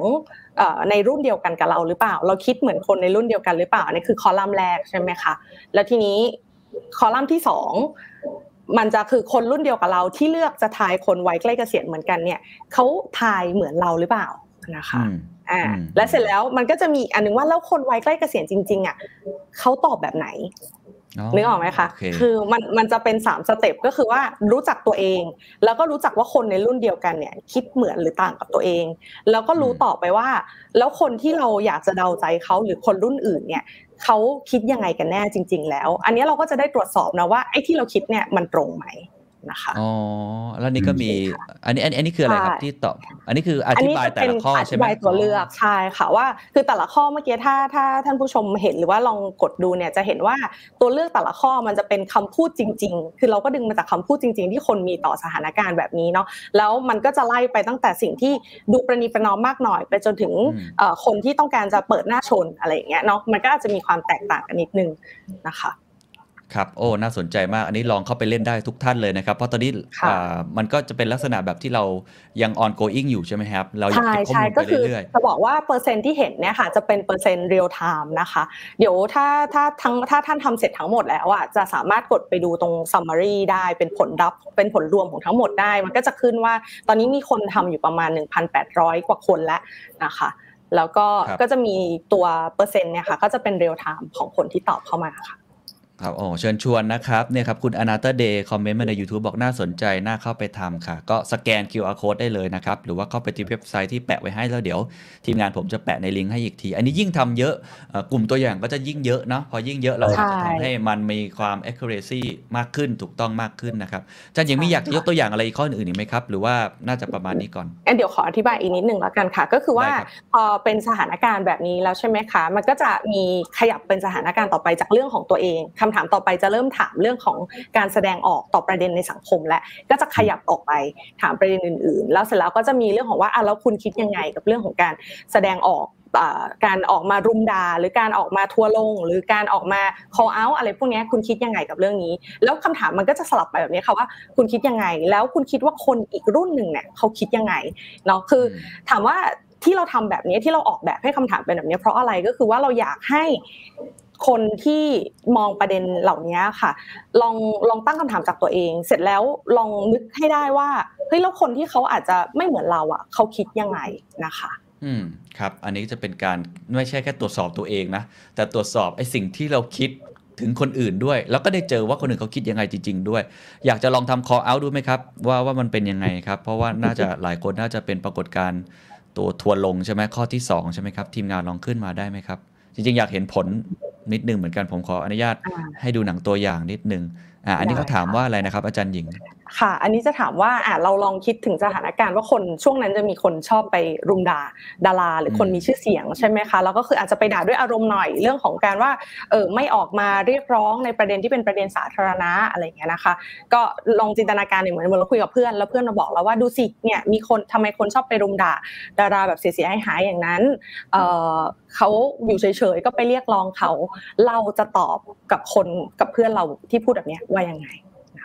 เอ่อในรุ่นเดียวกันกับเราหรือเปล่า เราคิดเหมือนคนในรุ่นเดียวกันหรือเปล่าอันนี่คือคอลัมน์แรกใช่ไหมคะแล้วทีนี้คอลัมน์ที่สอง มันจะคือคนรุ่นเดียวกับเราที่เลือกจะทายคนวัยใกล้เกษียณเหมือนกันเนี่ยเขาทายเหมือนเราหรือเปล่านะคะอืมอ่าอืมและเสร็จแล้วมันก็จะมีอีกอันหนึงว่าแล้วคนวัยใกล้เกษียณจริงๆอะเขาตอบแบบไหนนึกออกไหมคะโอเคคือมันมันจะเป็น3สเต็ปก็คือว่ารู้จักตัวเอง แล้วก็รู้จักว่าคนในรุ่นเดียวกันเนี่ย คิดเหมือนหรือต่างกับตัวเอง แล้วก็รู้ต่อไปว่า แล้วคนที่เราอยากจะเดาใจเขาหรือคนรุ่นอื่นเนี่ย เขาคิดยังไงกันแน่จริง ๆ แล้ว อันนี้เราก็จะได้ตรวจสอบนะว่าไอ้ที่เราคิดเนี่ยมันตรงไหม นะคะอ๋อแล้วนี่ก็มีอันนี้อันนี้อันนี้คืออะไรครับใช่ที่ตอบอันนี้คืออธิบายแต่ละข้ออใช่ธิไหมบายตัวเลือกใช่ค่ะว่า คือแต่ละข้อเมื่อกี้ถ้าถ้าท่านผู้ชมเห็นหรือว่าลองกดดูเนี่ยจะเห็นว่าตัวเลือกแต่ละข้อมันจะเป็นคำพูดจริง ๆ คือเราก็ดึงมาจากคำพูดจริง ๆ ที่คนมีต่อสถานการณ์แบบนี้เนาะแล้วมันก็จะไล่ไปตั้งแต่สิ่งที่ดูประนีประนอมมากหน่อย ไปจนถึงอืมเอ่อคนที่ต้องการจะเปิดหน้าชนอะไรอย่างเงี้ยเนาะมันก็อาจจะมีความแตกต่างกันนิดนึงนะคะ ครับโอ้น่าสนใจมาก อันนี้ลองเข้าไปเล่นได้ทุกท่านเลยนะครับ เพราะตอนนี้ค่ะอ่ามันก็จะเป็นลักษณะแบบที่เรายัง ongoing อยู่ใช่ไหมครับ เราอยากใช่เก็บข้อใช่มูลก็ไปคือเรื่อยจะบอกว่าเปอร์เซ็นต์ที่เห็นเนี่ยค่ะจะเป็นเปอร์เซ็นต์ real-time นะคะ เดี๋ยวถ้าถ้าทั้งถ้าท่านทำเสร็จทั้งหมดแล้วอะจะสามารถกดไปดูตรง summary ได้เป็นผลลัพธ์เป็นผลรวมของทั้งหมดได้ มันก็จะขึ้นว่าตอนนี้มีคนทำอยู่ประมาณ 1,800 กว่าคนแล้วนะคะแล้วก็ครับก็จะมีตัวเปอร์เซ็นต์เนี่ยค่ะก็จะเป็น real-time ของคนที่ตอบเข้ามาค่ะ ครับโอ้เชิญชวนนะครับเนี่ยครับคุณอนาเตอร์เดย์คอมเมนต์มาใน YouTube บอกน่าสนใจ น่าเข้าไปทำค่ะ ก็สแกน QR code ได้เลยนะครับ หรือว่าเข้าไปที่เว็บไซต์ที่แปะไว้ให้แล้วเดี๋ยว ทีมงานผมจะแปะในลิงก์ให้อีกที อันนี้ยิ่งทำเยอะเอ่อกลุ่มตัวอย่างก็จะยิ่งเยอะเนาะพอยิ่งเยอะเราใช่จะทำให้มันมีความ accuracy มากขึ้นถูกต้องมากขึ้นนะครับอาจารย์ยังมีใช่อยากจะยกตัวอย่างอะไรอีกข้ออื่นอีกไหมครับ หรือว่าน่าจะประมาณนี้ก่อนงั้นเดี๋ยวขออธิบายอีกนิดหนึ่งแล้วกันค่ะ ก็คือว่าได้ครับพอเป็นสถานการณ์แบบนี้แล้วใช่ไหมคะมันก็จะมีขยับเป็นสถานการณ์ต่อไปจากเรื่องของตัวเองคคำถามต่อไปจะเริ่มถามเรื่องของการแสดงออกต่อประเด็นในสังคม และก็จะขยับออกไปถามประเด็นอื่น ๆ แล้วเสร็จแล้วก็จะมีเรื่องของว่าอะแล้วคุณคิดยังไงกับเรื่องของการแสดงออกการออกมารุมด่าหรือการออกมาทัวลง หรือการออกมา call out อะไรพวกนี้คุณคิดยังไงกับเรื่องนี้ แล้วคำถามมันก็จะสลับไปแบบนี้ค่ะว่าคุณคิดยังไง แล้วคุณคิดว่าคนอีกรุ่นหนึ่งเนี่ยเขาคิดยังไงเนาะคือถามว่าที่เราทำแบบนี้ที่เราออกแบบให้คำถามเป็นแบบนี้เพราะอะไรก็คือว่าเราอยากให้ คนที่มองประเด็นเหล่านี้ค่ะ ลองลองตั้งคำถามจากตัวเอง เสร็จแล้วลองนึกให้ได้ว่าเฮ้ยแล้วคนที่เขาอาจจะไม่เหมือนเราอะเขาคิดยังไงนะคะ อืมครับ อันนี้จะเป็นการไม่ใช่แค่ตรวจสอบตัวเองนะแต่ตรวจสอบไอ้สิ่งที่เราคิดถึงคนอื่นด้วย แล้วก็ได้เจอว่าคนอื่นเขาคิดยังไงจริง ๆ ด้วย อยากจะลองทำ call out ดูไหมครับ ว่าว่ามันเป็นยังไงครับ เพราะว่าน่าจะหลายคนน่าจะเป็นปรากฏการณ์ตัวทัวลงใช่ไหมข้อที่ 2 ใช่ไหมครับ ทีมงานลองขึ้นมาได้ไหมครับ จริงๆ อยากเห็นผลนิดนึงเหมือนกันผมขออนุญาตให้ดูหนังตัวอย่างนิดนึงอ่าอันนี้เขาถามว่าอะไรนะครับ อาจารย์หญิงค่ะ อันนี้จะถามว่าอ่าเราลองคิดถึงสถานการณ์ว่าคนช่วงนั้นจะมีคนชอบไปรุมด่าดารา หรือคนมีชื่อเสียงใช่ไหมคะแล้วก็คืออาจจะไปด่าด้วยอารมณ์หน่อยเรื่องของการว่าเออไม่ออกมาเรียกร้องในประเด็นที่เป็นประเด็นสาธารณะอะไรเงี้ยนะคะ ก็ลองจินตนาการเหมือนเราคุยกับเพื่อนแล้วเพื่อนมาบอกเราว่าดูสิเนี่ยมีคนทำไมคนชอบไปรุมด่าดาราแบบเสียหายอย่างนั้นเออเขาอยู่เฉยๆก็ไปเรียกร้องเขาเราจะตอบกับคนกับเพื่อนเราที่พูดแบบนี้ว่ายังไง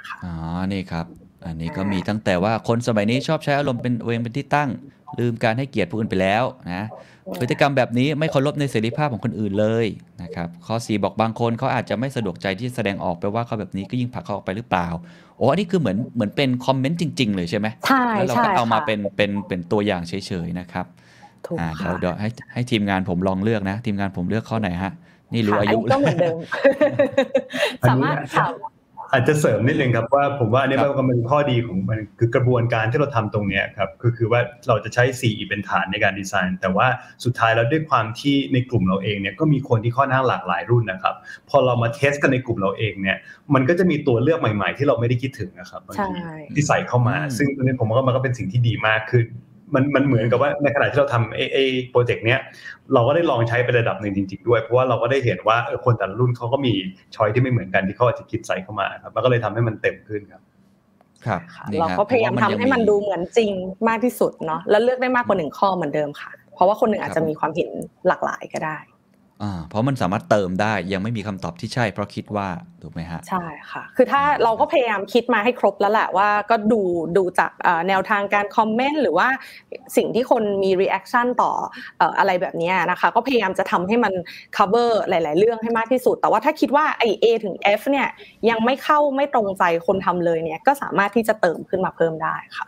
นะคะอ๋อ นี่ครับ อันนี้ก็มีตั้งแต่ว่าคนสมัยนี้ชอบใช้อารมณ์เป็นเองเป็นที่ตั้ง ลืมการให้เกียรติผู้อื่นไปแล้วนะ พฤติกรรมแบบนี้ไม่เคารพในเสรีภาพของคนอื่นเลยนะครับ ข้อสีบอกบางคนเขาอาจจะไม่สะดวกใจที่แสดงออกไปว่าเขาแบบนี้ก็ยิ่งผลักเขาออกไปหรือเปล่า โอ้อันนี้คือเหมือนเหมือนเป็นคอมเมนต์จริง ๆ เลยใช่ไหมใช่แล้วเราก็เอามาเป็นเป็นเป็นตัวอย่างเฉยๆนะครับอ่าเดี๋ยวเดี๋ยวให้ให้ทีมงานผมลองเลือกนะ ทีมงานผมเลือกข้อไหนฮะ นี่รู้อายุก็เหมือนเดิมสามารถถาม อาจจะเสริมนิดนึงครับว่าผมว่าอันนี้มันก็เป็นข้อดีของมันคือกระบวนการที่เราทำตรงนี้ครับคือคือว่าเราจะใช้ 4 เป็นฐานในการดีไซน์ แต่ว่าสุดท้ายแล้วด้วยความที่ในกลุ่มเราเองเนี่ยก็มีคนที่ค่อนข้างหลากหลายรุ่นนะครับ พอเรามาเทสกันในกลุ่มเราเองเนี่ยมันก็จะมีตัวเลือกใหม่ ๆ ที่เราไม่ได้คิดถึงนะครับที่ใส่เข้ามา ซึ่งตรงนี้ผมว่ามันก็เป็นสิ่งที่ดีมากขึ้น มันมันเหมือนกับว่าในขณะที่เราทำไอไอโปรเจกต์เนี้ยเราก็ได้ลองใช้ไประดับหนึ่งจริง ๆ ด้วย เพราะว่าเราก็ได้เห็นว่าคนแต่ละรุ่นเขาก็มีช้อยที่ไม่เหมือนกันที่เขาอาจจะคิดใส่เข้ามาครับมันก็เลยทำให้มันเต็มขึ้นครับครับเราก็พยายามทำให้มันดูเหมือนจริงมากที่สุดเนาะแล้วเลือกได้มากกว่าหนึ่งข้อเหมือนเดิมค่ะ เพราะว่าคนหนึ่งอาจจะมีความเห็นหลากหลายก็ได้อ่า เพราะมันสามารถเติมได้ยังไม่มีคำตอบที่ใช่ เพราะคิดว่าถูกไหมฮะใช่ค่ะ คือถ้าเราก็พยายามคิดมาให้ครบแล้วแหละว่าก็ดูดูจากแนวทางการคอมเมนต์หรือว่าสิ่งที่คนมี reaction ต่ออะไรแบบนี้นะคะ ก็พยายามจะทำให้มัน cover หลาย ๆ เรื่องให้มากที่สุด แต่ว่าถ้าคิดว่าไอเอถึง F เนี่ยยังไม่เข้าไม่ตรงใจคนทำเลยเนี่ยก็สามารถที่จะเติมขึ้นมาเพิ่มได้ค่ะ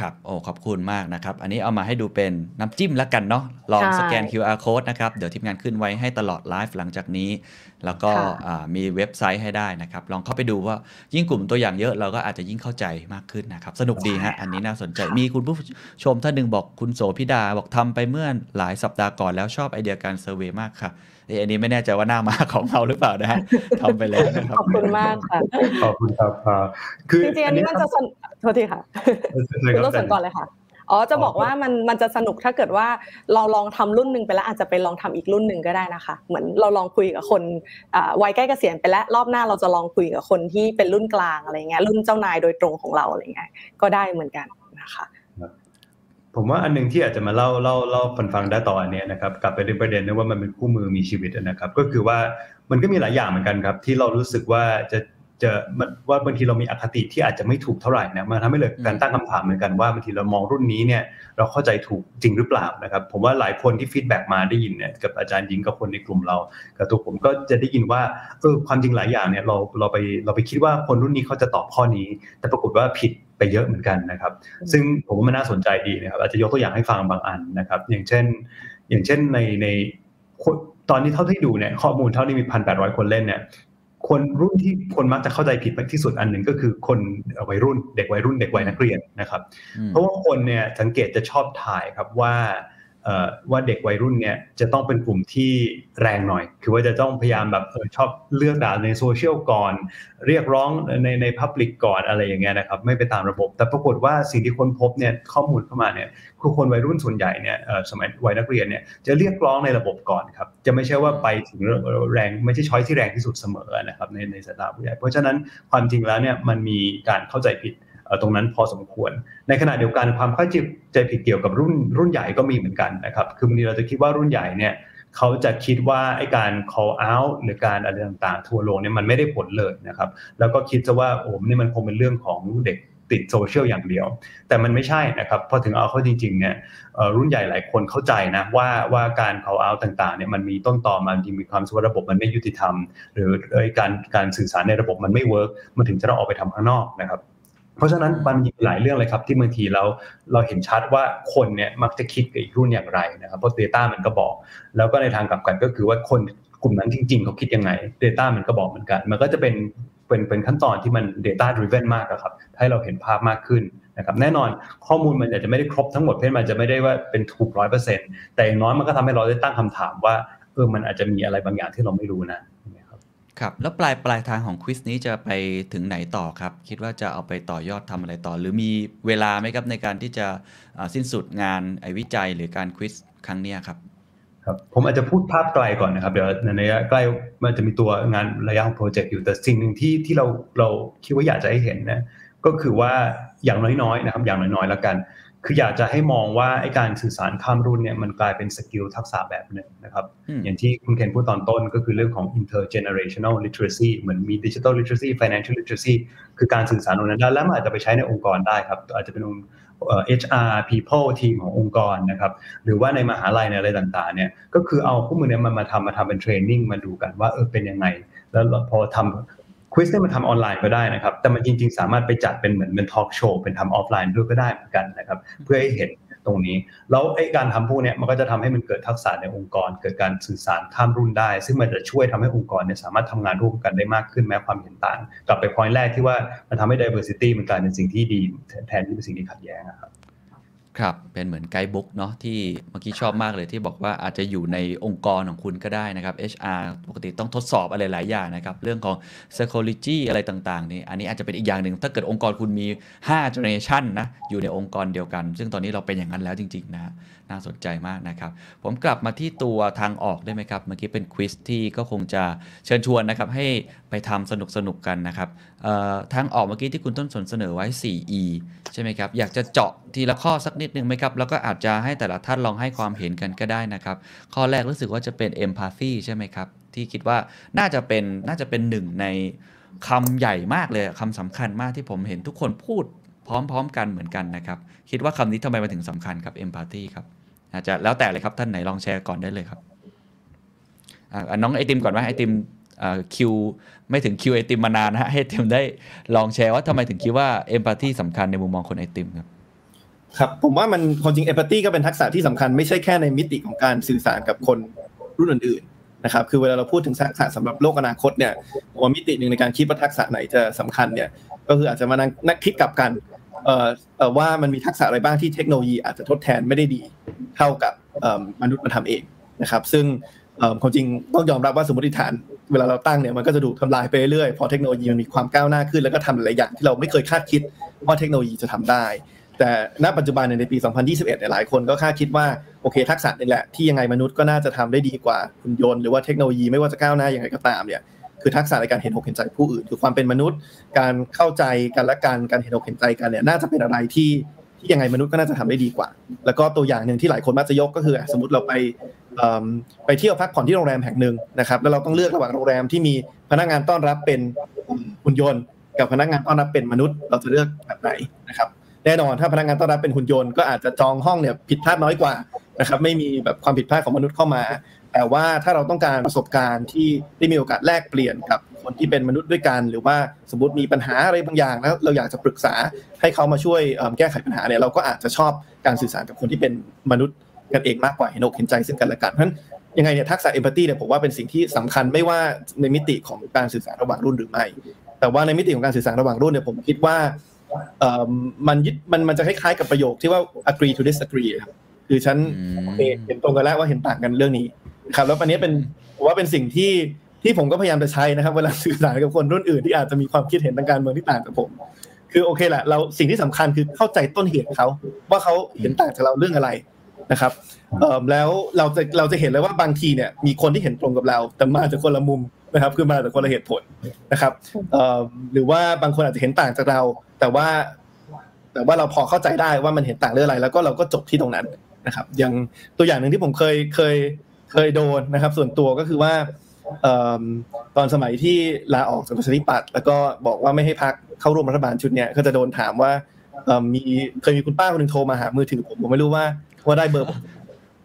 ครับโอ้ขอบคุณมากนะครับ อันนี้เอามาให้ดูเป็นน้ำจิ้มแล้วกันเนาะลองสแกน QR code นะครับ เดี๋ยวทีมงานขึ้นไว้ให้ตลอดไลฟ์หลังจากนี้ แล้วก็มีเว็บไซต์ให้ได้นะครับ ลองเข้าไปดูว่ายิ่งกลุ่มตัวอย่างเยอะ เราก็อาจจะยิ่งเข้าใจมากขึ้นนะครับ สนุกดีฮะอันนี้น่าสนใจมีคุณผู้ชมท่านหนึ่งบอกคุณโสพิดาบอกทำไปเมื่อหลายสัปดาห์ก่อนแล้วชอบไอเดียการ survey มากค่ะ อันนี้ไม่แน่ใจว่าหน้ามาของเราหรือเปล่านะฮะทำไปแล้วนะครับขอบคุณมากค่ะขอบคุณครับคือจริงๆอันนี้มันจะสนุกโทษทีค่ะคุณต้องสนก่อนเลยค่ะอ๋อจะบอกว่ามันมันจะสนุกถ้าเกิดว่าเราลองทำรุ่นหนึ่งไปแล้วอาจจะไปลองทำอีกรุ่นหนึ่งก็ได้นะคะ เหมือนเราลองคุยกับคนวัยใกล้เกษียณไปแล้วรอบหน้าเราจะลองคุยกับคนที่เป็นรุ่นกลางอะไรเงี้ยรุ่นเจ้านายโดยตรงของเราอะไรเงี้ยก็ได้เหมือนกันนะคะ ผมว่าอันนึงที่อาจจะมาเล่าเล่าเล่าคนฟังได้ต่ออันนี้นะครับกลับไปในประเด็นนึงว่ามันเป็นคู่มือมีชีวิตนะครับ ก็คือว่ามันก็มีหลายอย่างเหมือนกันครับ ที่เรารู้สึกว่าจะจะว่าบางทีเรามีอคติที่อาจจะไม่ถูกเท่าไหร่นะมันทำให้เกิดการตั้งคำถามเหมือนกันว่าบางทีเรามองรุ่นนี้เนี่ยเราเข้าใจถูกจริงหรือเปล่านะครับ ผมว่าหลายคนที่ feedback มาได้ยินเนี่ยกับอาจารย์ยิงกับคนในกลุ่มเรากับตัวผมก็จะได้ยินว่าเออความจริงหลายอย่างเนี่ยเราเราไปเราไปคิดว่าคนรุ่นนี้เขาจะตอบข้อนี้ แต่ปรากฏว่าผิด ไปเยอะเหมือนกันนะครับ ซึ่งผมว่ามันน่าสนใจดีนะครับอาจจะยกตัวอย่างให้ฟังบางอันนะครับ อย่างเช่น อย่างเช่นในในตอนนี้เท่าที่ดูเนี่ยข้อมูลเท่าที่มีพันแปดร้อยคนเล่นเนี่ยคนรุ่นที่คนมักจะเข้าใจผิดมากที่สุดอันหนึ่งก็คือคนวัยรุ่น เด็กวัยรุ่นเด็กวัยนักเรียนนะครับ เพราะว่าคนเนี่ยสังเกตจะชอบถ่ายครับว่า ว่าเด็กวัยรุ่นเนี่ยจะต้องเป็นกลุ่มที่แรงหน่อย คือว่าจะต้องพยายามแบบชอบเลือกด่าในโซเชียลก่อน เรียกร้องในในพับลิกก่อนอะไรอย่างเงี้ยนะครับไม่ไปตามระบบ แต่ปรากฏว่าสิ่งที่คนพบเนี่ยข้อมูลเข้ามาเนี่ยคือคนวัยรุ่นส่วนใหญ่เนี่ยสมัยวัยนักเรียนเนี่ยจะเรียกร้องในระบบก่อนครับจะไม่ใช่ว่าไปถึงแรงไม่ใช่ช้อยที่แรงที่สุดเสมอนะครับในในสายตาผู้ใหญ่เพราะฉะนั้นความจริงแล้วเนี่ยมันมีการเข้าใจผิด ตรงนั้นพอสมควร ในขณะเดียวกันความเข้าใจผิดเกี่ยวกับรุ่นรุ่นใหญ่ก็มีเหมือนกันนะครับ คือบางทีเราจะคิดว่ารุ่นใหญ่เนี่ยเขาจะคิดว่าไอ้การ call out หรือการอะไรต่างๆ ทัวโลงเนี่ยมันไม่ได้ผลเลยนะครับ แล้วก็คิดจะว่าโอ้นี่มันคงเป็นเรื่องของเด็กติดโซเชียลอย่างเดียว แต่มันไม่ใช่นะครับพอถึงเอาเข้าจริงๆเนี่ยรุ่นใหญ่หลายคนเข้าใจนะว่าว่าการ call out ต่างๆเนี่ยมันมีต้นตอมันมีความสว่าระบบมันไม่ยุติธรรม หรือการการสื่อสารในระบบมันไม่ work มันถึงจะต้องออกไปทำข้างนอกนะครับ เพราะฉะนั้นมันมีหลายเรื่องเลยครับที่บางทีเราเราเห็นชัดว่าคนเนี่ยมักจะคิดกับอีกรุ่นอย่างไรนะครับเพราะ Data มันก็บอก แล้วก็ในทางกลับกันก็คือว่าคนกลุ่มนั้นจริง ๆเขาคิดยังไง Data มันก็บอกเหมือนกัน มันก็จะเป็นเป็นเป็นขั้นตอนที่มัน Data driven มากครับให้เราเห็นภาพมากขึ้นนะครับแน่นอนข้อมูลมันอาจจะไม่ได้ครบทั้งหมดเพราะมันจะไม่ได้ว่าเป็นถูกร้อยเปอร์เซ็นต์แต่อย่างน้อยมันก็ทำให้เราได้ตั้งคำถามว่าเออมันอาจจะมีอะไรบางอย่างที่เราไม่รู้นะ ครับ แล้วปลายปลายทางของควิสนี้จะไปถึงไหนต่อครับ คิดว่าจะเอาไปต่อยอดทำอะไรต่อ หรือมีเวลาไหมครับในการที่จะสิ้นสุดงานไอวิจัยหรือการควิสครั้งนี้ครับครับผมอาจจะพูดภาพไกลก่อนนะครับเดี๋ยวในระยะใกล้มันจะมีตัวงานระยะของโปรเจกต์อยู่แต่สิ่งหนึ่งที่ที่เราเราคิดว่าอยากจะให้เห็นนะก็คือว่าอย่างน้อยๆนะครับอย่างน้อยๆแล้วกัน คืออยากจะให้มองว่าไอ้การสื่อสารข้ามรุ่นเนี่ยมันกลายเป็น skill ทักษะแบบหนึ่งนะครับ อย่างที่คุณเคนพูดตอนต้นก็คือเรื่องของ intergenerational literacy เหมือนมี digital literacy financial literacy คือการสื่อสารตรงนั้นได้แล้วมันอาจจะไปใช้ในองค์กรได้ครับ อาจจะเป็นองค์ HR people ทีมขององค์กรนะครับ หรือว่าในมหาลัยในอะไรต่างๆเนี่ยก็คือเอาพวกคู่มือเนี้ยมันมาทำมาทำเป็น training มาดูกันว่าเออเป็นยังไง แล้วพอทำ quiz เนี่ยมันทำออนไลน์ก็ได้นะครับ แต่มันจริง ๆ สามารถไปจัดเป็นเหมือนเป็นทอล์กโชว์เป็นทำออฟไลน์ด้วยก็ได้เหมือนกันนะครับ เพื่อให้เห็นตรงนี้ แล้วไอ้การทำพวกนี้มันก็จะทำให้มันเกิดทักษะในองค์กร เกิดการสื่อสารข้ามรุ่นได้ ซึ่งมันจะช่วยทำให้องค์กรเนี่ยสามารถทำงานร่วมกันได้มากขึ้นแม้ความเห็นต่าง กลับไปพอยต์แรกที่ว่ามันทำให้ diversity มันกลายเป็นสิ่งที่ดี แทนที่เป็นสิ่งที่ขัดแย้งครับ ครับ เป็นเหมือนไกด์บุ๊กเนาะที่เมื่อกี้ชอบมากเลยที่บอกว่าอาจจะอยู่ในองค์กรของคุณก็ได้นะครับ HR ปกติต้องทดสอบอะไรหลายอย่างนะครับ เรื่องของ psychology อะไรต่างๆนี่อันนี้อาจจะเป็นอีกอย่างหนึ่ง ถ้าเกิดองค์กรคุณมี5 generation นะ อยู่ในองค์กรเดียวกัน ซึ่งตอนนี้เราเป็นอย่างนั้นแล้วจริง ๆ นะ น่าสนใจมากนะครับ ผมกลับมาที่ตัวทางออกได้ไหมครับ เมื่อกี้เป็นควิสที่ก็คงจะเชิญชวนนะครับ ให้ไปทำสนุกสนุกกันนะครับทางออกเมื่อกี้ที่คุณต้นสนเสนอไว้ 4E ใช่ไหมครับ อยากจะเจาะทีละข้อสักนิดนึงไหมครับ แล้วก็อาจจะให้แต่ละท่านลองให้ความเห็นกันก็ได้นะครับ ข้อแรกรู้สึกว่าจะเป็น empathy ใช่ไหมครับ ที่คิดว่าน่าจะเป็นน่าจะเป็นหนึ่งในคำใหญ่มากเลยคำสำคัญมากที่ผมเห็นทุกคนพูดพร้อมๆ กันเหมือนกันนะครับ คิดว่าคำนี้ทำไมมาถึงสำคัญครับ empathy ครับ อาจจะแล้วแต่เลยครับท่านไหนลองแชร์ก่อนได้เลยครับน้องไอติมก่อนว่าไอติมคิวไม่ถึงคิวไอติมมานานฮะให้ไอติมได้ลองแชร์ว่าทำไมถึงคิดว่าเอมพัตตีสำคัญในมุมมองคนไอติมครับครับผมว่ามันความจริงเอมพัตตีก็เป็นทักษะที่สำคัญไม่ใช่แค่ในมิติของการสื่อสารกับคนรุ่นอื่นๆนะครับคือเวลาเราพูดถึงทักษะสำหรับโลกอนาคตเนี่ยว่ามิติหนึ่งในการคิดว่าทักษะไหนจะสำคัญเนี่ยก็คืออาจจะมานั่งนักคิดกับกัน ว่ามันมีทักษะอะไรบ้างที่เทคโนโลยีอาจจะทดแทนไม่ได้ดีเท่ากับมนุษย์มาทำเองนะครับ ซึ่งความจริงต้องยอมรับว่าสมมติฐานเวลาเราตั้งเนี่ยมันก็จะถูกทำลายไปเรื่อยพอเทคโนโลยีมันมีความก้าวหน้าขึ้นแล้วก็ทำหลายอย่างที่เราไม่เคยคาดคิดว่าเทคโนโลยีจะทำได้ แต่ณปัจจุบันในปี 2021เนี่ยหลายคนก็คาดคิดว่าโอเค ทักษะนี่แหละที่ยังไงมนุษย์ก็น่าจะทำได้ดีกว่าหุ่นยนต์หรือว่าเทคโนโลยีไม่ว่าจะก้าวหน้ายังไงก็ตามเนี่ย คือทักษะในการเห็นอกเห็นใจผู้อื่น คือความเป็นมนุษย์ การเข้าใจกันและการการเห็นอกเห็นใจกันเนี่ยน่าจะเป็นอะไรที่ที่ยังไงมนุษย์ก็น่าจะทำได้ดีกว่า แล้วก็ตัวอย่างหนึ่งที่หลายคนมักจะยกก็คือ สมมติเราไปไปเที่ยวพักผ่อนที่โรงแรมแห่งหนึ่งนะครับ แล้วเราต้องเลือกระหว่างโรงแรมที่มีพนักงานต้อนรับเป็นหุ่นยนต์ กับพนักงานต้อนรับเป็นมนุษย์ เราจะเลือกแบบไหนนะครับแน่นอนถ้าพนักงานต้อนรับเป็นหุ่นยนต์ก็อาจจะจองห้องเนี่ยผิดพลาดน้อยกว่านะครับไม่มีแบบความผิดพลาดของมนุษย์เข้ามา แต่ว่าถ้าเราต้องการประสบการณ์ที่ได้มีโอกาสแลกเปลี่ยนกับคนที่เป็นมนุษย์ด้วยกัน หรือว่าสมมติมีปัญหาอะไรบางอย่างแล้วเราอยากจะปรึกษาให้เขามาช่วยแก้ไขปัญหาเนี่ยเราก็อาจจะชอบการสื่อสารกับคนที่เป็นมนุษย์กันเองมากกว่าเห็นอกเห็นใจซึ่งกันและกันเพราะฉะนั้นยังไงเนี่ยทักษะเอมพัตตีเนี่ยผมว่าเป็นสิ่งที่สำคัญไม่ว่าในมิติของการสื่อสารระหว่างรุ่นหรือไม่ แต่ว่าในมิติของการสื่อสารระหว่างรุ่นเนี่ยผมคิดว่ามันยึดมันมันจะคล้ายๆกับประโยคที่ว่า agree to disagree ครับคือฉันอืมโอเคเห็นตรงกันแล้วว่าเห็นต่างกันเรื่องนี้ ครับ แล้วอันนี้เป็นว่าเป็นสิ่งที่ที่ผมก็พยายามจะใช้นะครับ เวลาสื่อสารกับคนรุ่นอื่นที่อาจจะมีความคิดเห็นทางการเมืองที่ต่างกับผม คือโอเคแหละเราสิ่งที่สำคัญคือเข้าใจต้นเหตุเขาว่าเขาเห็นต่างจากเราเรื่องอะไรนะครับแล้วเราจะเราจะเห็นเลยว่าบางทีเนี่ยมีคนที่เห็นตรงกับเรา แต่มาจากคนละมุมนะครับ คือมาจากคนละเหตุผลนะครับหรือว่าบางคนอาจจะเห็นต่างจากเรา แต่ว่า แต่ว่าเราพอเข้าใจได้ว่ามันเห็นต่างเรื่องอะไร แล้วก็เราก็จบที่ตรงนั้นนะครับ อย่างตัวอย่างหนึ่งที่ผมเคยเคย เคยโดนนะครับ ส่วนตัวก็คือว่าเอิ่มตอนสมัยที่ลาออกจากประชาธิปัตย์แล้วก็บอกว่าไม่ให้พักเข้าร่วมรัฐบาลชุดเนี้ยก็จะโดนถามว่าเอิ่มมีเคยมีคุณป้าคนหนึ่งโทรมาหามือถือผมผมไม่รู้ว่าว่าได้เบอร์ผม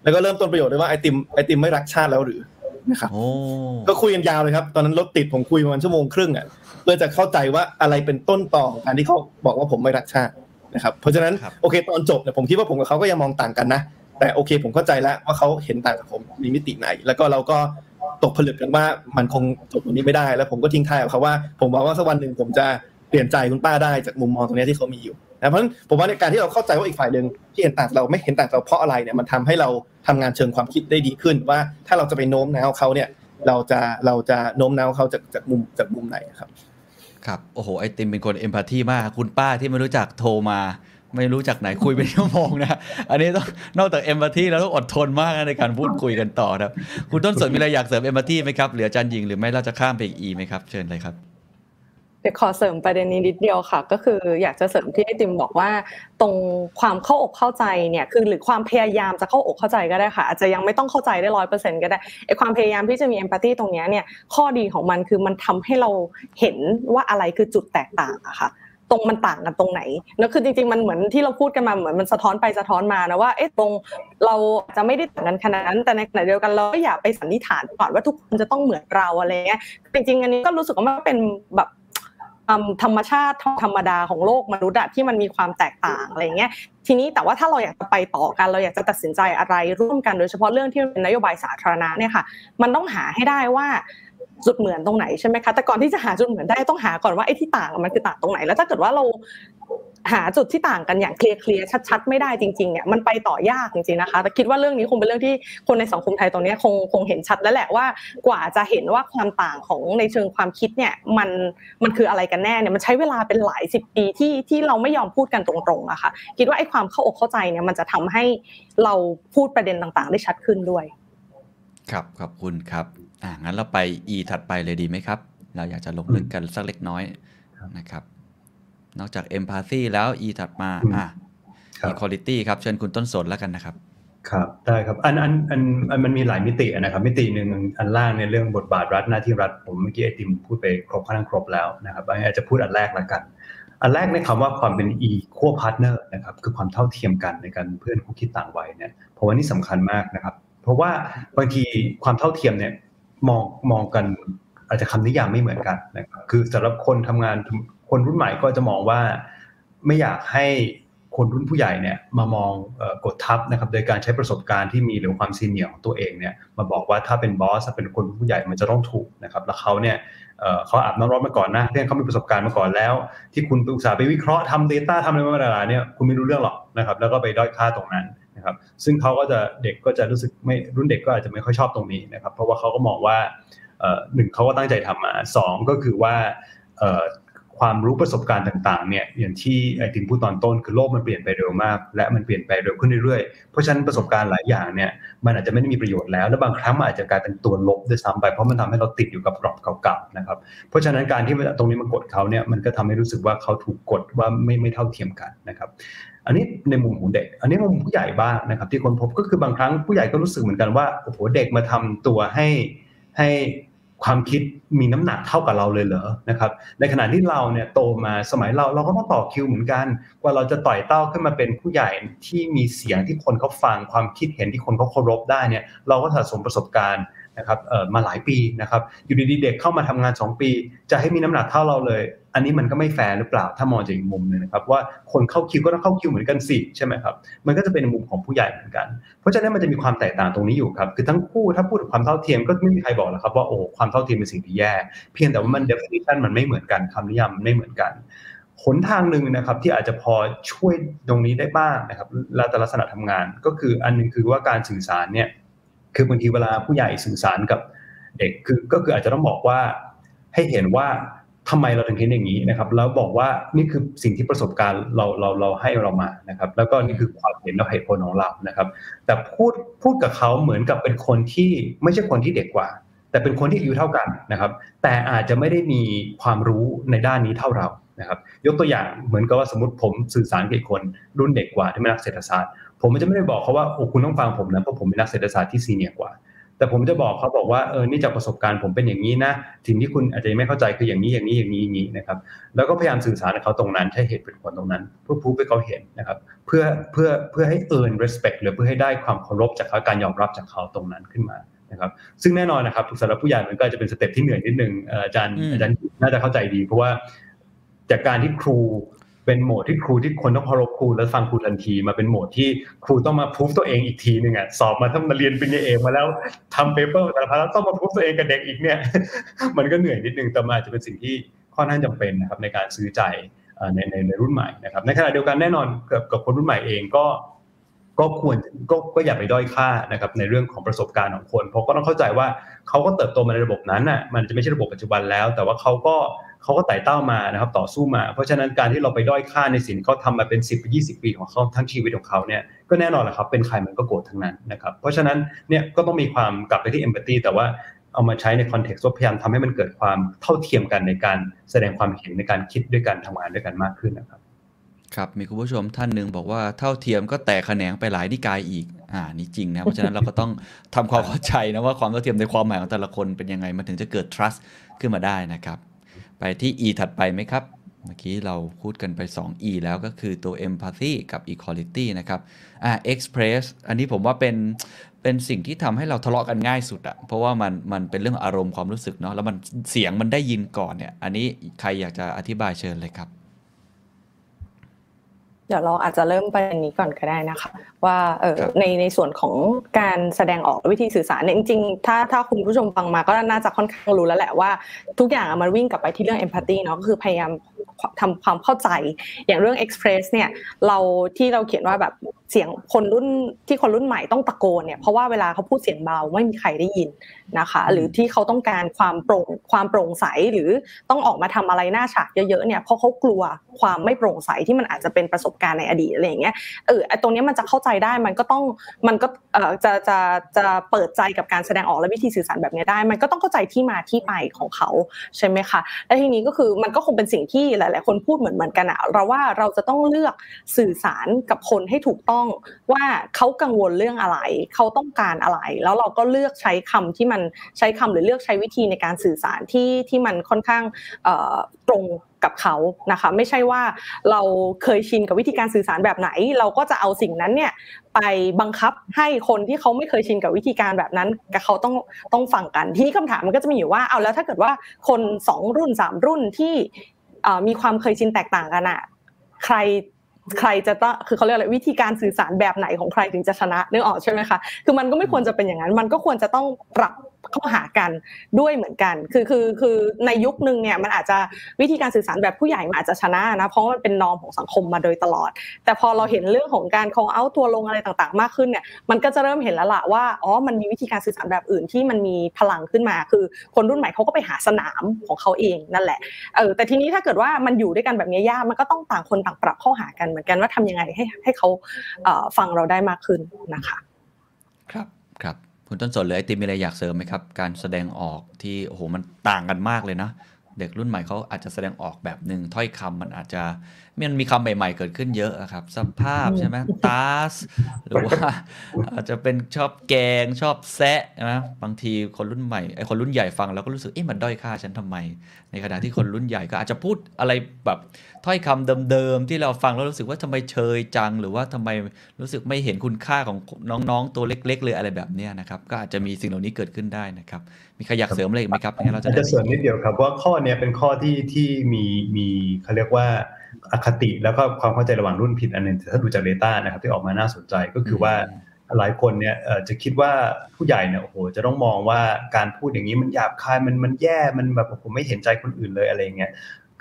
แล้วก็เริ่มต้นประโยชน์ด้วยว่าไอติมไอติมไม่รักชาติแล้วหรือนะครับโอ้ก็คุยกันยาวเลยครับ ตอนนั้นรถติดผมคุยประมาณชั่วโมงครึ่งอะเพื่อจะเข้าใจว่าอะไรเป็นต้นต่อของการที่เขาบอกว่าผมไม่รักชาตินะครับ เพราะฉะนั้นครับโอเคตอนจบเนี่ยผมคิดว่าผมกับเขาก็ยังมองต่างกันนะ แต่โอเคผมเข้าใจแล้วว่าเขาเห็นต่างกับผมมีมิติไหน แล้วก็เราก็ตกผลึกกันว่ามันคงจบตรงนี้ไม่ได้แล้วผมก็ทิ้งท้ายกับเขาว่า ผมหวังว่าสักวันหนึ่งผมจะเปลี่ยนใจคุณป้าได้จากมุมมองตรงนี้ที่เขามีอยู่นะเพราะฉะนั้นผมว่าในการที่เราเข้าใจว่าอีกฝ่ายหนึ่งที่เห็นต่างเราไม่เห็นต่างเราเพราะอะไรเนี่ยมันทำให้เราทำงานเชิงความคิดได้ดีขึ้น ว่าถ้าเราจะไปโน้มน้าวเขาเนี่ยเราจะเราจะโน้มน้าวเขาจากจากมุมจากมุมไหนครับครับโอ้โหไอติมเป็นคนเอมพัตตีมากคุณป้าที่ไม่รู้จักโทรมา ไม่รู้จักไหนคุยเป็นชั่วโมงนะอันนี้ต้องนอกจากเอมพัตตีแล้วต้องอดทนมากนะในการพูดคุยกันต่อครับ คุณต้นสนมีอะไรอยากเสริมเอมพัตตีไหมครับเหลืออาจันยิงหรือไม่เราจะข้ามไปอีกอีไหมครับ เชิญเลยครับเดี๋ยวขอเสริมประเด็นนี้นิดเดียวค่ะ ก็คืออยากจะเสริมที่ไอติมบอกว่า ตรงความเข้าอกเข้าใจเนี่ยคือหรือความพยายามจะเข้าอกเข้าใจก็ได้ค่ะ อาจจะยังไม่ต้องเข้าใจได้ร้อยเปอร์เซ็นต์ก็ได้ไอความพยายามที่จะมีเอมพัตตีตรงเนี้ยเนี่ยข้อดีของมันคือมันทำให้เราเห็นว่าอะไรคือจุดแตกต่างอะค่ะ ตรงมันต่างกันตรงไหนแล้วคือจริง ๆ มันเหมือนที่เราพูดกันมาเหมือนมันสะท้อนไปสะท้อนมานะว่าเอ๊ะตรงเราจะไม่ได้ต่างกันขนาดนั้นแต่ในขณะเดียวกันเราก็อย่าไปสันนิษฐานก่อนว่าทุกคนจะต้องเหมือนเราอะไรเงี้ยจริง ๆ อันนี้ก็รู้สึกว่ามันเป็นแบบธรรมชาติธรรมดาของโลกมนุษย์ที่มันมีความแตกต่างอะไรเงี้ยทีนี้แต่ว่าถ้าเราอยากจะไปต่อกันเราอยากจะตัดสินใจอะไรร่วมกันโดยเฉพาะเรื่องที่เป็นนโยบายสาธารณะเนี่ยค่ะ มันต้องหาให้ได้ว่า จุดเหมือนตรงไหนใช่ไหมคะแต่ก่อนที่จะหาจุดเหมือนได้ต้องหาก่อนว่าไอ้ที่ต่างมันคือต่างตรงไหน แล้วถ้าเกิดว่าเราหาจุดที่ต่างกันอย่างเคลียร์เคลียร์ชัดๆ ไม่ได้จริงๆเนี่ยมันไปต่อยากจริงๆนะคะแต่คิดว่าเรื่องนี้คงเป็นเรื่องที่คนในสังคมไทยตรงนี้คงคงเห็นชัดแล้วแหละว่ากว่าจะเห็นว่าความต่างของในเชิงความคิดเนี่ยมันมันคืออะไรกันแน่เนี่ยมันใช้เวลาเป็นหลายสิบปีที่ที่เราไม่ยอมพูดกันตรงๆอะค่ะคิดว่าไอ้ความเข้าอกเข้าใจเนี่ยมันจะทำให้เราพูดประเด็นต่างๆ ได้ชัดขึ้นด้วย ครับขอบคุณครับ อ่างั้นเราไป E ถัดไปเลยดีไหมครับ เราอยากจะลงลึกกันสักเล็กน้อยนะครับ นอกจาก Empathy แล้ว E ถัดมาอะครับ Equality ครับ เชิญคุณต้นสนแล้วกันนะครับ ครับ ได้ครับ อันอันอันอันมันมีหลายมิตินะครับ มิติหนึ่งอันล่างในยเรื่องบทบาทรัฐหน้าที่รัฐ ผมเมื่อกี้ไอติมพูดไปครบค่อนข้างครบแล้วนะครับอันนี้อาจจะพูดอันแรกละกันอันแรกในคำว่าความเป็น equal partner นะครับคือความเท่าเทียมกันในการเพื่อนคู่คิดต่างวัยเนี่ยเพราะว่านี่สำคัญมากนะครับ เพราะว่าบางทีความเท่าเทียมเนี่ย มองมองกันอาจจะคำนิยามไม่เหมือนกันนะครับคือสำหรับคนทำงานคนรุ่นใหม่ก็จะมองว่าไม่อยากให้คนรุ่นผู้ใหญ่เนี่ยมามองอกดทับนะครับโดยการใช้ประสบการณ์ที่มีหรือความซีเนียร์ของตัวเองเนี่ยมาบอกว่าถ้าเป็นบอสถ้าเป็นคนรุ่นผู้ใหญ่มันจะต้องถูกนะครับแล้วเขาเนี่ยเขาอาบน้ำร้อนมาก่อนนะเรื่องเขามีประสบการณ์มาก่อนแล้ว ที่คุณปอุตส่าไปวิเคราะห์ทำ Data ทำอะไรมาหลายๆเนี่ยคุณไม่รู้เรื่องหรอกนะครับแล้วก็ไปด้อยค่าตรงนั้น นะครับซึ่งเขาก็จะเด็กก็จะรู้สึกไม่รุ่นเด็กก็อาจจะไม่ค่อยชอบตรงนี้นะครับเพราะว่าเขาก็มองว่าหนึ่งเขาก็ตั้งใจทำมาสองก็คือว่าความรู้ประสบการณ์ต่างๆเนี่ยอย่างที่ไอติมพูดตอนต้นคือโลกมันเปลี่ยนไปเร็วมาก และมันเปลี่ยนไปเร็วขึ้นเรื่อยๆ เพราะฉะนั้นประสบการณ์หลายอย่างเนี่ยมันอาจจะไม่ได้มีประโยชน์แล้วและบางครั้งมันอาจจะกลายเป็นตัวลบด้วยซ้ำไปเพราะมันทำให้เราติดอยู่กับกรอบเก่าๆนะครับเพราะฉะนั้นการที่ตรงนี้มันกดเขาเนี่ยมันก็ทำให้รู้สึกว่าเขาถูกกดว่าไม่ไม่เท่าเทียมกันนะครับ อันนี้ในมุมของเด็ก อันนี้มุมผู้ใหญ่บ้างนะครับ ที่คนพบก็คือบางครั้งผู้ใหญ่ก็รู้สึกเหมือนกันว่าโอ้โหเด็กมาทำตัวให้ให้ความคิดมีน้ำหนักเท่ากับเราเลยเหรอนะครับ ในขณะที่เราเนี่ยโตมาสมัยเราเราก็ต้องต่อคิวเหมือนกัน กว่าเราจะต่อยเต้าขึ้นมาเป็นผู้ใหญ่ที่มีเสียงที่คนเขาฟังความคิดเห็นที่คนเขาเคารพได้เนี่ยเราก็สะสมประสบการณ์นะครับเอ่อมาหลายปีนะครับ อยู่ดีๆเด็กเข้ามาทำงาน 2 ปี จะให้มีน้ำหนักเท่าเราเลย อันนี้มันก็ไม่แฟร์หรือเปล่าถ้ามองจากอีกมุมหนึงนะครับว่าคนเข้าคิวก็ต้องเข้าคิวเหมือนกันสิใช่ไหมครับมันก็จะเป็นมุมของผู้ใหญ่เหมือนกัน เพราะฉะนั้นมันจะมีความแตกต่างตรงนี้อยู่ครับคือทั้งคู่ถ้าพูดถึงความเท่าเทียมก็ไม่มีใครบอกหรอกครับว่าโอ้ความเท่าเทียมเป็นสิ่งที่แย่ เพียงแต่ว่ามัน definition มันไม่เหมือนกันคำนิยามมันไม่เหมือนกันหนทางหนึ่งนะครับที่อาจจะพอช่วยตรงนี้ได้บ้างนะครับแต่ลักษณะทำงาน ก็คืออันหนึงคือว่าการสื่อสารเนี่ยคือบางทีเวลาผู้ใหญ่สื่อสารกับเด็กคือก็คืออาจจะต้องบอกว่าให้เห็นว่า ทำไมเราถึงคิดอย่างนี้นะครับ แล้วบอกว่านี่คือสิ่งที่ประสบการณ์เราเราเราให้เรามานะครับ แล้วก็นี่คือความเห็นและเหตุผลของเรานะครับ แต่พูดพูดกับเขาเหมือนกับเป็นคนที่ไม่ใช่คนที่เด็กกว่า แต่เป็นคนที่อายุเท่ากันนะครับ แต่อาจจะไม่ได้มีความรู้ในด้านนี้เท่าเรานะครับ ยกตัวอย่างเหมือนกับว่าสมมติผมสื่อสารกับคนรุ่นเด็กกว่าที่เป็นนักเศรษฐศาสตร์ ผมจะไม่ได้บอกเขาว่าโอ้คุณต้องฟังผมนะเพราะผมเป็นนักเศรษฐศาสตร์ที่ senior กว่า แต่ผมจะบอกเขาบอกว่าเออนี่จากประสบการณ์ผมเป็นอย่างนี้นะสิ่งที่คุณอาจจะไม่เข้าใจคืออย่างนี้อย่างนี้อย่างนี้อย่างนี้นะครับ แล้วก็พยายามสื่อสารกับเขาตรงนั้นใช้เหตุเป็นผลตรงนั้น เพื่อพูดให้เขาเห็นนะครับ เพื่อเพื่อเพื่อให้ earn respect หรือเพื่อให้ได้ความเคารพจากเขาการยอมรับจากเขาตรงนั้นขึ้นมานะครับ ซึ่งแน่นอนนะครับสำหรับผู้ใหญ่มันก็จะเป็น step ที่เหนื่อยนิดนึงอาจารย์อาจารย์น่าจะเข้าใจดี เพราะว่าจากการที่ครู เป็นโหมดที่ครูที่คนต้องเคารพครูแล้วฟังครูทันที มาเป็นโหมดที่ครูต้องมาพูฟตัวเองอีกทีหนึ่งอะสอบมาทำมาเรียนปริญญาเอกมาแล้วทำเปเปอร์แต่ละพันแล้วต้องมาพูฟตัวเองกับเด็กอีกเนี่ย มันก็เหนื่อยนิดนึงแต่มันอาจจะเป็นสิ่งที่ค่อนข้างจำเป็นนะครับในการซื้อใจในในในรุ่นใหม่นะครับในขณะเดียวกันแน่นอนกับกับคนรุ่นใหม่เองก็ก็ควรก็ก็อย่าไปด้อยค่านะครับในเรื่องของประสบการณ์ของคน เพราะก็ต้องเข้าใจว่าเขาก็เติบโตมาในระบบนั้นน่ะมันจะไม่ใช่ระบบปัจจุบันแล้ว แต่ว่าเขาก็ เขาก็ไต่เต้ามานะครับต่อสู้มา เพราะฉะนั้นการที่เราไปด้อยค่าในสิ่งเขาทำมาเป็น 10 20ปีของเขาทั้งชีวิตของเขาเนี่ยก็แน่นอนแหละครับเป็นใครมันก็โกรธทั้งนั้นนะครับเพราะฉะนั้นเนี่ยก็ต้องมีความกลับไปที่เอมพัตตีแต่ว่าเอามาใช้ในคอนเท็กซ์ว่าพยายามทำให้มันเกิดความเท่าเทียมกันในการแสดงความเห็นในการคิดด้วยกันทำงานด้วยกันมากขึ้นนะครับครับมีคุณผู้ชมท่านหนึ่งบอกว่าเท่าเทียมก็แตกแขนงไปหลายนิกายอีกอ่านี่จริงนะเพราะฉะนั้นเราก็ต้องทำความเข้าใจนะว่าความเท่าเทียมในความหมายของแต่ละคนเป็นยังไงมันถึงจะเกิด trust ขึ้นมาได้นะครับ ไปที่ e ถัดไปไหมครับ เมื่อกี้เราพูดกันไป 2 e แล้วก็คือตัว empathy กับ equality นะครับ อ่า express อันนี้ผมว่าเป็นเป็นสิ่งที่ทำให้เราทะเลาะกันง่ายสุดอะเพราะว่ามันมันเป็นเรื่องอารมณ์ความรู้สึกเนาะแล้วมันเสียงมันได้ยินก่อนเนี่ย อันนี้ใครอยากจะอธิบายเชิญเลยครับ ดี๋ยวเราอาจจะเริ่มประเด็นนี้ก่อนก็ได้นะคะ ว่าเออครับในในส่วนของการแสดงออกวิธีสื่อสารเนี่ยจริงๆถ้าถ้าคุณผู้ชมฟังมาก็น่าจะค่อนข้างรู้แล้วแหละว่า ทุกอย่างอะมันวิ่งกลับไปที่เรื่อง empathy เนาะก็คือพยายาม ทำความเข้าใจ อย่างเรื่อง express เนี่ยเราที่เราเขียนว่าแบบเสียงคนรุ่นที่คนรุ่นใหม่ต้องตะโกนเนี่ยเพราะว่าเวลาเขาพูดเสียงเบาไม่มีใครได้ยินนะคะ หรือที่เขาต้องการความโปร่งความโปร่งใสหรือต้องออกมาทำอะไรหน้าฉากเยอะๆเนี่ยเพราะเขากลัวความไม่โปร่งใสที่มันอาจจะเป็นประสบการณ์ในอดีตอะไรอย่างเงี้ยเออไอ้ตรงเนี้ยมันจะเข้าใจได้มันก็ต้องมันก็เอ่อจะจะจะเปิดใจกับการแสดงออกและวิธีสื่อสารแบบเนี้ยได้ มันก็ต้องเข้าใจที่มาที่ไปของเขาใช่ไหมคะและทีนี้ก็คือมันก็คงเป็นสิ่งที่หลาย ๆ คนพูดเหมือนเหมือนกันอะเราว่าเราจะต้องเลือกสื่อสารกับคนให้ถูกต้องว่าเขากังวลเรื่องอะไร เขาต้องการอะไร แล้วเราก็เลือกใช้คำที่มันใช้คำหรือเลือกใช้วิธีในการสื่อสารที่ที่มันค่อนข้างตรงกับเขานะคะไม่ใช่ว่าเราเคยชินกับวิธีการสื่อสารแบบไหน เราก็จะเอาสิ่งนั้นเนี่ยไปบังคับให้คนที่เขาไม่เคยชินกับวิธีการแบบนั้นกับเขาต้องต้องฟังกัน ทีนี้คำถามมันก็จะมีอยู่ว่าเอาแล้วถ้าเกิดว่าคนสองรุ่นสามรุ่นที่ มีความเคยชินแตกต่างกันอะใครใครจะต้องคือเขาเรียกอะไรวิธีการสื่อสารแบบไหนของใครถึงจะชนะนึกออกใช่ไหมคะคือมันก็ไม่ควรจะเป็นอย่างนั้น มันก็ควรจะต้องปรับ เข้าหากันด้วยเหมือนกัน คือคือคือในยุคนึงเนี่ยมันอาจจะวิธีการสื่อสารแบบผู้ใหญ่มันอาจจะชนะนะ เพราะมันเป็นนอมของสังคมมาโดยตลอด แต่พอเราเห็นเรื่องของการ call out ตัวลงอะไรต่างๆ มากขึ้นเนี่ยมันก็จะเริ่มเห็นแล้วล่ะว่าอ๋อมันมีวิธีการสื่อสารแบบอื่นที่มันมีพลังขึ้นมา คือคนรุ่นใหม่เขาก็ไปหาสนามของเขาเองนั่นแหละเออแต่ทีนี้ถ้าเกิดว่ามันอยู่ด้วยกันแบบนี้ยากมันก็ต้องต่างคนต่างปรับเข้าหากันเหมือนกันว่าทำยังไงให้ให้เขาฟังเราได้มากขึ้นนะคะ ครับครับ คุณต้นสนหรือไอติมมีอะไรอยากเสริมไหมครับ การแสดงออกที่โอ้โหมันต่างกันมากเลยนะ เด็กรุ่นใหม่เขาอาจจะแสดงออกแบบหนึ่งถ้อยคำมันอาจจะมันมีคำใหม่ ๆ เกิดขึ้นเยอะอะครับ สภาพใช่ไหมตาส หรือว่าอาจจะเป็นชอบแกงชอบแซะนะบางทีคนรุ่นใหม่ไอคนรุ่นใหญ่ฟังแล้วก็รู้สึกเอ๊ะมันด้อยค่าฉันทำไม ในขณะที่คนรุ่นใหญ่ก็อาจจะพูดอะไรแบบถ้อยคำเดิมๆที่เราฟังแล้วรู้สึกว่าทำไมเชยจัง หรือว่าทำไมรู้สึกไม่เห็นคุณค่าของน้องๆตัวเล็ก ๆ เลยอะไรแบบเนี้ยนะครับ ก็อาจจะมีสิ่งเหล่านี้เกิดขึ้นได้นะครับ มีใครอยากเสริมอะไรอีกไหมครับงั้นเราจะอาจได้จะเสริมนิดเดียวครับว่าข้อเนี้ยเป็นข้อที่ที่มีมีเขาเรียกว่า อคติแล้วก็ความเข้าใจระหว่างรุ่นผิดอันหนึงแต่ถ้าดูจาก Data นะครับที่ออกมาน่าสนใจก็คือว่าหลายคนเนี่ยเอ่อจะคิดว่าผู้ใหญ่เนี่ยโอ้โหจะต้องมองว่าการพูดอย่างนี้มันหยาบคายมันมันแย่มันแบบผมไม่เห็นใจคนอื่นเลยอะไรอย่างเงี้ย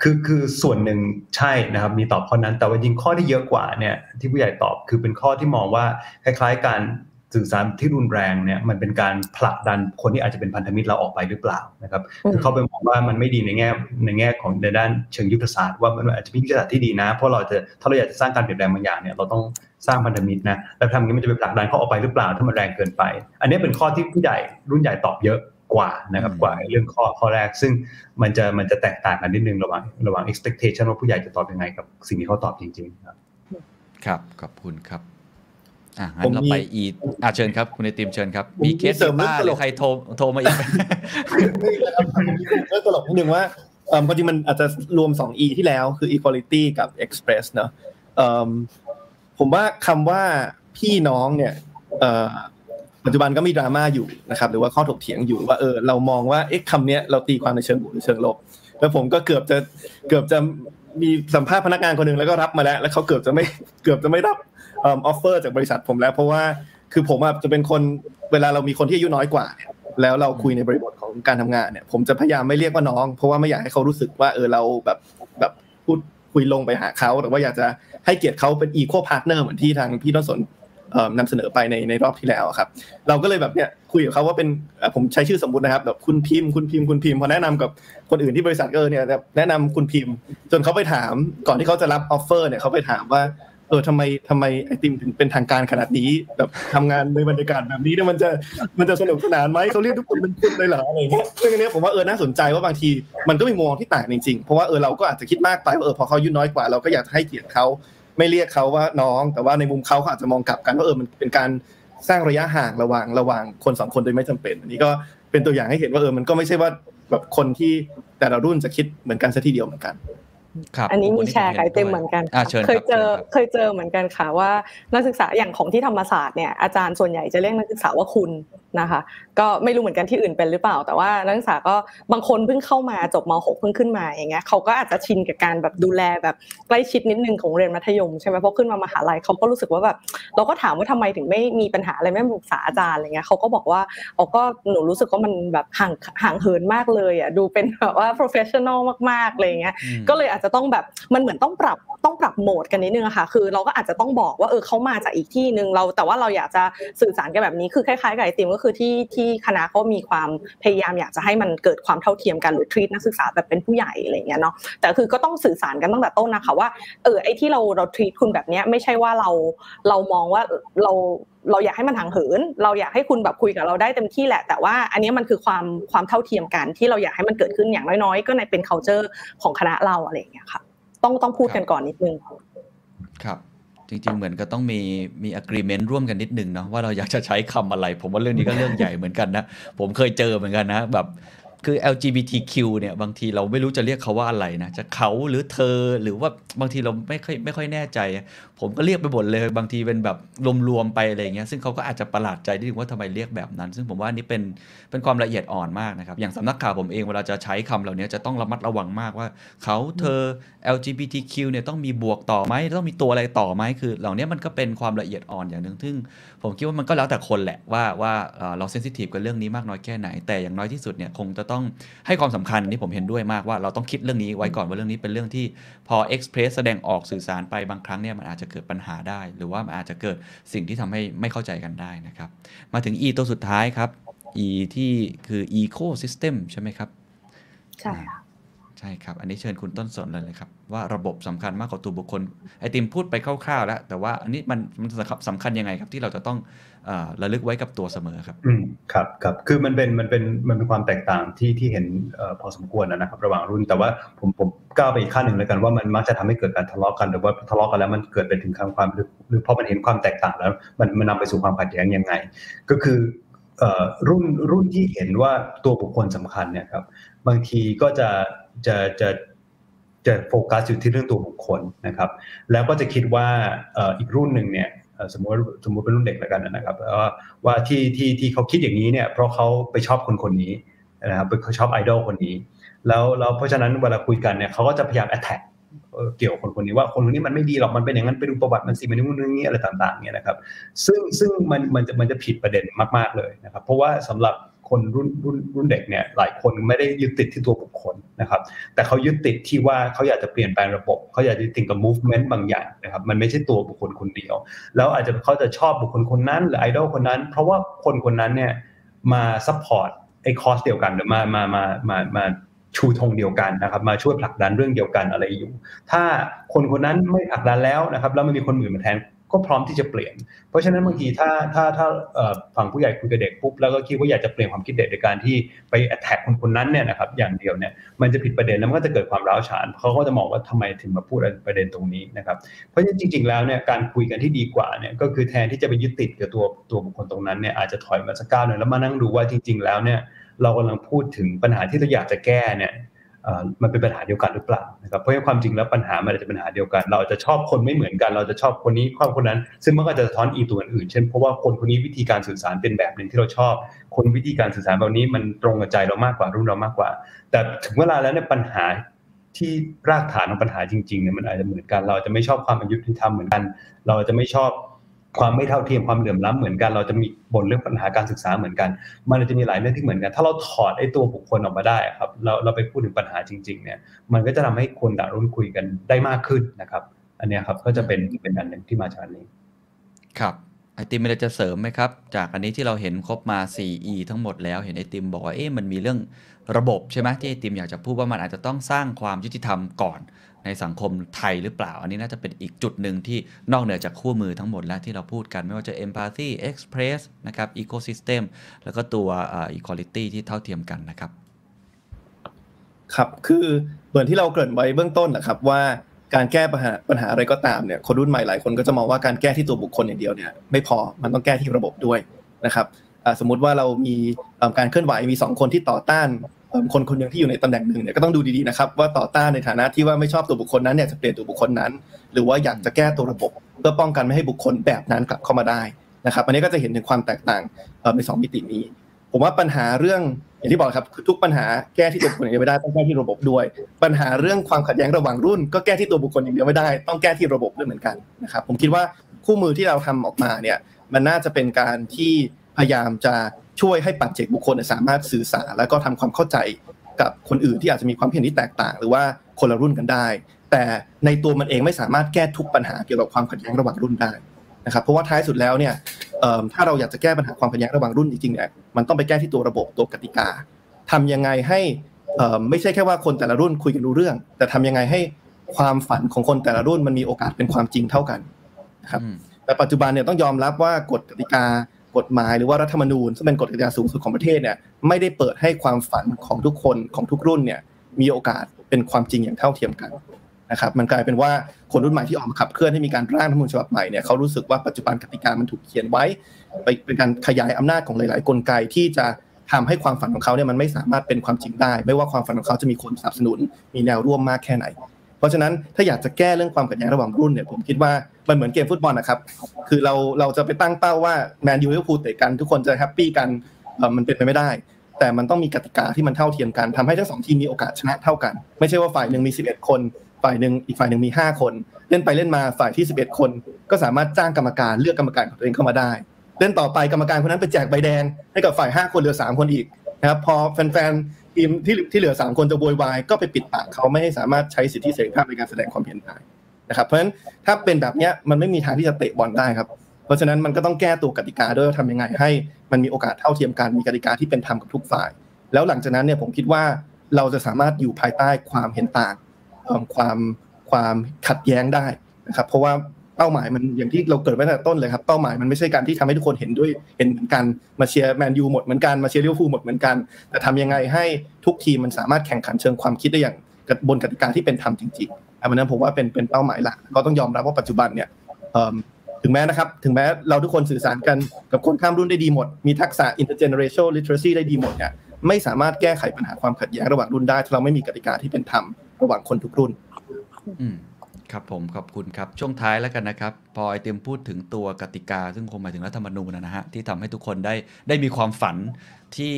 คือคือส่วนหนึ่งใช่นะครับมีตอบข้อนั้นแต่ว่าจริงข้อที่เยอะกว่าเนี่ยที่ผู้ใหญ่ตอบคือเป็นข้อที่มองว่าคล้าย ๆ การ สื่อสารที่รุนแรงเนี่ยมันเป็นการผลักดันคนที่อาจจะเป็นพันธมิตรเราออกไปหรือเปล่านะครับคือเขาไปมองว่ามันไม่ดีในแง่ในแง่ของในด้านเชิงยุทธศาสตร์ว่ามันอาจจะมียุทธศาสตร์ที่ดีนะ เพราะเราจะถ้าเราอยากจะสร้างการเปลี่ยนแปลงบางอย่างเนี่ยเราต้องสร้างพันธมิตรนะแล้วทำอย่างนี้มันจะไปผลักดันเขาออกไปหรือเปล่าถ้ามันแรงเกินไป อันนี้เป็นข้อที่ผู้ใหญ่รุ่นใหญ่ตอบเยอะกว่านะครับกว่าเรื่องข้อข้อแรก ซึ่งมันจะมันจะแตกต่างกันนิดนึงระหว่างระหว่าง expectation ว่าผู้ใหญ่จะตอบยังไงกับสิ่งที่เขาตอบจริง ๆ ครับ ครับขอบคุณครับ อะงั้นเราไปอีอะเชิญครับ คุณไอติมเชิญครับ มีเคสบ้าหรือใครโทรโทรมาอีกเรื่องตลกนิดนึงว่าเอ่อพอดีมันอาจจะรวม 2 e ที่แล้วคือ equality กับ express เนอะเอิ่มผมว่าคำว่าพี่น้องเนี่ยเอ่อปัจจุบันก็มีดราม่าอยู่นะครับ หรือว่าข้อถกเถียงอยู่ว่าเออเรามองว่าเอ๊ะคำเนี้ยเราตีความในเชิงบวกหรือเชิงลบแล้วผมก็เกือบจะเกือบจะมีสัมภาษณ์พนักงานคนหนึ่งแล้วก็รับมาแล้ว แล้วเขาเกือบจะไม่เกือบจะไม่รับเออฟเฟอร์จากบริษัทผมแล้ว เพราะว่าคือผมจะเป็นคนเวลาเรามีคนที่อายุน้อยกว่าเนี่ยแล้วเราคุยในบริบทของการทำงานเนี่ยผมจะพยายามไม่เรียกว่าน้อง เพราะว่าไม่อยากให้เขารู้สึกว่าเออเราแบบแบบพูดคุยลงไปหาเขาแต่ว่าอยากจะให้เกียรติเขาเป็น equal partner เหมือนที่ทางพี่ต้นสนเอ่อนำเสนอไปในในรอบที่แล้วครับ เราก็เลยแบบเนี่ยคุยกับเขาว่าเป็นอ่อผมใช้ชื่อสมมุตินะครับแบบคุณพิมพ์คุณพิมพ์คุณพิมพ์พอแนะนำกับคนอื่นที่บริษัทเออเนี่ยแนะนำคุณพิมพ์ จนเขาไปถามก่อนที่เขาจะรับ offer เนี่ยเขาไปถามว่า อ้อทำไมทำไมไอติมถึงเป็นทางการขนาดนี้ แบบทำงานในบรรยากาศแบบนี้เนี่ยมันจะมันจะสนุกสนานไหมเขาเรียกทุกคนเป็นคุณเลยเหรออะไรเงี้ยซึ่งอันนี้ผมว่าเออน่าสนใจว่าบางทีมันก็มีมุมมองที่ต่างจริงๆเพราะว่าเออเราก็อาจจะคิดมากไปว่าเออพอเขายุน้อยกว่าเราก็อยากจะให้เกียรติเขาไม่เรียกเขาว่าน้อง แต่ว่าในมุมเขาเขาอาจจะมองกลับกันว่าเออมันเป็นการสร้างระยะห่างระหว่างระหว่างคนสองคนโดยไม่จำเป็น อันนี้ก็เป็นตัวอย่างให้เห็นว่าเออมันก็ไม่ใช่ว่าแบบคนที่แต่ละรุ่นจะคิดเหมือนกันซะทีเดียวเหมือนกัน อันนี้มีผแชร์ไก่เต็มเหมือนกันอะค่ะเชิญเคยรับเจอชิญครับเคยเจอเหมือนกันค่ะว่านักศึกษาอย่างของที่ธรรมศาสตร์เนี่ยอาจารย์ส่วนใหญ่จะเรียกนักศึกษาว่าคุณนะคะ ก็ไม่รู้เหมือนกันที่อื่นเป็นหรือเปล่า แต่ว่านักศึกษาก็บางคนเพิ่งเข้ามาจบม .6 เพิ่งขึ้นมาอย่างเงี้ยเขาก็อาจจะชินกับการแบบดูแลแบบใกล้ชิดนิดนึงของเรียนมัธยมใช่ไหมเพราะขึ้นมามหาลัยเขาก็รู้สึกว่าแบบเราก็ถามว่าทำไมถึงไม่มีปัญหาอะไรไม่ปรึกษาอาจารย์อะไรเงี้ยเขาก็บอกว่าอ๋อก็หนูรู้สึกว่ามันแบบห่างห่างเหินมากเลยอะดูเป็นแบบว่า professional มากๆเลยเงี้ยอืมก็เลยอาจจะต้องแบบมันเหมือนต้องปรับต้องปรับโหมดกันนิดนึงค่ะคือเราก็อาจจะต้องบอกว่าเออเขามาจากอีกที่หนึ่งเราแต่ว่าเราอยากจะสื่อสารกันแบบนี้คือคล้ายๆกับไอติมก็คือที่ที่คณะเขามีความพยายามอยากจะให้มันเกิดความเท่าเทียมกันหรือทรีตนักศึกษาแบบเป็นผู้ใหญ่อะไรอย่างเงี้ยเนาะแต่คือก็ต้องสื่อสารกันตั้งแต่ต้นนะคะว่าเออไอที่เราเราทรีตคุณแบบเนี้ยไม่ใช่ว่าเราเรามองว่าเรา เราอยากให้มันห่างเหิน เราอยากให้คุณแบบคุยกับเราได้เต็มที่แหละ แต่ว่าอันนี้มันคือความความเท่าเทียมกันที่เราอยากให้มันเกิดขึ้นอย่างน้อยๆ ก็ในเป็น culture ของคณะเราอะไรอย่างเงี้ยค่ะต้องต้องพูดกันก่อนนิดนึงครับจริงๆ เหมือนก็ต้องมีมี agreement ร่วมกันนิดนึงเนาะว่าเราอยากจะใช้คำอะไร ผมว่าเรื่องนี้ก็เรื่องใหญ่เหมือนกันนะ ผมเคยเจอเหมือนกันนะ แบบ คือ LGBTQ เนี่ยบางทีเราไม่รู้จะเรียกเขาว่าอะไรนะ จะเขาหรือเธอหรือว่าบางทีเราไม่ค่อยไม่ค่อยแน่ใจ ผมก็เรียกไปหมดเลย บางทีเป็นแบบรวมๆไปอะไรเงี้ยซึ่งเขาก็อาจจะประหลาดใจนิดนึงว่าทำไมเรียกแบบนั้น ซึ่งผมว่านี่เป็นเป็นความละเอียดอ่อนมากนะครับ อย่างสำนักข่าวผมเองเวลาจะใช้คำเหล่านี้จะต้องระมัดระวังมากว่า เขาเธอ LGBTQ เนี่ยต้องมีบวกต่อไหมต้องมีตัวอะไรต่อไหมคือ เหล่านี้มันก็เป็นความละเอียดอ่อนอย่างหนึ่งซึ่ง ผมคิดว่ามันก็แล้วแต่คนแหละว่าว่าเราเซนซิทีฟกับเรื่องนี้มากน้อยแค่ไหน แต่อย่างน้อยที่สุดเนี่ยคงจะต้องให้ความสำคัญนี่ผมเห็นด้วยมากว่าเราต้องคิดเรื่องนี้ไว้ก่อนว่าเรื่องนี้เป็นเรื่องที่พอ express แสดงออกสื่อสารไปบางครั้งเนี่ยมันอาจจะเกิดปัญหาได้ หรือว่ามันอาจจะเกิดสิ่งที่ทำให้ไม่เข้าใจกันได้นะครับ มาถึง E ตัวสุดท้ายครับ E ที่คือ ecosystem ใช่ไหมครับ ใช่ค่ะ ช่ครับ อันนี้เชิญคุณต้นสนเลยเลยครับ ว่าระบบสำคัญมากกว่าตัวบุคคล ไอติมพูดไปคร่าวๆแล้ว แต่ว่าอันนี้มันมันสำคัญยังไงครับ ที่เราจะต้องอระลึกไว้กับตัวเสมอครับ อืมครับครับคือมันเป็นมันเป็นมันเป็นความแตกต่างที่ที่เห็นอพอสมควรนะครับ ระหว่างรุ่นแต่ว่าผมผมก้าวไปอีกขั้นหนึ่งแล้วกันว่ามันมักจะทำให้เกิดการทะเลาะกันหรือว่าทะเลาะกันแล้วมันเกิดไปถึงความความหรือหรือพอมันเห็นความแตกต่างแล้ว มันมันนำไปสู่ความขัดแย้งยังไง ก็คือเอ่อรุ่นรุ่นที่เห็นว่าตัวบุคคลสำคัญเนี่ยครับบางทีก็จะ จะจะจะโฟกัสอยู่ที่เรื่องตัวบุคคลนะครับ แล้วก็จะคิดว่าอีกรุ่นหนึ่งเนี่ยสมมติสมมติเป็นรุ่นเด็กแล้วกันนะครับว่าว่าที่ที่ที่เขาคิดอย่างนี้เนี่ยเพราะเขาไปชอบคนคนนี้นะครับเขาชอบไอดอลคนนี้ แล้วแล้วเพราะฉะนั้นเวลาคุยกันเนี่ยเขาก็จะพยายาม attack เอ่อเกี่ยวกับคนคนนี้ว่าคนคนนี้มันไม่ดีหรอกมันเป็นอย่างนั้นไปดูประวัติมันสิมันนู่นนี่อะไรต่างๆเนี่ยนะครับ ซึ่งซึ่งมันมันจะมันจะผิดประเด็นมาก ๆเลยนะครับ เพราะว่าสำหรับ คนรุ่นรุ่นรุ่นเด็กเนี่ยหลายคนไม่ได้ยึดติดที่ตัวบุคคลนะครับ แต่เขายึดติดที่ว่าเขาอยากจะเปลี่ยนแปลงระบบเขาอยากจะติดกับ movement บางอย่างนะครับมันไม่ใช่ตัวบุคคลคนเดียว แล้วอาจจะเขาจะชอบบุคคลคนนั้นหรือไอดอลคนนั้น เพราะว่าคนคนนั้นเนี่ยมา support ไอ้คอสเดียวกันหรือมามามามามาชูธงเดียวกันนะครับ มาช่วยผลักดันเรื่องเดียวกันอะไรอยู่ ถ้าคนคนนั้นไม่ผลักดันแล้วนะครับ แล้วมันมีคนอื่นมาแทน ก็พร้อมที่จะเปลี่ยน เพราะฉะนั้นบางทีถ้าถ้าถ้าฝั่งผู้ใหญ่คุยกับเด็กปุ๊บแล้วก็คิดว่าอยากจะเปลี่ยนความคิดเด็กในการที่ไปแอดแท็กคนคนนั้นเนี่ยนะครับอย่างเดียวเนี่ยมันจะผิดประเด็นแล้วมันก็จะเกิดความร้าวฉานเขาก็จะมองว่าทำไมถึงมาพูดประเด็นตรงนี้นะครับเพราะฉะนั้นจริง ๆแล้วเนี่ยการคุยกันที่ดีกว่าเนี่ยก็คือแทนที่จะไปยึดติดกับตัวตัวบุคคลตรงนั้นเนี่ยอาจจะถอยมาสักก้าวหนึ่งแล้วมานั่งดูว่าจริง ๆ แล้วเนี่ยเรากำลังพูดถึงปัญหาที่เราอยากจะแก้เนี่ย มันเป็นปัญหาเดียวกันหรือเปล่านะครับเพราะความจริงแล้วปัญหามันจะเป็นปัญหาเดียวกัน เราจะชอบคนไม่เหมือนกัน เราจะชอบคนนี้ชอบคนนั้น ซึ่งมันก็จะสะท้อนอีตัวอื่นเช่นเพราะว่าคนคนนี้วิธีการสื่อสารเป็นแบบหนึ่งที่เราชอบ คนวิธีการสื่อสารแบบนี้มันตรงกับใจเรามากกว่ารุ่นเรามากกว่า แต่ถึงเวลาแล้วเนี่ยปัญหาที่รากฐานของปัญหาจริงๆเนี่ยมันอาจจะเหมือนกัน เราจะไม่ชอบความอายุที่ทำเหมือนกัน เราจะไม่ชอบ ความไม่เท่าเทียมความเหลื่อมล้ำเหมือนกัน เราจะมีบนเรื่องปัญหาการศึกษาเหมือนกัน มันจะมีหลายเรื่องที่เหมือนกัน ถ้าเราถอดไอ้ตัวบุคคลออกมาได้ครับ เราเราไปพูดถึงปัญหาจริง ๆ เนี่ย มันก็จะทำให้คนต่างรุ่นคุยกันได้มากขึ้นนะครับ อันนี้ครับก็จะเป็นเป็นอันหนึ่งที่มาจากอันนี้ ครับไอติมมีอะไรจะเสริมไหมครับ จากอันนี้ที่เราเห็นครบมา 4E ทั้งหมดแล้วเห็นไอติมบอกว่าเอ๊ะมันมีเรื่องระบบใช่ไหมที่ไอติมอยากจะพูดว่ามันอาจจะต้องสร้างความยุติธรรมก่อน ในสังคมไทยหรือเปล่า อันนี้น่าจะเป็นอีกจุดหนึ่งที่นอกเหนือจากคู่มือทั้งหมดแล้วที่เราพูดกันไม่ว่าจะ empathy express นะครับ ecosystem แล้วก็ตัว equality ที่เท่าเทียมกันนะครับ ครับคือเหมือนที่เราเกริ่นไว้เบื้องต้นนะครับว่าการแก้ปัญหาปัญหาอะไรก็ตามเนี่ยคนรุ่นใหม่หลายคนก็จะมองว่าการแก้ที่ตัวบุคคลอย่างเดียวเนี่ยไม่พอมันต้องแก้ที่ระบบด้วยนะครับสมมุติว่าเรามีการเคลื่อนไหวมี 2 คนที่ต่อต้าน คนคนหนึ่งที่อยู่ในตำแหน่งหนึ่งเนี่ยก็ต้องดูดีๆนะครับว่าต่อต้านในฐานะที่ว่าไม่ชอบตัวบุคคลนั้นเนี่ยจะเปลี่ยนตัวบุคคลนั้น หรือว่าอยากจะแก้ตัวระบบ เพื่อป้องกันไม่ให้บุคคลแบบนั้นกลับเข้ามาได้นะครับอันนี้ก็จะเห็นถึงความแตกต่างในสองมิตินี้ ผมว่าปัญหาเรื่องอย่างที่บอกครับทุกปัญหาแก้ที่ตัวบุคคลอย่างเดียวไม่ได้ต้องแก้ที่ระบบด้วย ปัญหาเรื่องความขัดแย้งระหว่างรุ่น ก็แก้ที่ตัวบุคคลอย่างเดียวไม่ได้ ต้องแก้ที่ระบบด้วยเหมือนกันนะครับผมคิดว่าคู่มือที่เราทำออกมาเนี่ยมันน่าจะเป็นการที่พยายามจะ ช่วยให้ปัจเจกบุคคลสามารถสื่อสารแล้วก็ทำความเข้าใจกับคนอื่นที่อาจจะมีความเห็นที่แตกต่าง หรือว่าคนละรุ่นกันได้ แต่ในตัวมันเองไม่สามารถแก้ทุกปัญหาเกี่ยวกับความขัดแย้งระหว่างรุ่นได้นะครับเพราะว่าท้ายสุดแล้วเนี่ยถ้าเราอยากจะแก้ปัญหาความขัดแย้งระหว่างรุ่นจริงๆเนี่ยมันต้องไปแก้ที่ตัวระบบตัวกติกาทำยังไงให้ไม่ใช่แค่ว่าคนแต่ละรุ่นคุยกันรู้เรื่อง แต่ทำยังไงให้ความฝันของคนแต่ละรุ่นมันมีโอกาสเป็นความจริงเท่ากันนะครับแต่ปัจจุบันเนี่ยต้องยอมรับว่ากฎกติกา กฎหมายหรือว่ารัฐธรรมนูญซึ่งเป็นกฎกติกาสูงสุดของประเทศเนี่ยไม่ได้เปิดให้ความฝันของทุกคนของทุกรุ่นเนี่ยมีโอกาสเป็นความจริงอย่างเท่าเทียมกันนะครับมันกลายเป็นว่าคนรุ่นใหม่ที่ออกมาขับเคลื่อนให้มีการร่างรัฐธรรมนูญฉบับใหม่เนี่ยเขารู้สึกว่าปัจจุบันกติกามันถูกเขียนไว้ ไปเป็นการขยายอำนาจของหลาย ๆ กลไกที่จะทำให้ความฝันของเขาเนี่ยมันไม่สามารถเป็นความจริงได้ ไม่ว่าความฝันของเขาจะมีคนสนับสนุน มีแนวร่วมมากแค่ไหน ราะฉะนั้นถ้าอยากจะแก้เรื่องความขัดแย้งระหว่างรุ่นเนี่ยผมคิดว่ามันเหมือนเกมฟุตบอลนะครับ คือเราเราจะไปตั้งเป้าว่าแมนยูลิเวอร์พูลเตะกันทุกคนจะ happy กันมันเป็นไปไม่ได้ แต่มันต้องมีกติกาที่มันเท่าเทียมกันทำให้ทั้งสองทีมมีโอกาสชนะเท่ากัน ไม่ใช่ว่าฝ่ายหนึ่งมี 11 คน ฝ่ายหนึ่งอีกฝ่ายหนึ่งมี 5 คน เล่นไปเล่นมาฝ่ายที่ 11 คน ก็สามารถจ้างกรรมการเลือกกรรมการของตัวเองเข้ามาได้ เล่นต่อไปกรรมการคนนั้นไปแจกใบแดงให้กับฝ่าย 5 คนเหลือ 3 คนอีกนะครับพอแฟนๆ ทีมที่ที่เหลือ3คนจะโวยวายก็ไปปิดปากเขาไม่ให้สามารถใช้สิทธิเสรีภาพในการแสดงความเห็นได้นะครับเพราะฉะนั้นถ้าเป็นแบบนี้มันไม่มีทางที่จะเตะบอลได้ครับ เพราะฉะนั้นมันก็ต้องแก้ตัวกติกาด้วยทำยังไงให้ มันมีโอกาสเท่าเทียมกันมีกติกาที่เป็นธรรมกับทุกฝ่าย แล้วหลังจากนั้นเนี่ยผมคิดว่าเราจะสามารถอยู่ภายใต้ความเห็นต่างความความขัดแย้งได้นะครับเพราะว่า เป้าหมายมันอย่างที่เราเกริ่นไว้ตั้งแต่ต้นเลยครับเป้าหมายมันไม่ใช่การที่ทำให้ทุกคนเห็นด้วยเห็นเหมือนกันมาเชียร์แมนยูหมดเหมือนกันมาเชียร์ลิเวอร์พูลหมดเหมือนกัน แต่ทำยังไงให้ทุกทีมมันสามารถแข่งขันเชิงความคิดได้อย่างบนกติกาที่เป็นธรรมจริงๆอันนั้นผมว่าเป็นเป็นเป้าหมายหลักก็ต้องยอมรับว่าปัจจุบันเนี่ยถึงแม้นะครับถึงแม้เราทุกคนสื่อสารกันกับคนข้ามรุ่นได้ดีหมด มีทักษะ intergenerational literacy ได้ดีหมดเนี่ยไม่สามารถแก้ไขปัญหาความขัดแย้งระหว่างรุ่นได้ถ้าเราไม่มีกติกาที่เป็นธรรมระหว่างคนทุกรุ่น ครับผมขอบคุณครับ ช่วงท้ายแล้วกันนะครับ พอไอเต็มพูดถึงตัวกติกา ซึ่งคงหมายถึงรัฐธรรมนูญนะฮะ ที่ทำให้ทุกคนได้ได้มีความฝันที่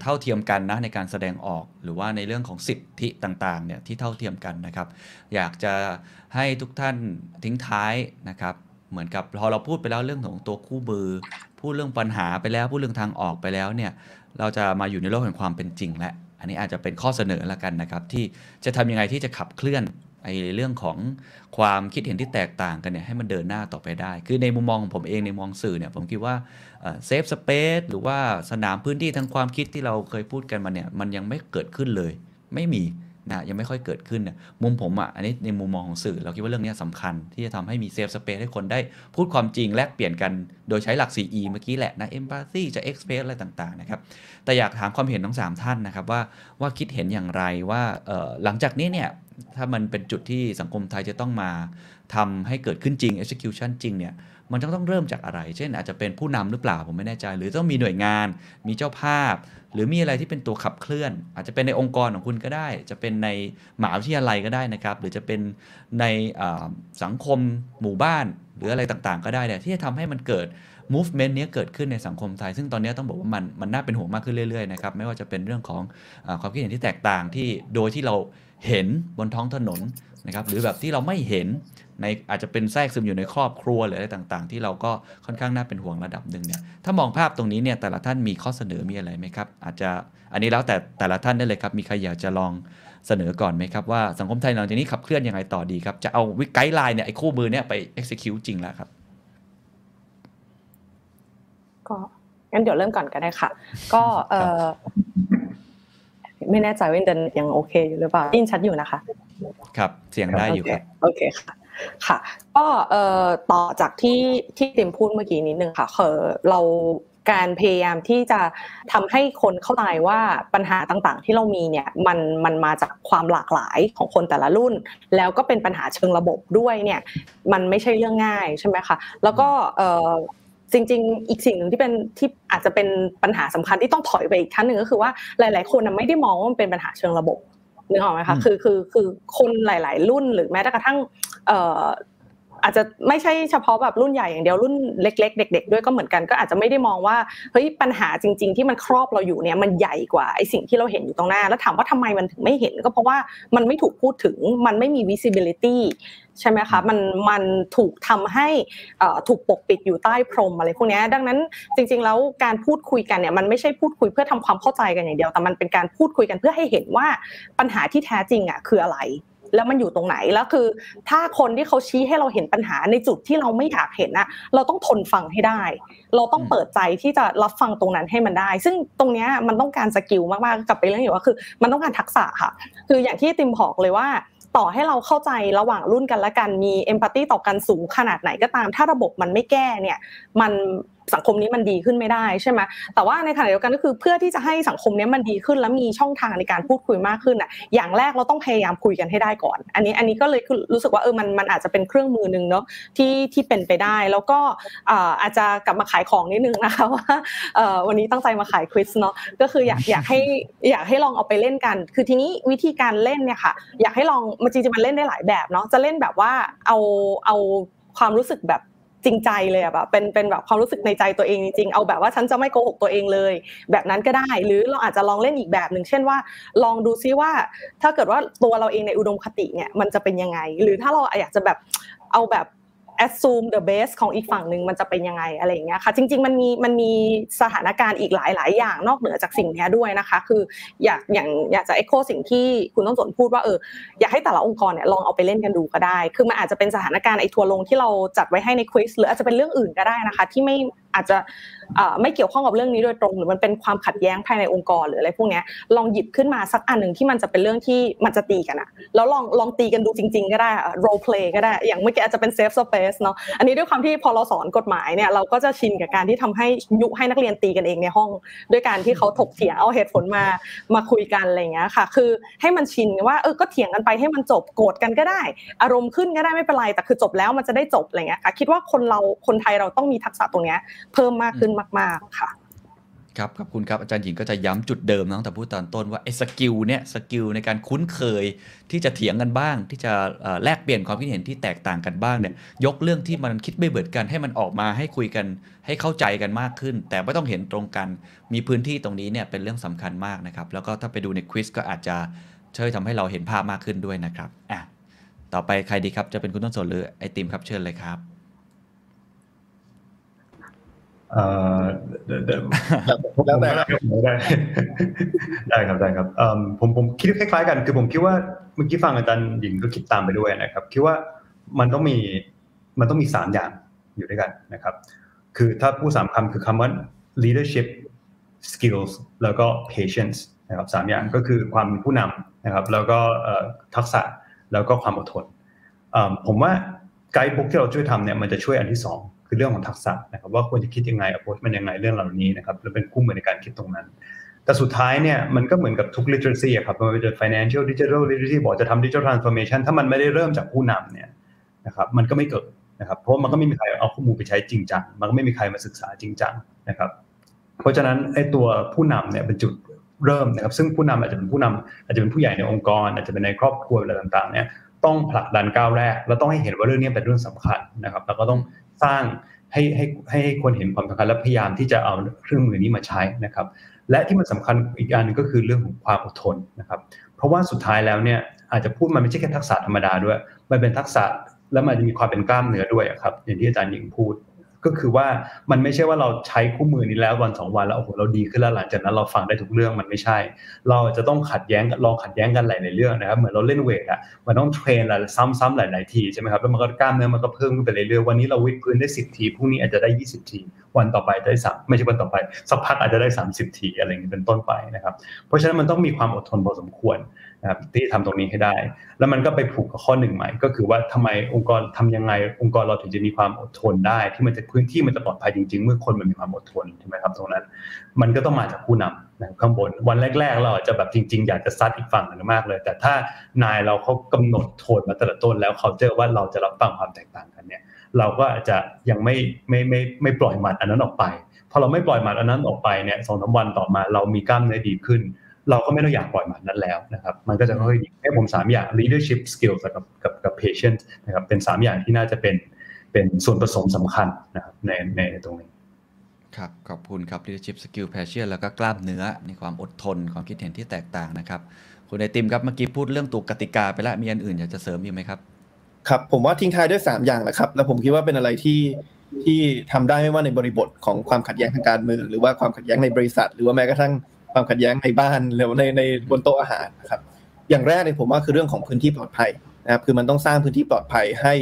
เท่าเทียมกันนะในการแสดงออก หรือว่าในเรื่องของสิทธิต่างๆเนี่ยที่เท่าเทียมกันนะครับ อยากจะให้ทุกท่านทิ้งท้ายนะครับ เหมือนกับพอเราพูดไปแล้วเรื่องของตัวคู่มือพูดเรื่องปัญหาไปแล้วพูดเรื่องทางออกไปแล้วเนี่ยเราจะมาอยู่ในโลกแห่งความเป็นจริงแล้วอันนี้อาจจะเป็นข้อเสนอละกันนะครับ ที่จะทำยังไงที่จะขับเคลื่อน ไอ้เรื่องของความคิดเห็นที่แตกต่างกันเนี่ยให้มันเดินหน้าต่อไปได้ คือในมุมมองของผมเองในมองสื่อเนี่ยผมคิดว่าsafe space หรือว่าสนามพื้นที่ทางความคิดที่เราเคยพูดกันมาเนี่ยมันยังไม่เกิดขึ้นเลย ไม่มีนะยังไม่ค่อยเกิดขึ้นนะมุมผมอะอันนี้ในมุมมองของสื่อ เราคิดว่าเรื่องนี้สำคัญที่จะทำให้มี safe space ให้คนได้พูดความจริงแลกเปลี่ยนกันโดยใช้หลัก 4E เมื่อกี้แหละนะ empathy จะ express อะไรต่างๆนะครับแต่อยากถามความเห็นทั้ง 3 ท่านนะครับว่าว่าคิดเห็นอย่างไรว่าหลังจากนี้เนี่ย ถ้ามันเป็นจุดที่สังคมไทยจะต้องมาทำให้เกิดขึ้นจริง execution จริงเนี่ยมันจะต้องเริ่มจากอะไร เช่นอาจจะเป็นผู้นำหรือเปล่าผมไม่แน่ใจ หรือต้องมีหน่วยงาน มีเจ้าภาพ หรือมีอะไรที่เป็นตัวขับเคลื่อน อาจจะเป็นในองค์กรของคุณก็ได้ จะเป็นในหมหาวิทยาลัยก็ได้นะครับ หรือจะเป็นในสังคมหมู่บ้าน หรืออะไรต่างๆ ก็ได้เนี่ยที่จะทำให้มันเกิด movement นี้เกิดขึ้นในสังคมไทย ซึ่งตอนนี้ต้องบอกว่ามันมันน่าเป็นห่วงมากขึ้นเรื่อยๆนะครับไม่ว่าจะเป็นเรื่องของอความคิดเห็นที่แตกต่างที่โดยที่เรา เห็นบนท้องถนนนะครับหรือแบบที่เราไม่เห็นในอาจจะเป็นแทรกซึมอยู่ในครอบครัวหรืออะไรต่างๆ ที่เราก็ค่อนข้างน่าเป็นห่วงระดับหนึ่งเนี่ยถ้ามองภาพตรงนี้เนี่ยแต่ละท่านมีข้อเสนอมีอะไรไหมครับ อาจจะอันนี้แล้วแต่แต่ละท่านได้เลยครับ มีใครอยากจะลองเสนอก่อนไหมครับ ว่าสังคมไทยหลังจากนี้ขับเคลื่อนยังไงต่อดีครับ จะเอาวิกไกด์ไลน์เนี่ยไอ้คู่มือเนี่ยไป execute จริงแล้วครับก็งั้นเดี๋ยวเริ่มก่อนก็ได้ค่ะ ก็เออ ไม่แน่ใจว่าอินเทอร์เน็ตยังโอเคอยู่หรือเปล่าอินชัดอยู่นะคะ ครับเสียงได้อยู่ครับโอเคค่ะค่ะก็เอ่อต่อจากที่ที่เต็มพูดเมื่อกี้นิดนึงค่ะคือเราการพยายามที่จะทำให้คนเข้าใจว่าปัญหาต่างๆ ที่เรามีเนี่ยมันมันมาจากความหลากหลายของคนแต่ละรุ่น แล้วก็เป็นปัญหาเชิงระบบด้วยเนี่ยมันไม่ใช่เรื่องง่ายใช่ไหมคะแล้วก็เอ่อ จริง ๆ อีกสิ่งหนึ่งที่เป็นที่อาจจะเป็นปัญหาสำคัญที่ต้องถอยไปอีกขั้นหนึ่งก็คือว่าหลาย ๆ คนไม่ได้มองว่ามันเป็นปัญหาเชิงระบบนึกออกไหมคะคือคือคือคนหลาย ๆ รุ่นหรือแม้กระทั่งเอ่ออาจจะไม่ใช่เฉพาะแบบรุ่นใหญ่อย่างเดียวรุ่นเล็ก ๆ เด็ก ๆ ด้วยก็เหมือนกันก็อาจจะไม่ได้มองว่าเฮ้ยปัญหาจริง ๆ ที่มันครอบเราอยู่เนี่ยมันใหญ่กว่าไอ้สิ่งที่เราเห็นอยู่ตรงหน้า แล้วถามว่าทำไมมันถึงไม่เห็น ก็เพราะว่ามันไม่ถูกพูดถึงมันไม่มี visibility ใช่ไหมคะมันมันถูกทำให้ถูกปกปิดอยู่ใต้พรมอะไรพวกนี้ดังนั้นจริง ๆ แล้วการพูดคุยกันเนี่ยมันไม่ใช่พูดคุยเพื่อทำความเข้าใจกันอย่างเดียวแต่มันเป็นการพูดคุยกันเพื่อให้เห็นว่าปัญหาที่แท้จริงอะคืออะไรแล้วมันอยู่ตรงไหนแล้วคือ ถ้าคนที่เขาชี้ให้เราเห็นปัญหาในจุดที่เราไม่อยากเห็นนะเราต้องทนฟังให้ได้ เราต้องเปิดใจที่จะรับฟังตรงนั้นให้มันได้ ซึ่งตรงนี้มันต้องการสกิลมากๆกลับไปเรื่องอยู่ว่าคือ มันต้องการทักษะค่ะ คืออย่างที่ติมบอกเลยว่า ต่อให้เราเข้าใจระหว่างรุ่นกันและกันมีเอมพัตตีต่อกันสูงขนาดไหนก็ตาม ถ้าระบบมันไม่แก้เนี่ย มัน สังคมนี้มันดีขึ้นไม่ได้ใช่ไหมแต่ว่าในขณะเดียวกันก็คือเพื่อที่จะให้สังคมนี้มันดีขึ้น แล้วมีช่องทางในการพูดคุยมากขึ้นอะอย่างแรกเราต้องพยายามคุยกันให้ได้ก่อน อันนี้อันนี้ก็เลยรู้สึกว่าเออมันมันอาจจะเป็นเครื่องมือหนึ่งเนาะที่ที่เป็นไปได้ แล้วก็อาจจะกลับมาขายของนิดนึงนะคะว่าวันนี้ตั้งใจมาขายควิสเนาะก็คืออยากอยากให้อยากให้ลองเอาไปเล่นกัน คือทีนี้วิธีการเล่นเนี่ยค่ะ อยากให้ลองมันจริงๆมันเล่นได้หลายแบบเนาะจะเล่นแบบว่าเอาเอาความรู้สึกแบบ จริงใจเลยอะแบบเป็นเป็นแบบความรู้สึกในใจตัวเองจริงๆเอาแบบว่าฉันจะไม่โกหกตัวเองเลย แบบนั้นก็ได้ หรือเราอาจจะลองเล่นอีกแบบหนึ่งเช่นว่า ลองดูซิว่า ถ้าเกิดว่าตัวเราเองในอุดมคติเนี่ยมันจะเป็นยังไง หรือถ้าเราอยากจะแบบเอาแบบ assume the best ของอีกฝั่งหนึ่งมันจะเป็นยังไงอะไรอย่างเงี้ยค่ะ จริง ๆ มันมีมันมีสถานการณ์อีกหลาย ๆ อย่างนอกเหนือจากสิ่งนี้ด้วยนะคะ คืออยากอย่างอยากจะ echo สิ่งที่คุณต้องสนพูดว่าเอออยากให้แต่ละองค์กรเนี่ยลองเอาไปเล่นกันดูก็ได้ คือมันอาจจะเป็นสถานการณ์ไอ้ทัวลงที่เราจัดไว้ให้ในควิสหรืออาจจะเป็นเรื่องอื่นก็ได้นะคะ ที่ไม่ อาจจะไม่เกี่ยวข้องกับเรื่องนี้โดยตรง หรือมันเป็นความขัดแย้งภายในองค์กรหรืออะไรพวกนี้ลองหยิบขึ้นมาสักอันหนึ่งที่มันจะเป็นเรื่องที่มันจะตีกันอะแล้วลองลองตีกันดูจริง ๆ ก็ได้ role play ก็ได้ อย่างเมื่อกี้อาจจะเป็น safe space เนาะอันนี้ด้วยความที่พอเราสอนกฎหมายเนี่ยเราก็จะชินกับการที่ทำให้ยุให้นักเรียนตีกันเองในห้อง ด้วยการที่เขาถกเถียงเอาเหตุผลมามาคุยกันอะไรเงี้ยค่ะ คือให้มันชินว่าเออก็เถียงกันไปให้มันจบโกรธกันก็ได้ อารมณ์ขึ้นก็ได้ไม่เป็นไรแต่คือจบแล้วมันจะได้จบอะไรเงี้ยค่ะคิดว่าคนเราคนไทยเราต้องมีทักษะตรงเนี้ยเพิ่มมากขึ้นมาก ๆ ค่ะครับขอบคุณครับอาจารย์หญิงก็จะย้ำจุดเดิมตั้งแต่พูดตอนต้นว่าไอ้ skill เนี่ย skill ในการคุ้นเคยที่จะเถียงกันบ้าง ที่จะแลกเปลี่ยนความคิดเห็นที่แตกต่างกันบ้างเนี่ยยกเรื่องที่มันคิดไม่เบิดกันให้มันออกมาให้คุยกันให้เข้าใจกันมากขึ้น แต่ไม่ต้องเห็นตรงกัน มีพื้นที่ตรงนี้เนี่ยเป็นเรื่องสำคัญมากนะครับแล้วก็ถ้าไปดูในควิสก็อาจจะช่วยทำให้เราเห็นภาพมากขึ้นด้วยนะครับอะต่อไปใครดีครับจะเป็นคุณต้นสนหรือไอติมครับเชิญเลยครับ เอ่อเดี๋ยวเดี๋ยว แล้วแต่ได้ได้ครับได้ครับเอิ่มผมผมคิดคล้ายๆกันคือผมคิดว่าเมื่อกี้ฟังอาจารย์หญิงก็คิดตามไปด้วยนะครับ คิดว่ามันต้องมีมันต้องมีสามอย่างอยู่ด้วยกันนะครับ คือถ้าพูดสามคำคือคำว่า leadership skills แล้วก็ patience นะครับสามอย่างก็คือความเป็นผู้นำนะครับ แล้วก็เอ่อทักษะแล้วก็ความอดทนเอิ่มผมว่าไกด์บุ๊กที่เราช่วยทำเนี่ยมันจะช่วยอันที่สอง คือเรื่องของทักษะนะครับว่าควรจะคิดยังไง approach มันยังไงเรื่องเหล่านี้นะครับแล้วเป็นคู่มือในการคิดตรงนั้น แต่สุดท้ายเนี่ยมันก็เหมือนกับทุก literacy อะครับไม่ว่าจะ financial digital literacy บอกจะทำ digital transformation ถ้ามันไม่ได้เริ่มจากผู้นำเนี่ยนะครับมันก็ไม่เกิดนะครับเพราะมันก็ไม่มีใครเอาข้อมูลไปใช้จริงจังมันก็ไม่มีใครมาศึกษาจริงจังนะครับ เพราะฉะนั้นไอ้ตัวผู้นำเนี่ยเป็นจุดเริ่มนะครับ ซึ่งผู้นำอาจจะเป็นผู้นำอาจจะเป็นผู้ใหญ่ในองค์กร อาจจะเป็นในครอบครัวอะไรต่างๆ เนี่ยต้องผลักดันก้าวแรก แล้วต้องให้เห็นว่าเรื่องนี้เป็นเรื่องสำคัญนะครับ แล้วก็ต้อง สร้างให้ให้ให้คนเห็นความสำคัญและพยายามที่จะเอาเครื่องมือนี้มาใช้นะครับ และที่มันสำคัญอีกอันหนึงก็คือเรื่องของความอดทนนะครับ เพราะว่าสุดท้ายแล้วเนี่ยอาจจะพูดมันไม่ใช่แค่ทักษะธรรมดาด้วย มันเป็นทักษะแล้วมันจะมีความเป็นกล้ามเนื้อด้วยครับอย่างที่อาจารย์หญิงพูด ก็คือว่ามันไม่ใช่ว่าเราใช้คู่มือนี้แล้ววันสองวันแล้วโอ้โหเราดีขึ้นแล้วหลังจากนั้นเราฟังได้ทุกเรื่องมันไม่ใช่ เราจะต้องขัดแย้งลองขัดแย้งกันหลายๆเรื่องนะครับเหมือนเราเล่นเวทอะมันต้องเทรนหลายซ้ำๆหลายๆทีใช่ไหมครับแล้วมันก็กล้ามเนื้อมันก็เพิ่มขึ้นไปเรื่อยๆวันนี้เราวิดพื้นได้10ทีพรุ่งนี้อาจจะได้20ทีวันต่อไปได้สามไม่ใช่วันต่อไปสักพักอาจจะได้30ทีอะไรอย่างนี้เป็นต้นไปนะครับ เพราะฉะนั้นมันต้องมีความอดทนพอสมควร นะครับที่ทำตรงนี้ให้ได้ แล้วมันก็ไปผูกกับข้อหนึ่งใหม่ ก็คือว่าทำไมองค์กรทำยังไง องค์กรเราถึงจะมีความอดทนได้ ที่มันจะพื้นที่มันจะปลอดภัยจริง ๆ เมื่อคนมันมีความอดทนใช่ไหมครับตรงนั้น มันก็ต้องมาจากผู้นำนะข้างบนวันแรก ๆ เราอาจจะแบบจริง ๆ อยากจะซัดอีกฝั่งหนึ่งมากเลย แต่ถ้านายเราเขากำหนดโทนมาแต่ละต้นแล้วเขาเจอว่าเราจะรับฟังความแตกต่างกันเนี่ย เราก็อาจจะยังไม่ไม่ไม่ไม่ปล่อยหมัดอันนั้นออกไปพอเราไม่ปล่อยหมัดอันนั้นออกไปเนี่ยสองสามวันต่อมาเรามีกล้ามเนื้อดีขึ้น เราก็ไม่ต้องอยากปล่อยหมัดนั้นแล้วนะครับ มันก็จะค่อยๆดีให้ผมสามอย่าง leadership skills กับกับกับ patience นะครับเป็นสามอย่างที่น่าจะเป็นเป็นส่วนผสมสำคัญนะครับในในในตรงนี้ครับขอบคุณครับ leadership skill passion แล้วก็กล้ามเนื้อในความอดทนความคิดเห็นที่แตกต่างนะครับ คุณไอติมครับเมื่อกี้พูดเรื่องตัวกติกาไปแล้วมีอันอื่นอยากจะเสริมอีกไหมครับครับผมว่าทิ้งท้ายด้วย 3 อย่างแหละครับ แล้วผมคิดว่าเป็นอะไรที่ที่ทำได้ไม่ว่าในบริบทของความขัดแย้งทางการเมืองหรือว่าความขัดแย้งในบริษัท หรือว่าแม้กระทั่ง ความขัดแย้งในบ้านหรือในในบนโต๊ะอาหารนะครับ อย่างแรกเลยผมว่าคือเรื่องของพื้นที่ปลอดภัยนะครับคือมันต้องสร้างพื้นที่ปลอดภัยให้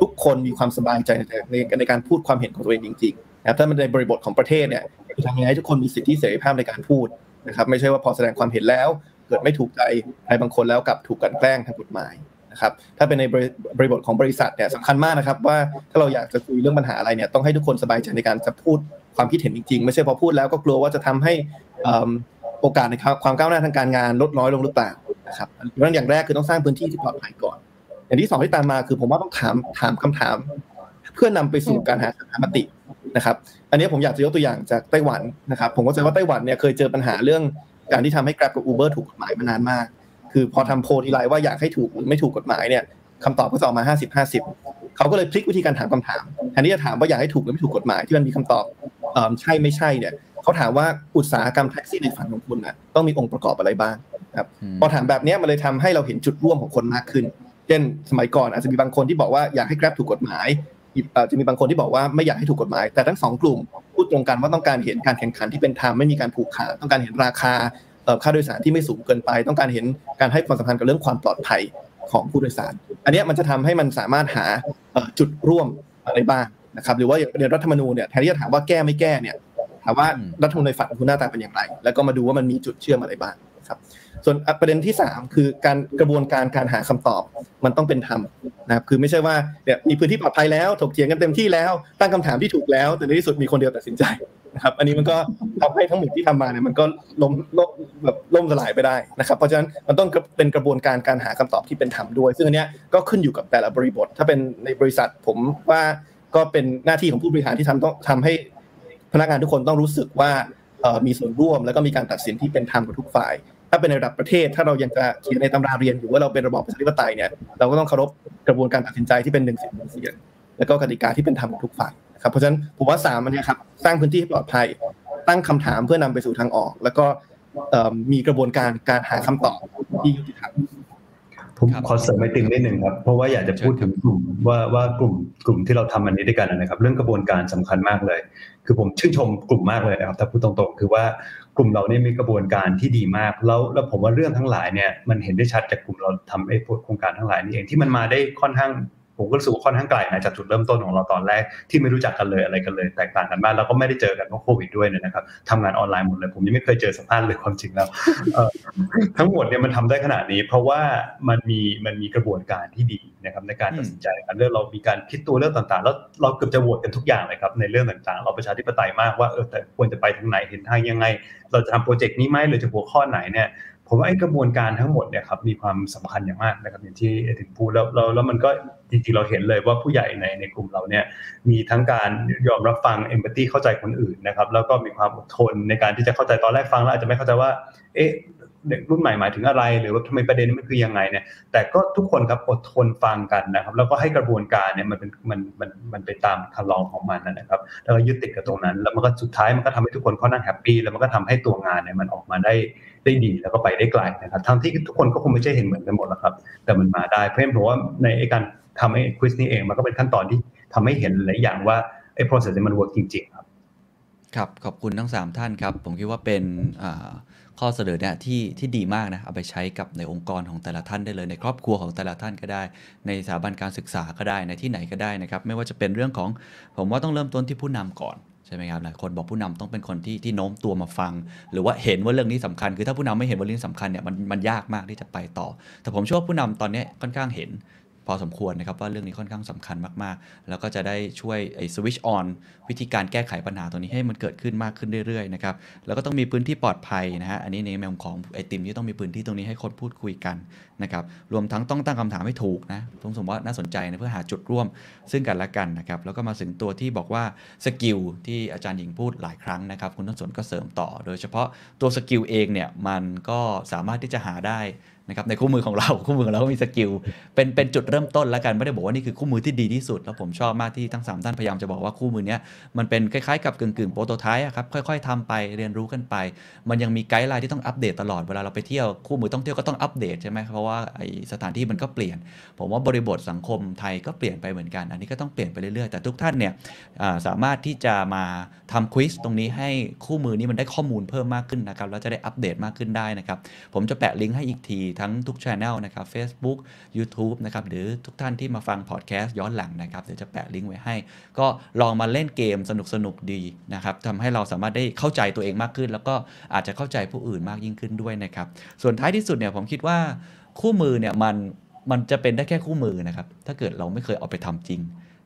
ทุกคนมีความสบายใจในในในการพูดความเห็นของตัวเองจริงๆนะครับถ้ามันในบริบทของประเทศเนี่ยคือทำยังไงให้ทุกคนมีสิทธิเสรีภาพในการพูดนะครับ ไม่ใช่ว่าพอแสดงความเห็นแล้ว เกิดไม่ถูกใจใครบางคนแล้วกลับถูกกันแกล้งทางกฎหมายนะครับถ้าเป็นในบริบทของบริษัทเนี่ยสำคัญมากนะครับ ว่าถ้าเราอยากจะคุยเรื่องปัญหาอะไรเนี่ยต้องให้ทุกคนสบายใจในการจะพูดความคิดเห็นจริงๆ ไม่ใช่พอพูดแล้วก็กลัวว่าจะทำให้ โอกาสในความก้าวหน้าทางการงานลดน้อยลงหรือเปล่านะครับเพราะนั้นอย่างแรกคือต้องสร้างพื้นที่ที่ปลอดภัยก่อน อย่างที่สองที่ตามมาคือผมว่าต้องถามถามคำถาม เพื่อนำไปสู่การหาสัมมตินะครับ อันนี้ผมอยากจะยกตัวอย่างจากไต้หวันนะครับ ผมก็จะว่าไต้หวันเนี่ยเคยเจอปัญหาเรื่องการที่ทำให้ Grab กับ Uber ถูกกฎหมายมานานมาก คือพอทำโพลทีไรว่าอยากให้ถูกหรือไม่ถูกกฎหมายเนี่ยคำตอบก็จะออกมา 50 50 เขาก็เลยพลิกวิธีการถามคำถามแทนที่จะถามว่าอยากให้ถูกหรือไม่ถูกกฎหมายที่มันมีคำตอบใช่ไม่ใช่เนี่ย เขาถามว่าอุตสาหกรรมแท็กซี่ในฝันของคุณน่ะต้องมีองค์ประกอบอะไรบ้างครับอืมพอถามแบบเนี้ยมันเลยทำให้เราเห็นจุดร่วมของคนมากขึ้น เช่น สมัยก่อนอาจจะมีบางคนที่บอกว่าอยากให้ Grab ถูกกฎหมายเอ่อจะมีบางคนที่บอกว่าไม่อยากให้ถูกกฎหมาย แต่ทั้งสองกลุ่มพูดตรงกันว่าต้องการเห็นการแข่งขันที่เป็นธรรมไม่มีการผูกขาดต้องการเห็นราคาเอ่อค่าโดยสารที่ไม่สูงเกินไป ต้องการเห็นการให้ความสำคัญกับเรื่องความปลอดภัยของผู้โดยสาร อันเนี้ยมันจะทำให้มันสามารถหาเอ่อจุดร่วมอะไรบ้างนะครับหรือว่าอย่างประเด็นรัฐธรรมนูญเนี่ยแทนที่จะถามว่าแก้ไม่แก้เนี่ย ถามว่าอืมรัฐธรรมนูญในฝันของคุณหน้าตาเป็นอย่างไร แล้วก็มาดูว่ามันมีจุดเชื่อมอะไรบ้างนะครับ ส่วนประเด็นที่ 3 คือการกระบวนการการหาคำตอบมันต้องเป็นธรรมนะครับคือไม่ใช่ว่าเนี่ยมีพื้นที่ปลอดภัยแล้วถกเถียงกันเต็มที่แล้ว ตั้งคำถามที่ถูกแล้ว แต่ในที่สุดมีคนเดียวตัดสินใจนะครับอันนี้มันก็ทำให้ทั้งหมดที่ทำมาเนี่ยมันก็ล้มล้มแบบล่มสลายไปได้นะครับ เพราะฉะนั้นมันต้องเป็นกระบวนการการหาคำตอบที่เป็นธรรมด้วย ซึ่งอันเนี้ยก็ขึ้นอยู่กับแต่ละบริบท ถ้าเป็นในบริษัทผมว่าก็เป็นหน้าที่ของผู้บริหารที่ทำต้องทำให้ พนักงานทุกคนต้องรู้สึกว่ามีส่วนร่วมแล้วก็มีการตัดสินที่เป็นธรรมกับทุกฝ่าย ถ้าเป็นในระดับประเทศ ถ้าเรายังจะเขียนในตำราเรียนอยู่ว่าเราเป็นระบอบประชาธิปไตยเนี่ยเราก็ต้องเคารพกระบวนการตัดสินใจที่เป็นหนึ่งเสียงหนึ่งเสียงแล้วก็กติกาที่เป็นธรรมกับทุกฝ่ายครับเพราะฉะนั้นผมว่าสามอันนี้ครับสร้างพื้นที่ให้ปลอดภัย ตั้งคำถามเพื่อนำไปสู่ทางออก แล้วก็มีกระบวนการการหาคำตอบที่ยุติธรรม ผผมครับขอเสริมไอติมนิดหนึ่งครับ เพราะว่าอยากจะพูดถึงกลุ่มว่าว่ากลุ่มกลุ่มที่เราทำอันนี้ด้วยกันนะครับ เรื่องกระบวนการสำคัญมากเลย คือผมชื่นชมกลุ่มมากเลยนะครับถ้าพูดตรงๆ คือว่ากลุ่มเราเนี่ยมีกระบวนการที่ดีมาก แล้วแล้วผมว่าเรื่องทั้งหลายเนี่ยมันเห็นได้ชัดจากกลุ่มเราทำไอ้พวกโครงการทั้งหลายนี่เองที่มันมาได้ค่อนข้าง ผมก็รู้สึกว่าค่อนข้างไกลนะจากจุดเริ่มต้นของเราตอนแรกที่ไม่รู้จักกันเลยอะไรกันเลย แตกต่างกันมากแล้วก็ไม่ได้เจอกันเพราะโควิดด้วยเนี่ยนะครับทำงานออนไลน์หมดเลย ผมยังไม่เคยเจอสัมภาษณ์เลยความจริงแล้วเอ่อทั้งหมดเนี่ยมันทำได้ขนาดนี้ เพราะว่ามันมีมันมีกระบวนการที่ดีนะครับในการตัดสินใจกันเรื่องเรามีการคิดตัวเรื่องต่างๆ แล้วเราเกือบจะโหวตกันทุกอย่างเลยครับในเรื่องต่างๆ เราประชาธิปไตยมากว่าเออแต่ควรจะไปทางไหนเห็นทางยังไง เราจะทำโปรเจกต์นี้ไหมหรือจะหัวข้อไหนเนี่ย ผมว่าไอ้กระบวนการทั้งหมดเนี่ยครับมีความสำคัญอย่างมากนะครับอย่างที่เอถึงพูดแล้วแล้วแล้วมันก็จริงๆเราเห็นเลยว่าผู้ใหญ่ในในกลุ่มเราเนี่ยมีทั้งการยอมรับฟังเอมพัตตีเข้าใจคนอื่นนะครับแล้วก็มีความอดทนในการที่จะเข้าใจตอนแรกฟังแล้วอาจจะไม่เข้าใจว่าเอ๊ะเด็กรุ่นใหม่หมายถึงอะไร หรือว่าทำไมประเด็นนี้มันคือยังไงเนี่ยแต่ก็ทุกคนครับอดทนฟังกันนะครับ แล้วก็ให้กระบวนการเนี่ยมันเป็นมันมันมันไปตามคันลองของมันนะครับแล้วก็ยึดติดกับตรงนั้น แล้วมันก็สุดท้ายมันก็ทำให้ทุกคนค่อนข้างแฮปปี้แล้วมันก็ทำให้ตัวงานเนี่ยมันออกมาได้ ได้ดีแล้วก็ไปได้ไกลนะครับทั้งที่ทุกคนก็คงไม่ใช่เห็นเหมือนกันหมดหรอกครับ แต่มันมาได้เพราะฉะนั้นผมว่าในไอ้การทำให้ควิสนี้เองมันก็เป็นขั้นตอนที่ทำให้เห็นหลายอย่างว่าไอ้ process มัน work จริงๆครับครับ ขอบคุณทั้ง 3 ท่านครับ ผมคิดว่าเป็นข้อเสนอเนี่ยที่ที่ดีมากนะ เอาไปใช้กับในองค์กรของแต่ละท่านได้เลย ในครอบครัวของแต่ละท่านก็ได้ ในสถาบันการศึกษาก็ได้ในที่ไหนก็ได้นะครับ ไม่ว่าจะเป็นเรื่องของผมว่าต้องเริ่มต้นที่ผู้นำก่อน ช่ไหมครับหลายคนบอกผู้นำต้องเป็นคนที่ที่โน้มตัวมาฟัง หรือว่าเห็นว่าเรื่องนี้สำคัญ คือถ้าผู้นำไม่เห็นว่าเรื่องนี้สำคัญเนี่ยมันมันยากมากที่จะไปต่อ แต่ผมเชื่อว่าผู้นำตอนนี้ค่อนข้างเห็น อสมควรนะครับว่าเรื่องนี้ค่อนข้างสำคัญมากๆ แล้วก็จะได้ช่วยไอ้สวิชออนวิธีการแก้ไขปัญหาตัวนี้ให้มันเกิดขึ้นมากขึ้นเรื่อยๆนะครับแล้วก็ต้องมีพื้นที่ปลอดภัยนะฮะอันนี้ในแมวของไอติมที่ต้องมีพื้นที่ตรงนี้ให้คนพูดคุยกันนะครับรวมทั้งต้องตั้งคำถามให้ถูกนะผมสมว่าน่าสนใจนะเพื่อหาจุดร่วมซึ่งกันและกันนะครับแล้วก็มาถึงตัวที่บอกว่าสกิลที่อาจารย์หญิงพูดหลายครั้งนะครับคุณต้นสนก็เสริมต่อ โดยเฉพาะตัว skill เองเนี่ยมันก็สามารถที่จะหาได้ นะครับในคู่มือของเราคู่มือของเราก็มี skill เป็นเป็นจุดเริ่มต้นแล้วกันไม่ได้บอกว่านี่คือคู่มือที่ดีที่สุด แล้วผมชอบมากที่ทั้งสามท่านพยายามจะบอกว่าคู่มือเนี้ยมันเป็นคล้ายๆกับกึ่งๆโปรโตไทป์ครับค่อยๆทำไปเรียนรู้กันไป มันยังมี guideline ที่ต้องอัปเดตตลอดเวลาเราไปเที่ยวคู่มือท่องเที่ยวก็ต้องอัปเดตใช่ไหมเพราะว่าไอ้สถานที่มันก็เปลี่ยน ผมว่าบริบทสังคมไทยก็เปลี่ยนไปเหมือนกัน อันนี้ก็ต้องเปลี่ยนไปเรื่อยๆแต่ทุกท่านเนี่ยสามารถที่จะมาทำควิสตรงนี้ให้คู่มือนี้มันได้ข้อมูลเพิ่มมากขึ้นนะครับแล้วจะได้อัปเดตมากขึ้นได้นะครับผมจะแปะลิงก์ให้อีกทีทั้งทุกช anel นะครับ Facebook YouTube นะครับ หรือทุกท่านที่มาฟังพอดแคสต์ย้อนหลังนะครับ เดี๋ยวจะแปะลิงก์ไว้ให้ ก็ลองมาเล่นเกมสนุกๆดีนะครับทำให้เราสามารถได้เข้าใจตัวเองมากขึ้น แล้วก็อาจจะเข้าใจผู้อื่นมากยิ่งขึ้นด้วยนะครับ ส่วนท้ายที่สุดเนี่ยผมคิดว่าคู่มือเนี่ยมันมันจะเป็นได้แค่คู่มือนะครับ ถ้าเกิดเราไม่เคยเอาไปทำจริง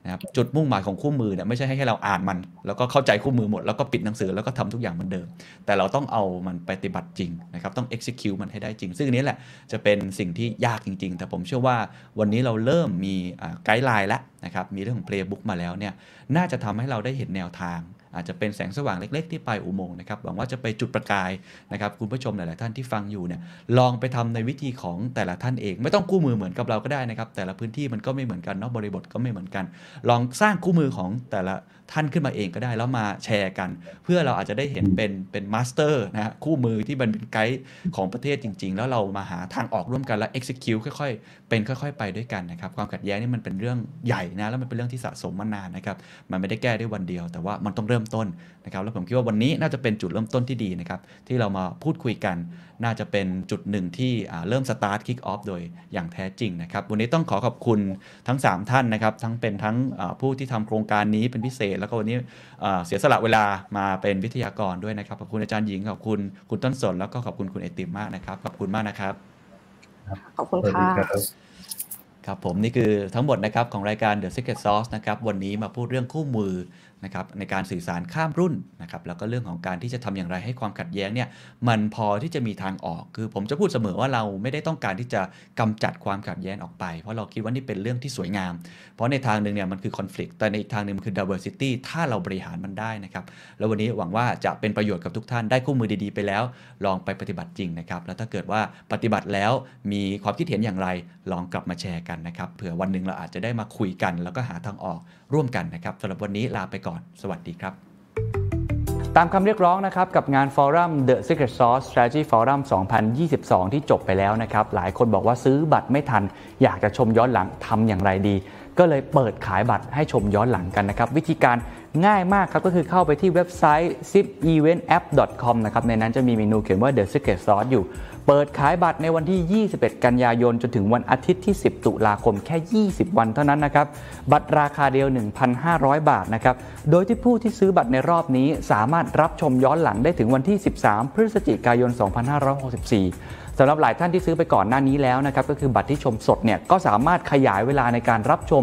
นะครับจุดมุ่งหมายของคู่มือเนี่ยไม่ใช่ให้แค่เราอ่านมัน แล้วก็เข้าใจคู่มือหมดแล้วก็ปิดหนังสือแล้วก็ทำทุกอย่างเหมือนเดิม แต่เราต้องเอามันปฏิบัติจริงนะครับต้อง execute มันให้ได้จริง ซึ่งนี้แหละจะเป็นสิ่งที่ยากจริง ๆ แต่ผมเชื่อว่าวันนี้เราเริ่มมีไกด์ไลน์แล้วนะครับมีเรื่องของ playbook มาแล้วเนี่ยน่าจะทำให้เราได้เห็นแนวทาง อาจจะเป็นแสงสว่างเล็ก ๆ ที่ปลายอุโมงค์นะครับหวังว่าจะไปจุดประกายนะครับคุณผู้ชมหลาย ๆ ท่านที่ฟังอยู่เนี่ยลองไปทำในวิธีของแต่ละท่านเอง ไม่ต้องคู่มือเหมือนกับเราก็ได้นะครับแต่ละพื้นที่มันก็ไม่เหมือนกันเนาะบริบทก็ไม่เหมือนกัน ลองสร้างคู่มือของแต่ละ ท่านขึ้นมาเองก็ได้แล้วมาแชร์กัน เพื่อเราอาจจะได้เห็นเป็นเป็น master นะฮะคู่มือที่มันเป็นไกด์ของประเทศจริง ๆ แล้วเรามาหาทางออกร่วมกันแล้ว execute ค่อยๆ เป็นค่อย ๆ ไปด้วยกันนะครับความขัดแย้งนี่มันเป็นเรื่องใหญ่นะแล้วมันเป็นเรื่องที่สะสมมานานนะครับมันไม่ได้แก้ได้วันเดียว แต่ว่ามันต้องเริ่มต้นนะครับแล้วผมคิดว่าวันนี้น่าจะเป็นจุดเริ่มต้นที่ดีนะครับที่เรามาพูดคุยกันน่าจะเป็นจุดหนึ่งที่อ่าเริ่ม start kick off โดยอย่างแท้จริงนะครับ วันนี้ต้องขอขอบคุณทั้ง 3 ท่านนะครับทั้งเป็นทั้งอ่าผู้ที่ทำโครงการนี้เป็นพิเศษ แล้วก็วันนี้อ่าเสียสละเวลามาเป็นวิทยากรด้วยนะครับขอบคุณอาจารย์หญิงขอบคุณคุณต้นสนแล้วก็ขอบคุณคุณไอติมมากนะครับขอบคุณมากนะครับขอบคุณสวัสดีค่ะครับครับผมนี่คือทั้งหมดนะครับของรายการ The Secret Sauce นะครับวันนี้มาพูดเรื่องคู่มือ นะครับในการสื่อสารข้ามรุ่นนะครับแล้วก็เรื่องของการที่จะทำอย่างไรให้ความขัดแย้งเนี่ยมันพอที่จะมีทางออก คือผมจะพูดเสมอว่าเราไม่ได้ต้องการที่จะกำจัดความขัดแย้งออกไป เพราะเราคิดว่านี่เป็นเรื่องที่สวยงาม เพราะในทางหนึ่งเนี่ยมันคือ conflict แต่ในอีกทางหนึ่งมันคือ diversity ถ้าเราบริหารมันได้นะครับแล้ววันนี้หวังว่าจะเป็นประโยชน์กับทุกท่านได้คู่มือดีๆไปแล้ว ลองไปปฏิบัติจริงนะครับแล้วถ้าเกิดว่าปฏิบัติแล้วมีความคิดเห็นอย่างไรลองกลับมาแชร์กันนะครับเผื่อวันหนึ่งเราอาจจะได้มาคุยกัน แล้วก็หาทางออก ร่วมกันนะครับสำหรับวันนี้ลาไปก่อน สวัสดีครับ ตามคำเรียกร้องนะครับกับงานฟอรัม The Secret Sauce Strategy Forum 2022 ที่จบไปแล้วนะครับหลายคนบอกว่าซื้อบัตรไม่ทัน อยากจะชมย้อนหลังทำอย่างไรดีก็เลยเปิดขายบัตรให้ชมย้อนหลังกันนะครับ วิธีการง่ายมากครับ ก็คือเข้าไปที่เว็บไซต์ zipeventapp.com นะครับ ในนั้นจะมีเมนูเขียนว่า The Secret Sauce อยู่ เปิดขายบัตรในวันที่ 21 กันยายน จนถึงวันอาทิตย์ที่ 10 ตุลาคมแค่ 20 วันเท่านั้นนะครับ บัตรราคาเดียว 1,500 บาทนะครับ โดยที่ผู้ที่ซื้อบัตรในรอบนี้ สามารถรับชมย้อนหลังได้ถึงวันที่ 13 พฤศจิกายน 2564สำหรับหลายท่านที่ซื้อไปก่อนหน้านี้แล้วนะครับก็คือบัตรที่ชมสดเนี่ยก็สามารถขยายเวลาในการรับชม